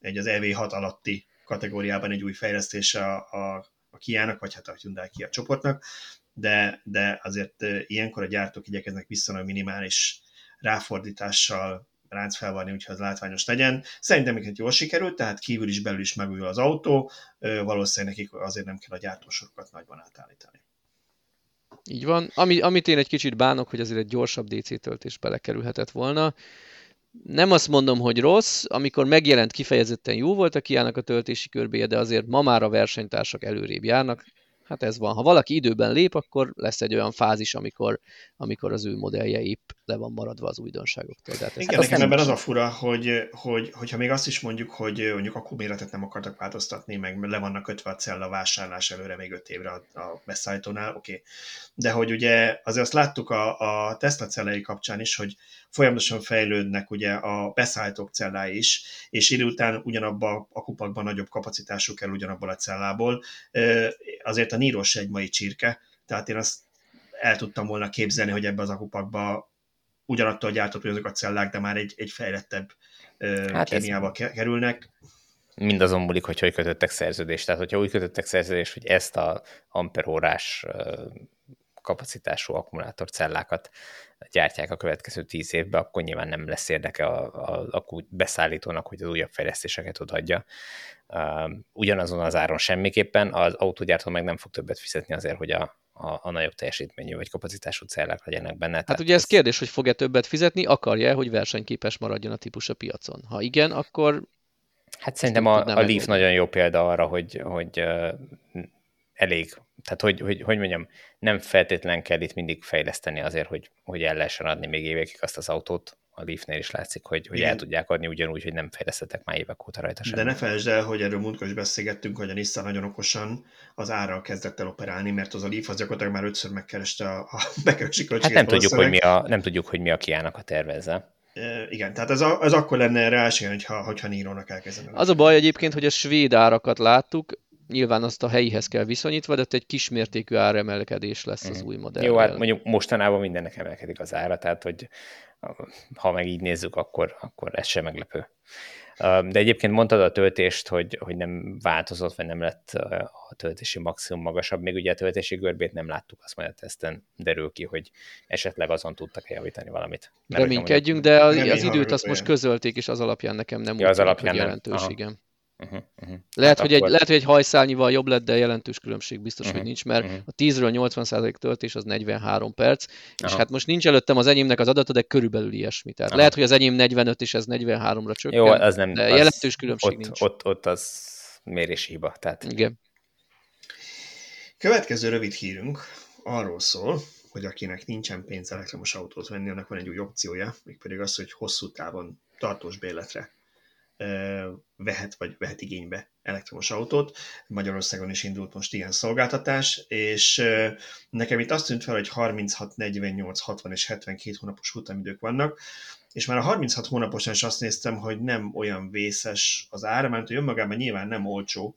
egy az EV6 alatti kategóriában egy új fejlesztés a, a, a Kia-nak, vagy hát a Hyundai Kia csoportnak, de, de azért ilyenkor a gyártók igyekeznek viszonylag minimális ráfordítással ránc felvarni, úgyhogy az látványos legyen. Szerintem őket jól sikerült, tehát kívül is belül is megújul az autó, valószínűleg nekik azért nem kell a gyártósorokat nagyban átállítani. Így van. Ami, amit én egy kicsit bánok, hogy azért egy gyorsabb DC töltés belekerülhetett volna. Nem azt mondom, hogy rossz, amikor megjelent kifejezetten jó volt a kiának a töltési körbéje, de azért ma már a versenytársak előrébb járnak, hát ez van. Ha valaki időben lép, akkor lesz egy olyan fázis, amikor, amikor az ő modellje épp le van maradva az újdonságoktól. De hát Igen, hát nekem ebben az a fura, hogy, hogy, hogyha még azt is mondjuk, hogy mondjuk a méretet nem akartak változtatni, meg le vannak kötve a cella vásárlás előre még öt évre a, a beszállítónál, oké. Okay. De hogy ugye azért azt láttuk a, a Tesla cellei kapcsán is, hogy folyamatosan fejlődnek ugye a beszállítók cellái is, és idő után ugyanabban a kupakban nagyobb kapacitású kell ugyanabból a cellából. Azért a Niro se egy mai csirke, tehát én azt el tudtam volna képzelni, hogy ebbe az akupakba ugyanattól gyártott azok a cellák, de már egy, egy fejlettebb hát kémiába ez... kerülnek. Mindazon múlik, hogy hogy kötöttek szerződést. Tehát, hogyha úgy kötöttek szerződést, hogy ezt a amperórás kapacitású akkumulátorcellákat gyártják a következő tíz évben, akkor nyilván nem lesz érdeke a, a, a beszállítónak, hogy az újabb fejlesztéseket odaadja. Ugyanazon az áron semmiképpen, az autógyártó meg nem fog többet fizetni azért, hogy a, a, a nagyobb teljesítményű vagy kapacitású cellák legyenek benne. Hát Tehát ugye ez kérdés, hogy fog-e többet fizetni, akarja hogy versenyképes maradjon a típus a piacon. Ha igen, akkor Hát szerintem a, a Leaf nagyon jó példa arra, hogy, hogy elég, tehát hogy, hogy, hogy mondjam, nem feltétlen kell itt mindig fejleszteni azért, hogy, hogy el lehessen adni még évekig azt az autót, a Leafnél is látszik, hogy, hogy el tudják adni ugyanúgy, hogy nem fejlesztettek már évek óta rajta sem. De ne felejtsd el, hogy erről múltkor is beszélgettünk, hogy a Nissan nagyon okosan az árral kezdett el operálni, mert az a Leaf az gyakorlatilag már ötször megkereste a, a bekeresi költséget. Hát nem tudjuk, hogy mi a, nem tudjuk, hogy mi a kiának a tervezze. Igen, tehát ez, a, ez akkor lenne reális, hogyha, hogyha Nírónak elkezdene. Az a baj egyébként, hogy a svéd árakat láttuk, nyilván azt a helyihez kell viszonyítva, de ott egy kismértékű áremelkedés lesz az mm. új modell. Jó, hát mondjuk mostanában mindennek emelkedik az ára, tehát hogy ha meg így nézzük, akkor, akkor ez sem meglepő. De egyébként mondtad a töltést, hogy, hogy nem változott, vagy nem lett a töltési maximum magasabb. Még ugye a töltési görbét nem láttuk, azt majd a teszten derül ki, hogy esetleg azon tudtak javítani valamit. Reménykedjünk, de az, az időt azt most közölték, és az alapján nekem nem ja, úgy az alapján jelentős, igen. Uh-huh, uh-huh. Lehet, hát hogy akkor... egy, lehet, hogy egy hajszálnyival jobb lett, de jelentős különbség biztos, uh-huh, hogy nincs, mert uh-huh. a 10-ről 80% töltés az 43 perc, uh-huh. és hát most nincs előttem az enyémnek az adata, de körülbelül ilyesmi. Tehát uh-huh. lehet, hogy az enyém 45 és ez 43-ra csökken, Jó, az nem, de az jelentős különbség ott, nincs. Ott, ott az mérési hiba. Tehát... Igen. Következő rövid hírünk arról szól, hogy akinek nincsen pénz elektromos autót venni, annak van egy új opciója, mégpedig az, hogy hosszú távon tartós bérletre vehet vagy vehet igénybe elektromos autót. Magyarországon is indult most ilyen szolgáltatás, és nekem itt azt tűnt fel, hogy 36, 48, 60 és 72 hónapos futamidők vannak, és már a 36 hónaposan is azt néztem, hogy nem olyan vészes az ára, mert hogy önmagában nyilván nem olcsó.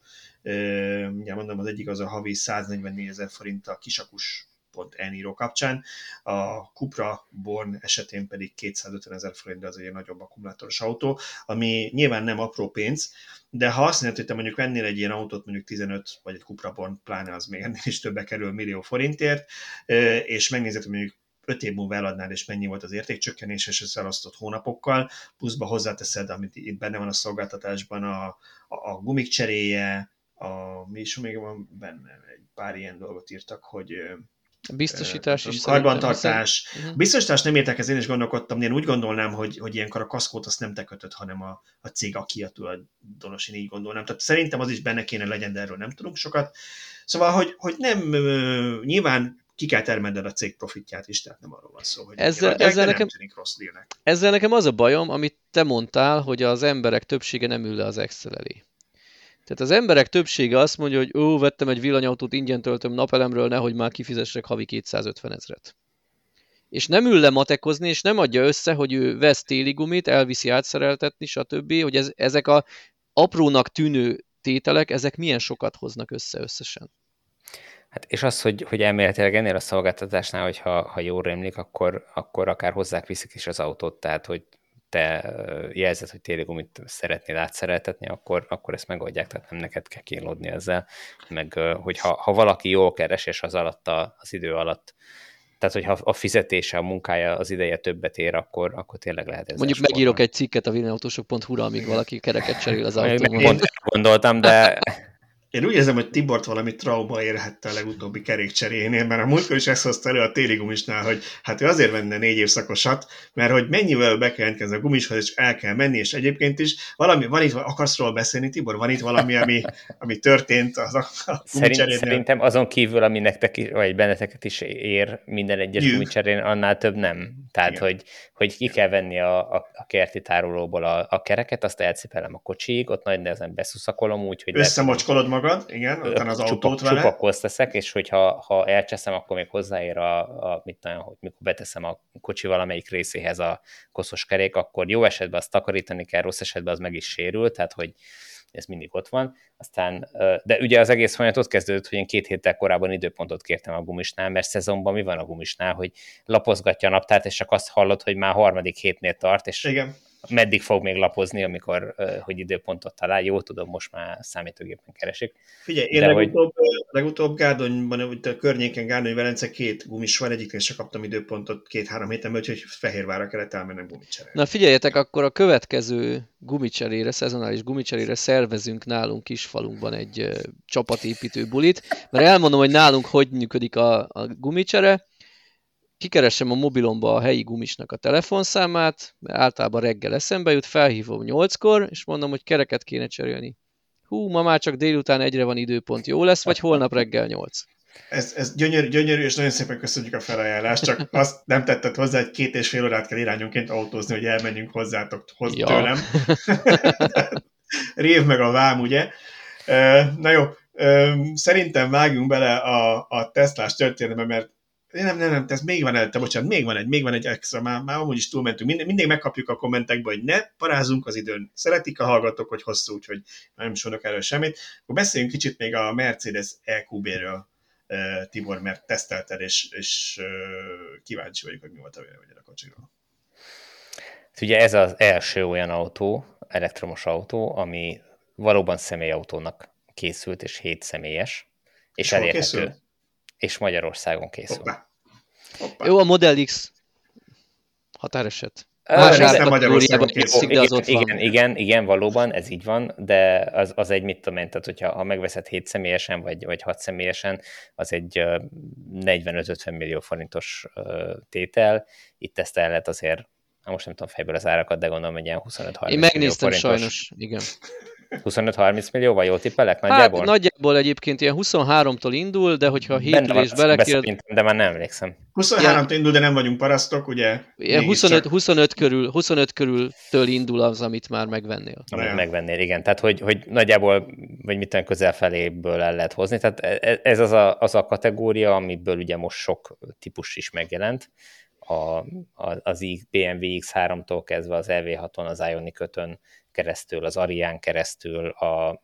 Ugye mondom, az egyik az a havi 144 ezer forint a kisakus pont elníró kapcsán. A Cupra Born esetén pedig 250 ezer forint, az egy nagyobb akkumulátoros autó, ami nyilván nem apró pénz, de ha azt mondod, hogy te mondjuk vennél egy ilyen autót, mondjuk 15, vagy egy Cupra Born, pláne az még ennél is többe kerül millió forintért, és megnézed, hogy mondjuk 5 év múlva eladnál, és mennyi volt az értékcsökkenés, és ezt elosztott hónapokkal, pluszba hozzáteszed, amit itt benne van a szolgáltatásban, a, a, a gumik cseréje, a mi is még van benne egy pár ilyen dolgot írtak, hogy Biztosítás is Karbantartás. Uh-huh. Biztosítás nem értek, ez én is gondolkodtam, én úgy gondolnám, hogy, hogy ilyenkor a kaszkót azt nem te kötött, hanem a, a cég, aki a tulajdonos, én így gondolnám. Tehát szerintem az is benne kéne legyen, de erről nem tudunk sokat. Szóval, hogy, hogy nem, nyilván ki kell termelned a cég profitját is, tehát nem arról van szó, hogy ezzel, adják, ezzel, nekem, rossz ezzel nekem az a bajom, amit te mondtál, hogy az emberek többsége nem ül le az Excel elé. Tehát az emberek többsége azt mondja, hogy ó, vettem egy villanyautót, ingyen töltöm napelemről, nehogy már kifizessek havi 250 ezret. És nem ül le matekozni, és nem adja össze, hogy ő vesz téli gumit, elviszi átszereltetni, stb., hogy ez, ezek a aprónak tűnő tételek, ezek milyen sokat hoznak össze összesen. Hát és az, hogy, hogy elméletileg ennél a szolgáltatásnál, hogyha ha jól rémlik, akkor, akkor akár hozzák viszik is az autót, tehát hogy te jelzed, hogy térigumit szeretnél átszereltetni, akkor, akkor ezt megoldják, tehát nem neked kell kínlódni ezzel, meg hogyha ha valaki jól keres, és az alatt a, az idő alatt tehát, hogyha a fizetése, a munkája, az ideje többet ér, akkor, akkor tényleg lehet ez. Mondjuk megírok egy cikket a villanyautosok.hu-ra, amíg valaki kereket cserél az autóban. Gondoltam, de én úgy érzem, hogy Tibort valami trauma érhette a legutóbbi kerékcserénél, mert a múltkor is ezt hozta elő a téli gumisnál, hogy hát ő azért venne négy évszakosat, mert hogy mennyivel be kell a gumishoz, és el kell menni, és egyébként is valami, van itt, akarsz róla beszélni, Tibor? Van itt valami, ami, ami történt az a, a Szerint, Szerintem azon kívül, ami nektek, vagy benneteket is ér minden egyes Jük. gumicserén, annál több nem. Tehát, hogy, hogy ki kell venni a, a, a kerti tárolóból a, a kereket, azt elcipelem a kocsiig, ott nagy nehezen beszuszakolom, úgyhogy... Összemocskolod magad, igen, utána az csupa, autót vele. Csupakolsz teszek, és hogyha ha elcseszem, akkor még hozzáér a, a mit tudom, hogy mikor beteszem a kocsi valamelyik részéhez a koszos kerék, akkor jó esetben azt takarítani kell, rossz esetben az meg is sérül, tehát hogy ez mindig ott van. Aztán, de ugye az egész folyamat ott kezdődött, hogy én két héttel korábban időpontot kértem a gumisnál, mert szezonban mi van a gumisnál, hogy lapozgatja a naptárt, és csak azt hallod, hogy már harmadik hétnél tart, és Igen meddig fog még lapozni, amikor, hogy időpontot talál. Jó, tudom, most már számítógépen keresik. Figyelj, én legutóbb, hogy... legutóbb Gárdonyban, úgy a környéken Gárdony Velence két gumis van, egyiknél se kaptam időpontot két-három héten, úgyhogy Fehérvárra kellett elmennem gumicserére. Na figyeljetek, akkor a következő gumicserére, szezonális gumicserére szervezünk nálunk falunkban egy csapatépítő bulit, mert elmondom, hogy nálunk hogy működik a, a gumicsere kikeresem a mobilomba a helyi gumisnak a telefonszámát, mert általában reggel eszembe jut, felhívom 8-kor, és mondom, hogy kereket kéne cserélni. Hú, ma már csak délután egyre van időpont, jó lesz, vagy holnap reggel 8. Ez, ez gyönyörű, gyönyörű, és nagyon szépen köszönjük a felajánlást, csak azt nem tetted hozzá, hogy két és fél órát kell irányonként autózni, hogy elmenjünk hozzátok hoz ja. tőlem. Rév meg a vám, ugye? Na jó, szerintem vágjunk bele a, a Teslás történetbe, mert nem, nem, nem, ez még van előtte, bocsánat, még van egy, még van egy extra, már, már amúgy is túlmentünk. Mind, mindig megkapjuk a kommentekbe, hogy ne parázunk az időn. Szeretik a hallgatók, hogy hosszú, úgyhogy nem sorok erről semmit. Akkor beszéljünk kicsit még a Mercedes EQB-ről, Tibor, mert tesztelted, és, és kíváncsi vagyok, hogy mi volt a véleményed a kocsiról. Ugye ez az első olyan autó, elektromos autó, ami valóban személyautónak készült, és hét személyes, és, és elérhető. Készül? És Magyarországon készül. Hoppá. Hoppá. Jó, a Model X határeset. Más Magyarországon igen, igen, igen, igen, valóban, ez így van, de az, az egy, mit tudom én, tehát hogyha ha megveszed 7 személyesen, vagy, vagy 6 személyesen, az egy 45-50 millió forintos tétel. Itt ezt el lehet azért, most nem tudom fejből az árakat, de gondolom, hogy ilyen 25-30 Én megnéztem sajnos, igen. 25-30 millió, vagy jó tippelek nagyjából? Hát nagyjából egyébként ilyen 23-tól indul, de hogyha hétülés belekérd... De már nem emlékszem. 23-tól indul, de nem vagyunk parasztok, ugye? Ilyen 25, 25, körül, 25 körültől indul az, amit már megvennél. Amit megvennél, igen. Tehát, hogy, hogy nagyjából, vagy mit közel feléből el lehet hozni. Tehát e- e- ez az a, az a kategória, amiből ugye most sok típus is megjelent. A, a, az BMW X3-tól kezdve az EV6-on, az Ioniq 5 keresztül, az Arián keresztül, a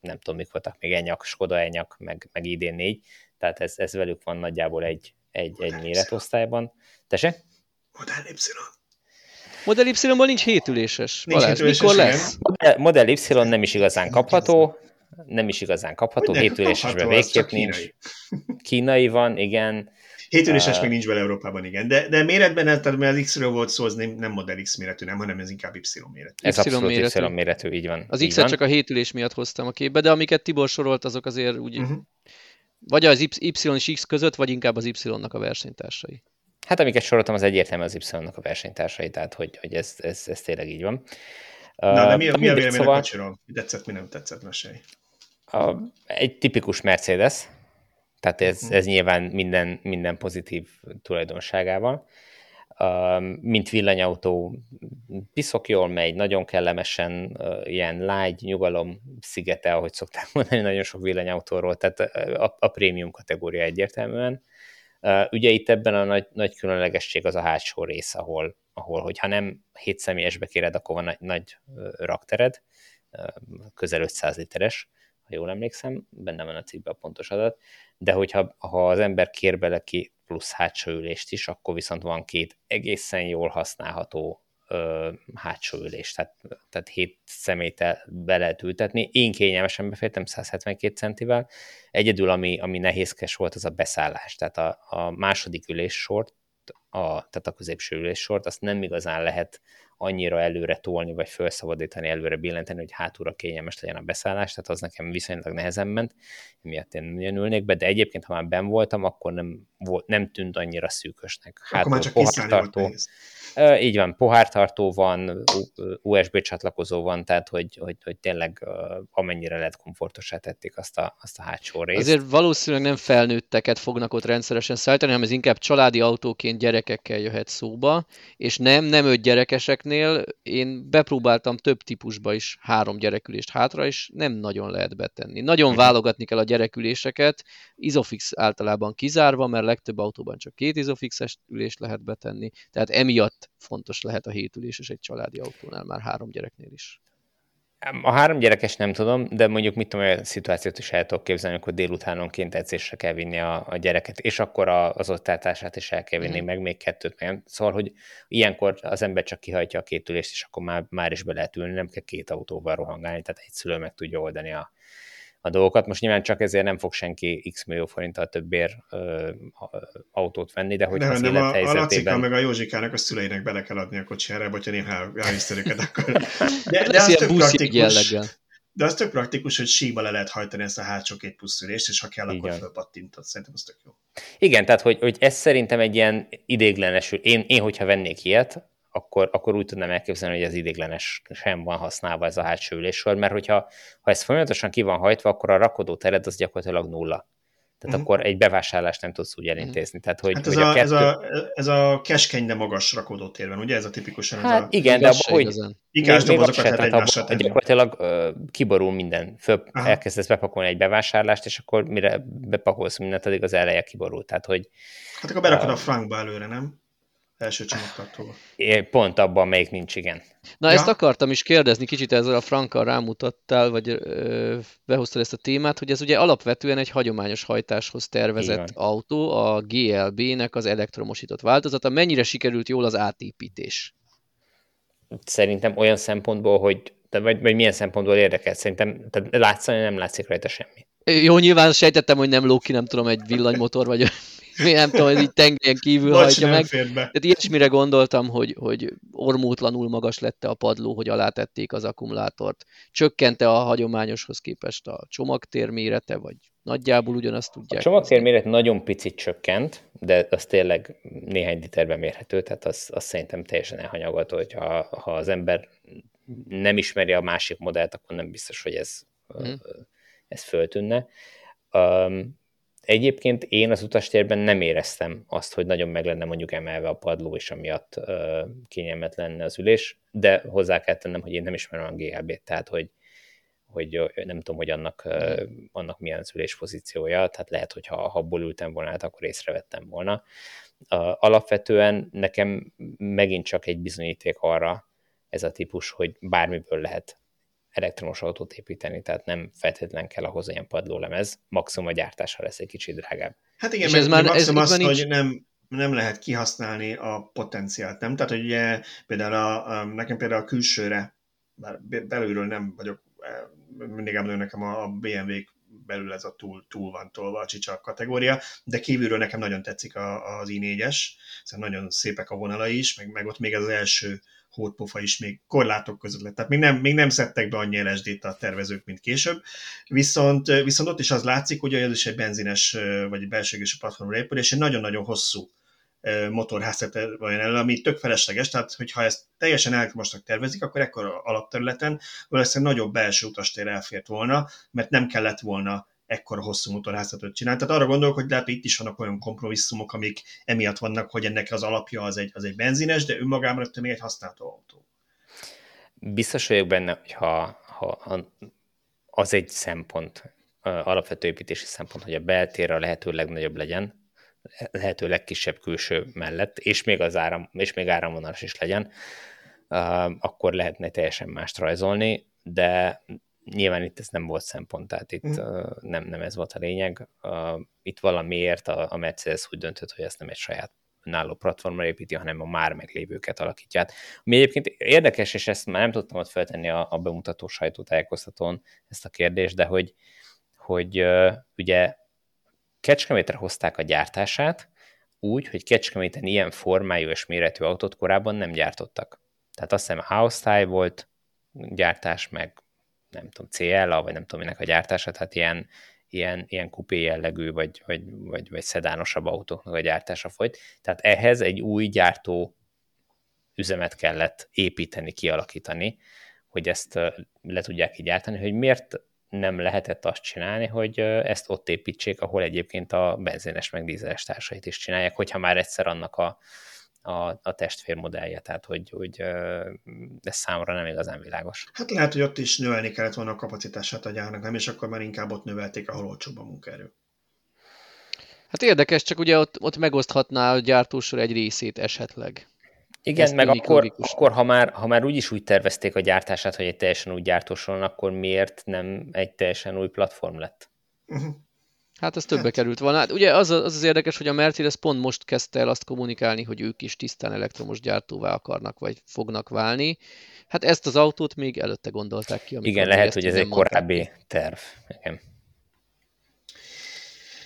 nem tudom, mik voltak még Enyak, Skoda Enyak, meg, meg idén négy, tehát ez, ez velük van nagyjából egy, egy, egy méretosztályban. Tese? Model Y. Model Y-ból nincs hétüléses. Nincs Balázs, hétüléses, mikor lesz? Model, Model Y nem is igazán kapható, nem is igazán kapható, hétülésesben végképp nincs. Kínai. Kínai van, igen. Hétüléses uh, még nincs bele Európában, igen. De, de méretben, tehát mert az X-ről volt szó, az nem, nem Model X méretű, nem, hanem ez inkább Y méretű. Ez y abszolút méretű. Y méretű, így van. Az X-et csak a hétülés miatt hoztam a képbe, de amiket Tibor sorolt, azok azért úgy, uh-huh. vagy az Y és X között, vagy inkább az Y-nak a versenytársai. Hát amiket soroltam, az egyértelmű az Y-nak a versenytársai, tehát hogy, hogy ez, ez, ez tényleg így van. Na, de mi, uh, mi a vélemény szóval... a kocsiról? Mi tetszett, mi nem tetszett, mesélj. A, egy tipikus Mercedes, tehát ez, mhm. ez nyilván minden, minden pozitív tulajdonságával. Uh, mint villanyautó, piszok jól megy, nagyon kellemesen, uh, ilyen lágy, nyugalom szigete, ahogy szokták mondani nagyon sok villanyautóról, tehát a, a prémium kategória egyértelműen. Uh, ugye itt ebben a nagy, nagy különlegesség az a hátsó rész, ahol, ahol hogyha nem 7 személyesbe kéred, akkor van nagy, nagy raktered, közel 500 literes, ha jól emlékszem, benne van a cikkben a pontos adat, de hogyha ha az ember kér bele ki plusz hátsó ülést is, akkor viszont van két egészen jól használható ö, hátsó ülés, tehát, tehát hét szemét be lehet ültetni. Én kényelmesen befértem 172 centivel. Egyedül, ami, ami nehézkes volt, az a beszállás. Tehát a, a második üléssort, a, tehát a középső üléssort, azt nem igazán lehet annyira előre tolni, vagy felszabadítani, előre billenteni, hogy hátulra kényelmes legyen a beszállás, tehát az nekem viszonylag nehezen ment, emiatt én nem ülnék be, de egyébként, ha már ben voltam, akkor nem, volt, nem tűnt annyira szűkösnek. Akkor már csak pohártartó, így van, pohártartó van, USB csatlakozó van, tehát hogy, hogy, hogy tényleg amennyire lehet komfortosá tették azt a, azt a hátsó részt. Azért valószínűleg nem felnőtteket fognak ott rendszeresen szállítani, hanem ez inkább családi autóként gyerekekkel jöhet szóba, és nem, nem öt gyerekeseknél, én bepróbáltam több típusba is három gyerekülést hátra, és nem nagyon lehet betenni. Nagyon mhm. válogatni kell a gyereküléseket, Isofix általában kizárva, mert legtöbb autóban csak két Isofixes ülést lehet betenni, tehát emiatt fontos lehet a hétüléses egy családi autónál, már három gyereknél is. A három gyerekes nem tudom, de mondjuk mit tudom, olyan szituációt is el tudok képzelni, hogy délutánonként edzésre kell vinni a, a gyereket, és akkor a, az ottáltását is el kell vinni, mm. meg még kettőt, meg Szóval, hogy ilyenkor az ember csak kihajtja a két ülést, és akkor már, már is be lehet ülni, nem kell két autóval rohangálni, tehát egy szülő meg tudja oldani a, a dolgokat. Most nyilván csak ezért nem fog senki x millió forinttal többér ö, autót venni, de hogy de az nem a, a Lacika meg a Józsikának a szüleinek bele kell adni a kocsiára, vagy ha néha elviszed őket, akkor... De, de az tök praktikus, de az tök praktikus, hogy síba le lehet hajtani ezt a hátsó két pusztülést, és ha kell, Igen. akkor fölpattintod. Szerintem az tök jó. Igen, tehát hogy, hogy ez szerintem egy ilyen idéglenesül. Én, én hogyha vennék ilyet, akkor, akkor úgy tudnám elképzelni, hogy az idéglenes sem van használva ez a hátsó üléssor, mert hogyha ha ez folyamatosan ki van hajtva, akkor a rakodó tered az gyakorlatilag nulla. Tehát uh-huh. akkor egy bevásárlást nem tudsz úgy elintézni. Tehát, hogy, hát ez, hogy a, a kettő... ez, a, ez a keskeny, de magas rakodótérben, ugye ez a tipikusan? Hát ez a... igen, de abban, hogy ikás dobozokat lehet egymásra tenni. Gyakorlatilag uh, kiborul minden, föl Aha. elkezdesz bepakolni egy bevásárlást, és akkor mire bepakolsz mindent, addig az eleje kiborul. Tehát, hogy, hát akkor berakod uh, a frankba előre, nem? Első csomagtartóba. Pont abban még nincs, igen. Na ja. ezt akartam is kérdezni, kicsit ezzel a Frankkal rámutattál, vagy ö, behoztad ezt a témát, hogy ez ugye alapvetően egy hagyományos hajtáshoz tervezett igen. autó, a GLB-nek az elektromosított változata. Mennyire sikerült jól az átépítés? Szerintem olyan szempontból, hogy vagy, vagy milyen szempontból érdekel, szerintem tehát látszani nem látszik rajta semmi. Jó, nyilván sejtettem, hogy nem lóki, ki, nem tudom, egy villanymotor, vagy nem tudom, hogy így tengeren kívül Bocs, hajtja meg. Tehát ilyesmire gondoltam, hogy, hogy ormótlanul magas lett a padló, hogy alátették az akkumulátort. Csökkente a hagyományoshoz képest a csomagtér mérete, vagy nagyjából ugyanazt tudják. A csomagtér méret nagyon picit csökkent, de az tényleg néhány literben mérhető, tehát az, az szerintem teljesen elhanyagolható, hogy ha, ha az ember nem ismeri a másik modellt, akkor nem biztos, hogy ez, hmm. ez föltűnne. Um, Egyébként én az utastérben nem éreztem azt, hogy nagyon meg lenne mondjuk emelve a padló, és amiatt uh, kényelmet lenne az ülés, de hozzá kell tennem, hogy én nem ismerem a GLB-t, tehát hogy, hogy nem tudom, hogy annak, uh, annak milyen az ülés pozíciója, tehát lehet, hogy ha abból ültem volna, hát akkor észrevettem volna. Uh, alapvetően nekem megint csak egy bizonyíték arra ez a típus, hogy bármiből lehet elektromos autót építeni, tehát nem feltétlenül kell ahhoz olyan padlólemez, maximum a gyártása lesz egy kicsit drágább. Hát igen, mert ez már, maximum ez az, nincs... hogy nem, nem lehet kihasználni a potenciált, nem? Tehát, hogy ugye például a, a, nekem például a külsőre, bár belülről nem vagyok, mindig emlő nekem a, a BMW belül ez a túl, túl van tolva a csicsak kategória, de kívülről nekem nagyon tetszik a, az i4-es, szóval nagyon szépek a vonalai is, meg, meg ott még az első hótpofa is még korlátok között lett. Tehát még nem, még nem szedtek be annyi LSD-t a tervezők, mint később. Viszont, viszont ott is az látszik, hogy ez is egy benzines vagy egy belsőgésű platformra épül, és egy nagyon-nagyon hosszú motorházat van elő, ami tök felesleges, tehát hogyha ezt teljesen elektromosnak tervezik, akkor ekkor alapterületen valószínűleg nagyobb belső utastér elfért volna, mert nem kellett volna ekkora hosszú motorházatot csinálni. Tehát arra gondolok, hogy lehet, hogy itt is vannak olyan kompromisszumok, amik emiatt vannak, hogy ennek az alapja az egy, az egy benzines, de önmagában rögtön még egy használható autó. Biztos vagyok benne, hogy ha, ha az egy szempont, alapvető építési szempont, hogy a beltér a lehető legnagyobb legyen, lehető legkisebb külső mellett, és még, az áram, és még áramvonalas is legyen, akkor lehetne teljesen mást rajzolni, de nyilván itt ez nem volt szempont, tehát itt mm. nem, nem ez volt a lényeg. Itt valamiért a, a Mercedes úgy döntött, hogy ezt nem egy saját önálló platformra építi, hanem a már meglévőket alakítja át. Ami egyébként érdekes, és ezt már nem tudtam ott feltenni a, a bemutató sajtótájékoztatón ezt a kérdést, de hogy, hogy uh, ugye Kecskemétre hozták a gyártását úgy, hogy Kecskeméten ilyen formájú és méretű autót korábban nem gyártottak. Tehát azt hiszem House volt gyártás, meg nem tudom, CL, vagy nem tudom minek a gyártása, tehát ilyen, ilyen, ilyen kupé jellegű, vagy, vagy, vagy, vagy szedánosabb autóknak a gyártása folyt. Tehát ehhez egy új gyártó üzemet kellett építeni, kialakítani, hogy ezt le tudják így gyártani, hogy miért nem lehetett azt csinálni, hogy ezt ott építsék, ahol egyébként a benzines meg dízeles társait is csinálják, hogyha már egyszer annak a, a, a testvérmodellje, tehát hogy, hogy ez számomra nem igazán világos. Hát lehet, hogy ott is növelni kellett volna a kapacitását a gyárnak, nem, és akkor már inkább ott növelték, ahol olcsóbb a munkaerő. Hát érdekes, csak ugye ott, ott megoszthatná a gyártósor egy részét esetleg. Igen, Ezt meg akkor, akkor ha, már, ha már úgyis úgy tervezték a gyártását, hogy egy teljesen új gyártósoron, akkor miért nem egy teljesen új platform lett? Uh-huh. Hát ez többe hát. került volna. Hát ugye az, az az érdekes, hogy a Mercedes pont most kezdte el azt kommunikálni, hogy ők is tisztán elektromos gyártóvá akarnak, vagy fognak válni. Hát ezt az autót még előtte gondolták ki. Igen, lehet, hogy ez egy korábbi terv. Igen.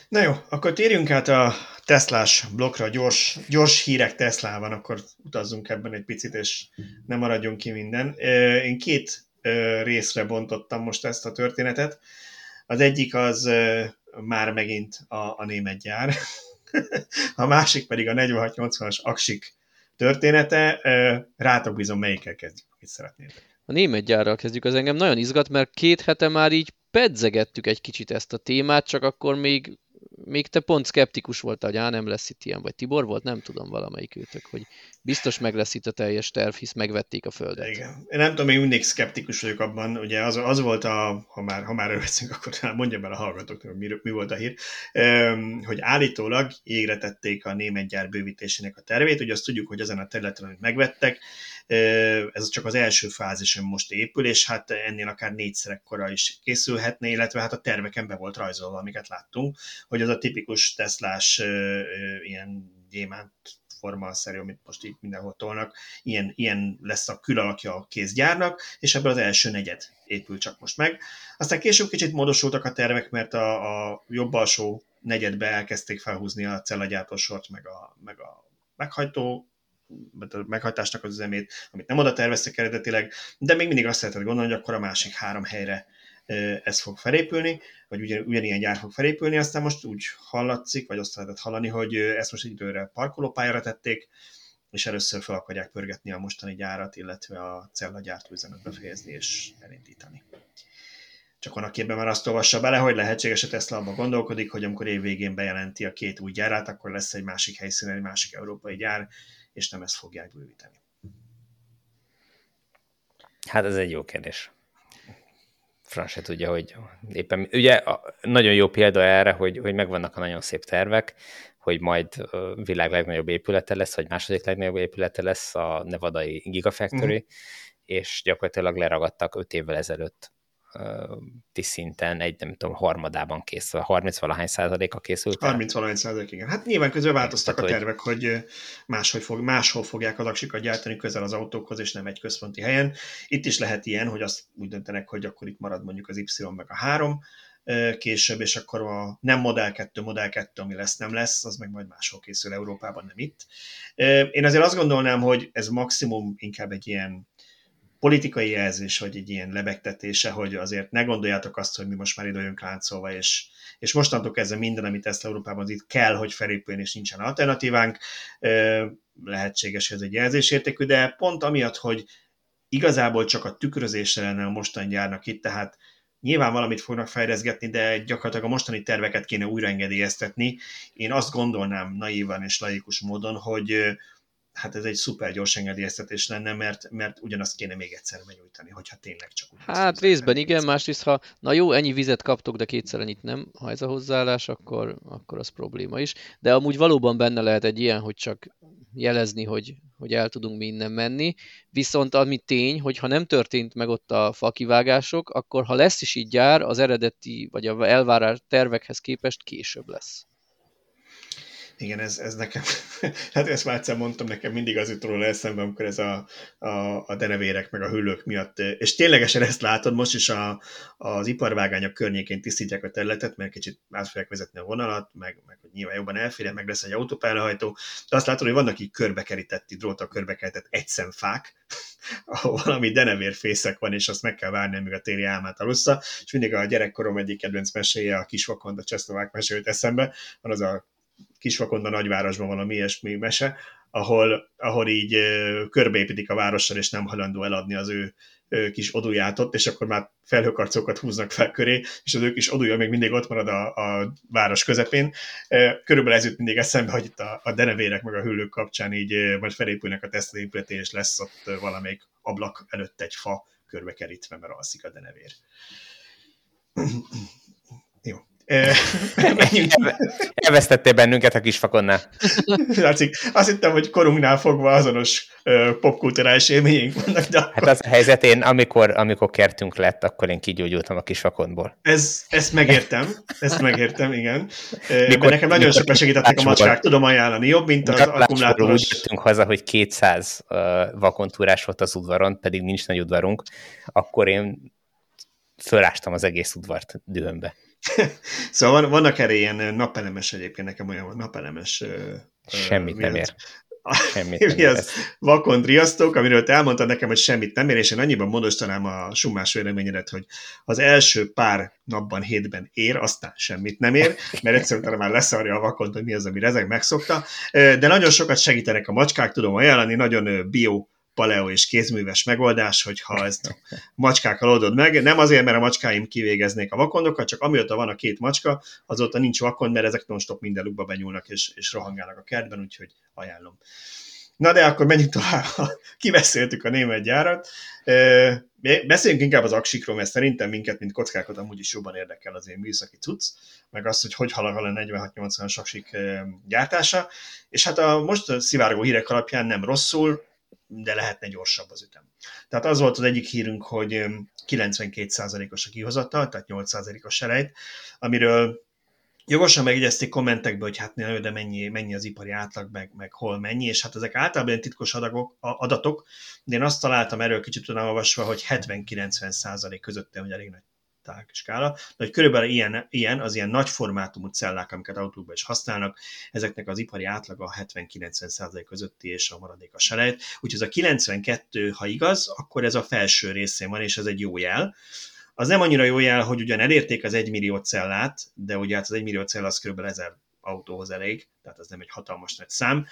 Na jó, akkor térjünk át a Teslás blokkra, gyors, gyors hírek Teslában, akkor utazzunk ebben egy picit, és nem maradjon ki minden. Én két részre bontottam most ezt a történetet. Az egyik az már megint a, a német gyár, a másik pedig a 4680-as Aksik története. Rátok bizony melyikkel kezdjük, amit szeretnétek. A német gyárral kezdjük, az engem nagyon izgat, mert két hete már így pedzegettük egy kicsit ezt a témát, csak akkor még még te pont szkeptikus voltál, hogy á, nem lesz itt ilyen, vagy Tibor volt, nem tudom valamelyik őtök, hogy biztos meg lesz itt a teljes terv, hisz megvették a földet. Igen. Én nem tudom, még mindig szkeptikus vagyok abban, ugye az, az volt a, ha már, ha már veszünk, akkor mondja el a hallgatóknak, mi, mi volt a hír, hogy állítólag égre tették a német gyár bővítésének a tervét, ugye azt tudjuk, hogy ezen a területen, amit megvettek, ez csak az első fázison most épül, és hát ennél akár négyszer ekkora is készülhetne, illetve hát a terveken be volt rajzolva, amiket láttunk, hogy az a tipikus Teslás ilyen gyémánt forma-szerű, amit most itt mindenhol tolnak, ilyen, ilyen lesz a külalakja a kézgyárnak, és ebből az első negyed épül csak most meg. Aztán később kicsit módosultak a tervek, mert a, a jobb alsó negyedbe elkezdték felhúzni a cellagyártósort, meg a, meg a meghajtó a meghajtásnak az üzemét, amit nem oda terveztek eredetileg, de még mindig azt lehetett gondolni, hogy akkor a másik három helyre ez fog felépülni, vagy ugyan, ugyanilyen gyár fog felépülni, aztán most úgy hallatszik, vagy azt lehetett hallani, hogy ezt most egy időre parkolópályára tették, és először fel akarják pörgetni a mostani gyárat, illetve a cella gyártóüzemet befejezni és elindítani. Csak van, aki ebben már azt olvassa bele, hogy lehetséges, hogy Tesla abban gondolkodik, hogy amikor év végén bejelenti a két új gyárát, akkor lesz egy másik helyszínen, egy másik európai gyár, és nem ezt fogják bővíteni. Hát ez egy jó kérdés. Frank se tudja, hogy éppen, ugye nagyon jó példa erre, hogy, hogy megvannak a nagyon szép tervek, hogy majd világ legnagyobb épülete lesz, vagy második legnagyobb épülete lesz a nevadai Gigafactory, uh-huh. és gyakorlatilag leragadtak öt évvel ezelőtt szinten egy, nem tudom, harmadában készül, 30 valahány százaléka készült 30 valahány százalék, igen. Hát nyilván közben változtak Tehát, a tervek, hogy, hogy máshogy fog, máshol fogják az aksikat gyártani közel az autókhoz, és nem egy központi helyen. Itt is lehet ilyen, hogy azt úgy döntenek, hogy akkor itt marad mondjuk az Y meg a 3, később, és akkor a nem Model 2, Model 2, ami lesz, nem lesz, az meg majd máshol készül Európában, nem itt. Én azért azt gondolnám, hogy ez maximum inkább egy ilyen politikai jelzés, vagy egy ilyen lebegtetése, hogy azért ne gondoljátok azt, hogy mi most már vagyunk láncolva, és, és mostantól kezdve minden, amit ezt Európában itt kell, hogy felépüljön, és nincsen alternatívánk, lehetséges, hogy ez egy jelzésértékű, de pont amiatt, hogy igazából csak a tükrözésre lenne a mostani gyárnak itt, tehát nyilván valamit fognak fejleszgetni, de gyakorlatilag a mostani terveket kéne újraengedélyeztetni. Én azt gondolnám naívan és laikus módon, hogy hát ez egy szuper gyors engedélyeztetés lenne, mert, mert ugyanazt kéne még egyszer benyújtani, hogyha tényleg csak úgy. Hát részben igen, másrészt ha na jó, ennyi vizet kaptok, de kétszer ennyit nem, ha ez a hozzáállás, akkor, akkor az probléma is. De amúgy valóban benne lehet egy ilyen, hogy csak jelezni, hogy, hogy el tudunk mi innen menni. Viszont ami tény, hogy ha nem történt meg ott a fakivágások, akkor ha lesz is így gyár, az eredeti vagy a elvárás tervekhez képest később lesz. Igen, ez, ez nekem, hát ezt már egyszer mondtam, nekem mindig az jut róla eszembe, amikor ez a, a, a denevérek meg a hüllők miatt, és ténylegesen ezt látod, most is a, az iparvágányok környékén tisztítják a területet, mert kicsit át fogják vezetni a vonalat, meg, meg hogy nyilván jobban elfér, meg lesz egy autópályahajtó, de azt látod, hogy vannak így körbekerített, dróta körbekerített egyszemfák, ahol valami denevérfészek van, és azt meg kell várni, amíg a téli álmát alussza, és mindig a gyerekkorom egyik kedvenc meséje, a kisvakond, a csehszlovák mesét eszembe, van az a Kisvakonda nagyvárosban valami ilyesmi mese, ahol, ahol így körbeépítik a várossal, és nem hajlandó eladni az ő kis oduját ott, és akkor már felhőkarcokat húznak fel köré, és az ő kis odúja még mindig ott marad a, a város közepén. Körülbelül ez jut mindig eszembe, hogy itt a, a denevérek meg a hüllők kapcsán így majd felépülnek a Tesla és lesz ott valamelyik ablak előtt egy fa körbekerítve, mert alszik a denevér. Elvesztettél bennünket a kisfakonnál. Látszik, azt hittem, hogy korunknál fogva azonos popkulturális élményeink vannak. De akkor... Hát az a helyzet, én amikor, amikor kertünk lett, akkor én kigyógyultam a kisfakonból. Ez, ezt megértem, ezt megértem, igen. Mikor, nekem nagyon sokat segítettek a macskák, tudom ajánlani, jobb, mint az akkumulátoros. Úgy jöttünk haza, hogy 200 vakontúrás volt az udvaron, pedig nincs nagy udvarunk, akkor én fölástam az egész udvart dühömbe. szóval vannak erre ilyen napelemes egyébként, nekem olyan napelemes... Semmit nem ér. Semmit nem mi az? vakond riasztók, amiről te elmondtad nekem, hogy semmit nem ér, és én annyiban módosítanám a summás véleményedet, hogy az első pár napban, hétben ér, aztán semmit nem ér, mert egyszerűen már leszarja a vakond, hogy mi az, ami rezeg megszokta, de nagyon sokat segítenek a macskák, tudom ajánlani, nagyon bio paleo és kézműves megoldás, hogyha ezt macskákkal oldod meg. Nem azért, mert a macskáim kivégeznék a vakondokat, csak amióta van a két macska, azóta nincs vakond, mert ezek non-stop minden lukba benyúlnak és, és rohangálnak a kertben, úgyhogy ajánlom. Na de akkor menjünk tovább, kiveszéltük a német gyárat. Beszéljünk inkább az aksikról, mert szerintem minket, mint kockákat amúgy is jobban érdekel az én műszaki cucc, meg azt, hogy hogy halad a 46-80-as aksik gyártása. És hát a most szivárgó hírek alapján nem rosszul, de lehetne gyorsabb az ütem. Tehát az volt az egyik hírünk, hogy 92%-os a kihozatal, tehát 8%-os selejt, amiről jogosan megjegyezték kommentekbe, hogy hát de mennyi, mennyi az ipari átlag, meg, meg hol mennyi, és hát ezek általában titkos adagok, adatok, de én azt találtam erről kicsit tudom olvasva, hogy 70-90 százalék között, hogy elég nagy skála, de hogy körülbelül ilyen, ilyen, az ilyen nagy formátumú cellák, amiket autókban is használnak, ezeknek az ipari átlaga a 70-90% közötti, és a maradék a selejt. Úgyhogy ez a 92, ha igaz, akkor ez a felső részén van, és ez egy jó jel. Az nem annyira jó jel, hogy ugyan elérték az 1 millió cellát, de ugye hát az 1 millió cell az kb. 1000 autóhoz elég, tehát az nem egy hatalmas nagy szám.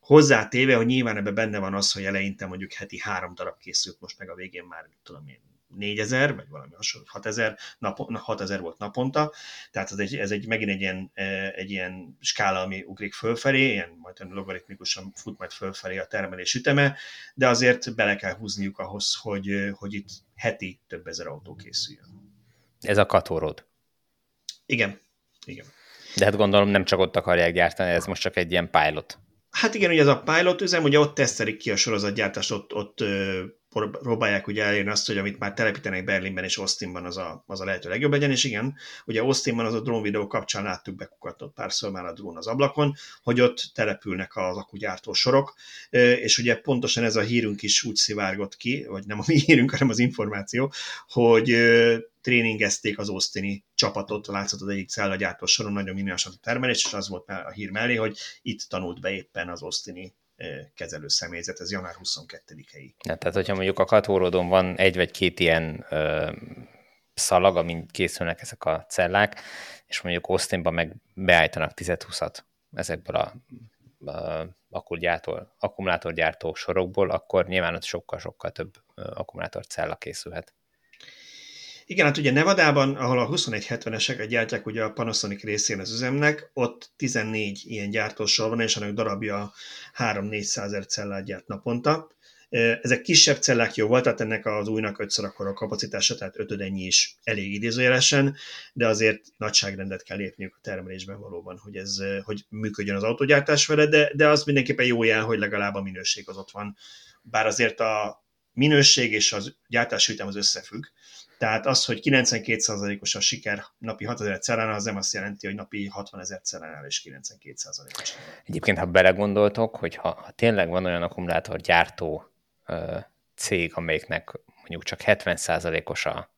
Hozzátéve, hogy nyilván ebben benne van az, hogy eleinte mondjuk heti három darab készült, most meg a végén már, tudom én, 4000, vagy valami hasonló, 6000, napon, 6000 volt naponta, tehát ez egy, ez egy megint egy ilyen, e, egy ilyen skála, ami ugrik fölfelé, ilyen majd logaritmikusan fut majd fölfelé a termelés üteme, de azért bele kell húzniuk ahhoz, hogy, hogy itt heti több ezer autó készüljön. Ez a katórod. Igen, igen. De hát gondolom nem csak ott akarják gyártani, ez most csak egy ilyen pilot. Hát igen, ugye ez a pilot üzem, ugye ott tesztelik ki a sorozatgyártást, ott, ott próbálják ugye elérni azt, hogy amit már telepítenek Berlinben és Austinban, az a, az a lehető legjobb legyen, és igen, ugye Austinban az a drón videó kapcsán láttuk bekukatott párszor már a drón az ablakon, hogy ott települnek az akugyártó sorok, és ugye pontosan ez a hírünk is úgy szivárgott ki, vagy nem a mi hírünk, hanem az információ, hogy tréningezték az Austini csapatot látszott az egyik cellagyártó soron, nagyon minél a termelés, és az volt a hír mellé, hogy itt tanult be éppen az osztini kezelő személyzet, ez január 22-i. Ja, tehát, hogyha mondjuk a katórodon van egy vagy két ilyen ö, szalag, amin készülnek ezek a cellák, és mondjuk Austinban meg beállítanak 10-20-at ezekből a, akkumulátor, akkumulátorgyártó sorokból, akkor nyilván ott sokkal-sokkal több akkumulátorcella készülhet. Igen, hát ugye Nevadában, ahol a 2170-eseket gyártják ugye a Panasonic részén az üzemnek, ott 14 ilyen gyártósor van, és annak darabja 3-400 ezer gyárt naponta. Ezek kisebb cellák jó volt, tehát ennek az újnak ötször akkor a kapacitása, tehát ötödennyi is elég idézőjelesen, de azért nagyságrendet kell lépniük a termelésben valóban, hogy ez hogy működjön az autogyártás vele, de, de az mindenképpen jó jel, hogy legalább a minőség az ott van. Bár azért a minőség és az gyártási ütem az összefügg, tehát az, hogy 92%-os a siker napi 6000 cellánál, az nem azt jelenti, hogy napi 60 ezer cellánál is 92%-os. Egyébként, ha belegondoltok, hogy ha, ha tényleg van olyan akkumulátorgyártó ö, cég, amelyiknek mondjuk csak 70%-os a,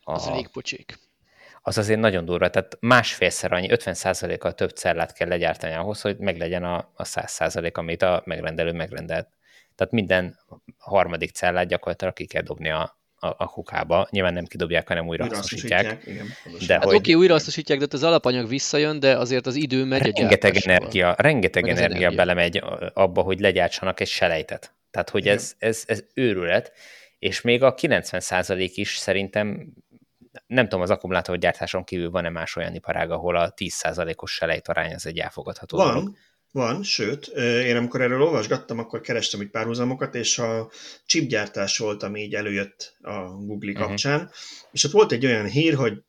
a... Az elég pocsék. Az azért nagyon durva, tehát másfélszer annyi, 50%-kal több cellát kell legyártani ahhoz, hogy meglegyen a, a 100% amit a megrendelő megrendelt. Tehát minden harmadik cellát gyakorlatilag ki kell dobni a, a, a kukába. Nyilván nem kidobják, hanem újra, újra hasznosítják. Igen, de hát hogy... oké, újra hasznosítják, de az alapanyag visszajön, de azért az idő megy rengeteg a energia, rengeteg energia, energia belemegy abba, hogy legyártsanak egy selejtet. Tehát, hogy ez, ez, ez őrület, és még a 90% is szerintem nem tudom, az akkumulátorgyártáson kívül van-e más olyan iparág, ahol a 10%-os selejt arány az egy elfogadható van, dolog. Van, sőt, én amikor erről olvasgattam, akkor kerestem itt párhuzamokat, és a chipgyártás volt, ami így előjött a Google uh-huh. kapcsán, és ott volt egy olyan hír, hogy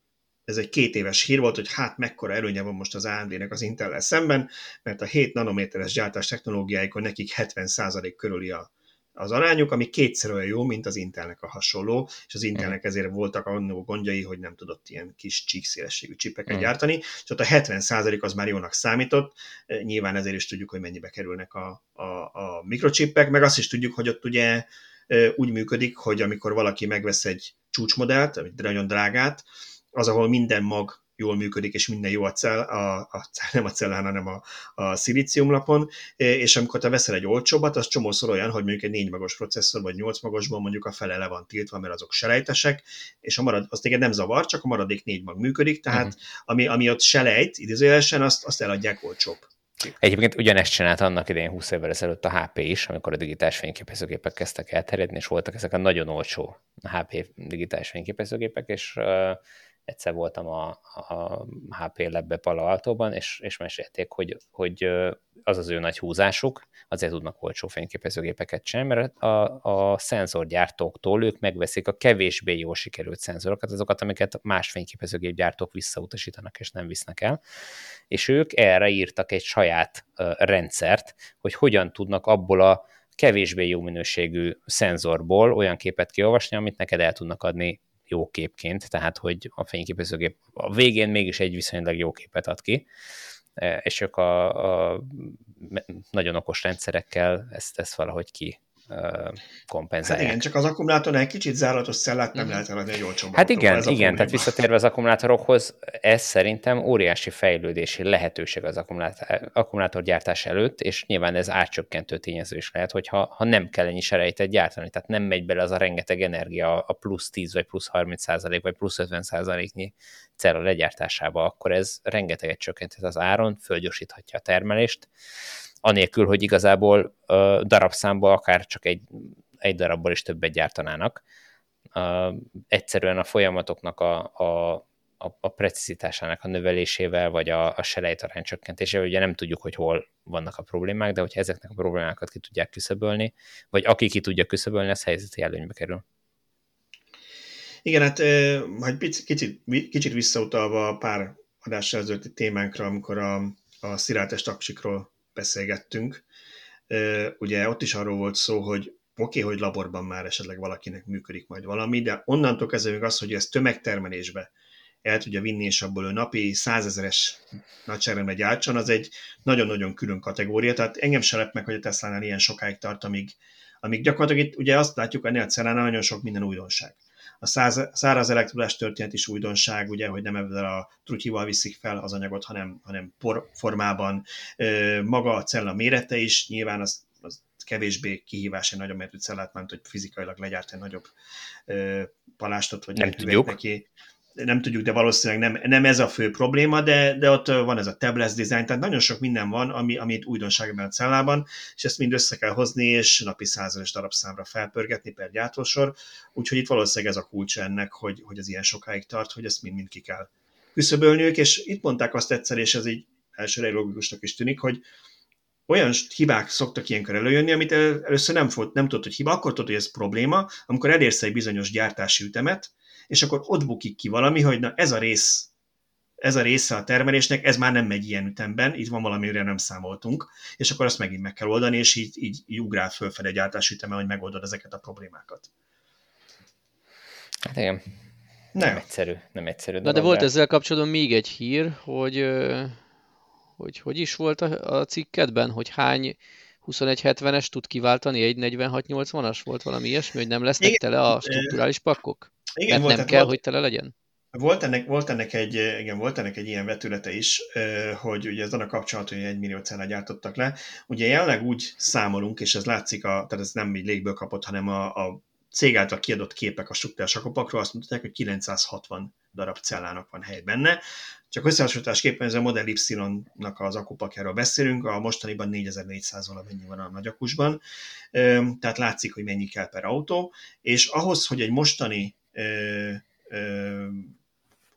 ez egy két éves hír volt, hogy hát mekkora előnye van most az AMD-nek az intel szemben, mert a 7 nanométeres gyártás technológiáikon nekik 70% körüli a az arányuk, ami kétszer olyan jó, mint az Intelnek a hasonló, és az Intelnek ezért voltak annó gondjai, hogy nem tudott ilyen kis csíkszélességű csipeket mm. gyártani, és ott a 70% az már jónak számított, e, nyilván ezért is tudjuk, hogy mennyibe kerülnek a, a, a mikrocsipek, meg azt is tudjuk, hogy ott ugye e, úgy működik, hogy amikor valaki megvesz egy csúcsmodellt, egy nagyon drágát, az, ahol minden mag jól működik, és minden jó a cell, a, a nem a cellán, hanem a, a szilíciumlapon, és amikor te veszel egy olcsóbbat, az csomószor olyan, hogy mondjuk egy 4 magos processzor, vagy 8 magosban mondjuk a fele le van tiltva, mert azok selejtesek, és a marad, az téged nem zavar, csak a maradék 4 mag működik, tehát uh-huh. ami, ami ott selejt, idézőjelesen, azt, azt eladják olcsóbb. Egyébként ugyanezt csinált annak idején 20 évvel ezelőtt a HP is, amikor a digitális fényképezőgépek kezdtek elterjedni, és voltak ezek a nagyon olcsó HP digitális fényképezőgépek, és egyszer voltam a, a HP Lab-be Palo Alto-ban, és, és mesélték, hogy, hogy az az ő nagy húzásuk, azért tudnak olcsó fényképezőgépeket sem, mert a, a szenzorgyártóktól ők megveszik a kevésbé jól sikerült szenzorokat, azokat, amiket más fényképezőgépgyártók visszautasítanak és nem visznek el, és ők erre írtak egy saját uh, rendszert, hogy hogyan tudnak abból a kevésbé jó minőségű szenzorból olyan képet kiolvasni, amit neked el tudnak adni jó képként, tehát hogy a fényképezőgép a végén mégis egy viszonylag jó képet ad ki, e, és ők a, a nagyon okos rendszerekkel ezt, ezt valahogy ki kompenzálják. Hát igen, csak az akkumulátornál egy kicsit záratos cellát nem mm. lehet eladni egy olcsóbb Hát igen, igen, tehát visszatérve az akkumulátorokhoz, ez szerintem óriási fejlődési lehetőség az akkumulátor, akkumulátorgyártás előtt, és nyilván ez átcsökkentő tényező is lehet, hogyha ha nem kell ennyi serejtet gyártani, tehát nem megy bele az a rengeteg energia a plusz 10 vagy plusz 30 százalék, vagy plusz 50 százaléknyi cella legyártásába, akkor ez rengeteget csökkenthet az áron, fölgyorsíthatja a termelést, anélkül, hogy igazából uh, darabszámból akár csak egy, egy darabból is többet gyártanának. Egyszerűen a folyamatoknak a, a, a, a precizitásának a növelésével, vagy a, a selejtarány csökkentésével, ugye nem tudjuk, hogy hol vannak a problémák, de hogyha ezeknek a problémákat ki tudják küszöbölni, vagy aki ki tudja küszöbölni, az helyzeti előnybe kerül. Igen, hát majd kicsit, kicsit visszautalva a pár adásra előtti témánkra, amikor a, a sziráltes taksikról beszélgettünk, ugye ott is arról volt szó, hogy oké, okay, hogy laborban már esetleg valakinek működik majd valami, de onnantól kezdve még az, hogy ez tömegtermelésbe el tudja vinni, és abból ő napi százezeres nagyságrendben gyártson, az egy nagyon-nagyon külön kategória, tehát engem se lep meg, hogy a Tesla-nál ilyen sokáig tart, amíg, amíg gyakorlatilag itt ugye azt látjuk, hogy a Cellánál nagyon sok minden újdonság A száz, száraz elektrolás történet is újdonság, ugye, hogy nem ezzel a trutyival viszik fel az anyagot, hanem, hanem por formában. Maga a cella mérete is, nyilván az, az kevésbé kihívás egy nagyobb méretű cellát, mert hogy fizikailag legyártani nagyobb palástot, vagy nem tudjuk. neki nem tudjuk, de valószínűleg nem, nem ez a fő probléma, de, de ott van ez a tablets design, tehát nagyon sok minden van, ami, amit újdonság ebben a cellában, és ezt mind össze kell hozni, és napi százas darabszámra felpörgetni per gyártósor, úgyhogy itt valószínűleg ez a kulcs ennek, hogy, hogy az ilyen sokáig tart, hogy ezt mind-mind ki kell küszöbölniük, és itt mondták azt egyszer, és ez így elsőre logikusnak is tűnik, hogy olyan hibák szoktak ilyenkor előjönni, amit először nem, volt, nem tudod, hogy hiba, akkor tudod, hogy ez probléma, amikor elérsz egy bizonyos gyártási ütemet, és akkor ott bukik ki valami, hogy na ez a rész, ez a része a termelésnek, ez már nem megy ilyen ütemben, itt van valami, amire nem számoltunk, és akkor azt megint meg kell oldani, és így, így, így ugrál fölfele egy gyártási üteme, hogy megoldod ezeket a problémákat. Hát igen. Nem, nem egyszerű, nem egyszerű. Na de volt ezzel kapcsolatban még egy hír, hogy hogy hogy is volt a, a cikkedben, hogy hány 2170-es tud kiváltani egy 4680-as? Volt valami ilyesmi, hogy nem lesznek igen, tele a strukturális pakkok? Igen, Mert volt, nem kell, volt, hogy tele legyen? Volt ennek, volt, ennek egy, igen, volt ennek egy ilyen vetülete is, hogy ugye ez a kapcsolat, hogy egy millió cella gyártottak le. Ugye jelenleg úgy számolunk, és ez látszik, a, tehát ez nem így légből kapott, hanem a, a cég által kiadott képek a struktúrás akopakról azt mutatják, hogy 960 darab cellának van hely benne. Csak összehasonlításképpen ez a Model Y-nak az akupakjáról beszélünk, a mostaniban 4400 valamennyi van a nagy akusban, tehát látszik, hogy mennyi kell per autó, és ahhoz, hogy egy mostani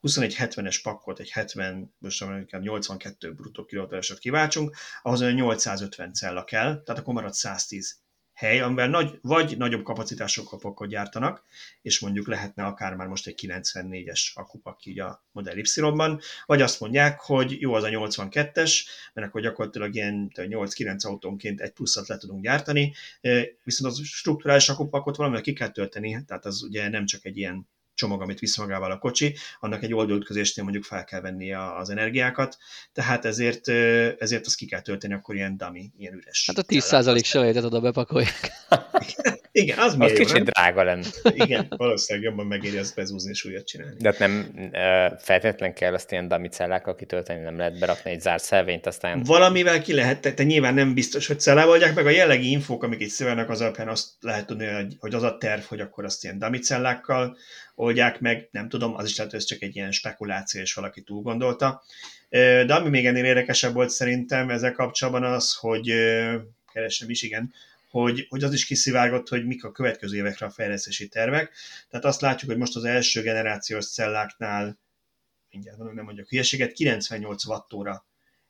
2170-es pakkot, egy 70, most 82 bruttó kilovatásot kiváltsunk, ahhoz olyan 850 cella kell, tehát akkor marad 110 hely, amivel nagy, vagy nagyobb kapacitásokkal pakkot gyártanak, és mondjuk lehetne akár már most egy 94-es akupak így a Model Y-ban, vagy azt mondják, hogy jó az a 82-es, mert akkor gyakorlatilag ilyen 8-9 autónként egy pluszat le tudunk gyártani, viszont az strukturális akupakot valamivel ki kell tölteni, tehát az ugye nem csak egy ilyen csomag, amit visz magával a kocsi, annak egy oldalütközésnél mondjuk fel kell venni az energiákat, tehát ezért, ezért azt ki kell tölteni akkor ilyen dummy, ilyen üres. Hát a 10% selejtet oda bepakolják. Igen, az, az kicsit nem? drága lenne. Igen, valószínűleg jobban megéri ezt bezúzni és újat csinálni. De hát nem feltétlen kell ezt ilyen dummy cellákkal kitölteni, nem lehet berakni egy zárt szelvényt, aztán... Valamivel ki lehet, te nyilván nem biztos, hogy cellával oldják meg a jellegi infók, amik itt szívenek az alapján azt lehet tudni, hogy az a terv, hogy akkor azt ilyen dummy cellákkal oldják meg, nem tudom, az is lehet, hogy ez csak egy ilyen spekuláció, és valaki túl gondolta. De ami még ennél érdekesebb volt szerintem ezzel kapcsolatban az, hogy keresem is, igen, hogy, hogy az is kiszivárgott, hogy mik a következő évekre a fejlesztési tervek. Tehát azt látjuk, hogy most az első generációs celláknál, mindjárt nem mondjuk hülyeséget, 98 wattóra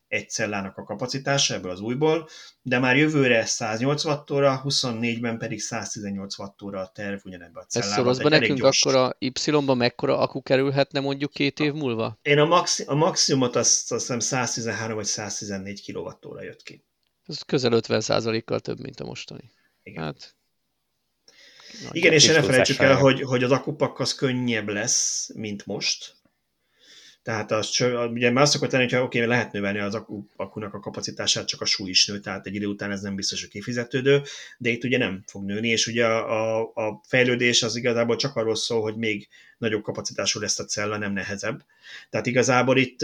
egy cellának a kapacitása ebből az újból, de már jövőre 108 wattóra, 24-ben pedig 118 wattóra a terv ugyanebbe a cellában. Ez szoroszban nekünk gyors... akkor a Y-ba mekkora akku kerülhetne mondjuk két év múlva? Én a, maxi- a maximumot azt, azt hiszem 113 vagy 114 kWh jött ki. Ez közel 50%-kal több, mint a mostani. Igen. Hát, Igen, és ne felejtsük el, hogy, hogy az akupak az könnyebb lesz, mint most, tehát az, ugye már azt szokott lenni, hogy oké, lehet növelni az akunak a kapacitását, csak a súly is nő, tehát egy idő után ez nem biztos, hogy kifizetődő, de itt ugye nem fog nőni, és ugye a, a, a fejlődés az igazából csak arról szól, hogy még nagyobb kapacitású lesz a cella, nem nehezebb. Tehát igazából itt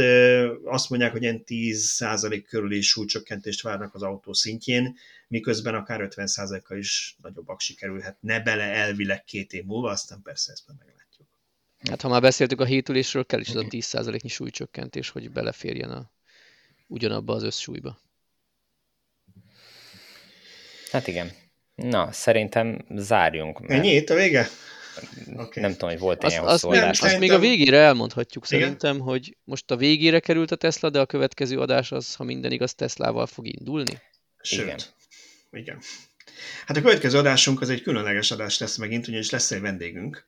azt mondják, hogy ilyen 10% körüli súlycsökkentést várnak az autó szintjén, miközben akár 50%-kal is nagyobbak sikerülhet, ne bele elvileg két év múlva, aztán persze ezt meg Hát ha már beszéltük a hétülésről, kell is az a 10%-nyi súlycsökkentés, hogy beleférjen a, ugyanabba az összsúlyba. Hát igen. Na, szerintem zárjunk. Mert... Ennyi itt a vége? Okay. Nem tudom, hogy volt azt, ilyen azt, nem, azt szerintem... még a végére elmondhatjuk igen? szerintem, hogy most a végére került a Tesla, de a következő adás az, ha minden igaz, Teslával fog indulni. Sőt, igen. igen. Hát a következő adásunk az egy különleges adás lesz megint, ugyanis lesz egy vendégünk,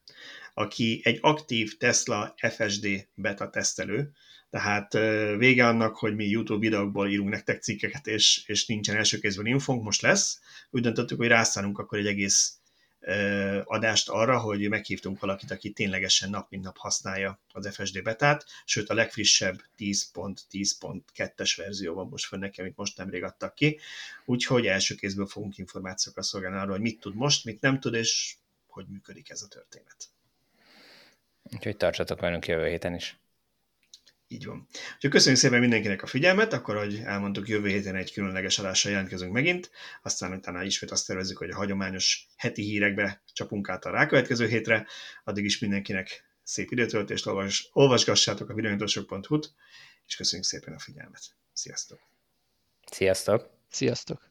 aki egy aktív Tesla FSD beta tesztelő, tehát vége annak, hogy mi YouTube videókból írunk nektek cikkeket, és, és nincsen első kézben infónk, most lesz. Úgy döntöttük, hogy rászánunk akkor egy egész adást arra, hogy meghívtunk valakit, aki ténylegesen nap mint nap használja az FSD betát, sőt a legfrissebb 10.10.2-es verzió van most fönn nekem, amit most nemrég adtak ki, úgyhogy első kézből fogunk információkat szolgálni arról, hogy mit tud most, mit nem tud, és hogy működik ez a történet. Úgyhogy tartsatok velünk jövő héten is. Így van. Úgyhogy köszönjük szépen mindenkinek a figyelmet, akkor, hogy elmondtuk, jövő héten egy különleges adással jelentkezünk megint, aztán utána ismét azt tervezzük, hogy a hagyományos heti hírekbe csapunk át a rákövetkező hétre, addig is mindenkinek szép időtöltést, olvas, olvasgassátok a videóintosok.hu-t, és köszönjük szépen a figyelmet. Sziasztok! Sziasztok! Sziasztok!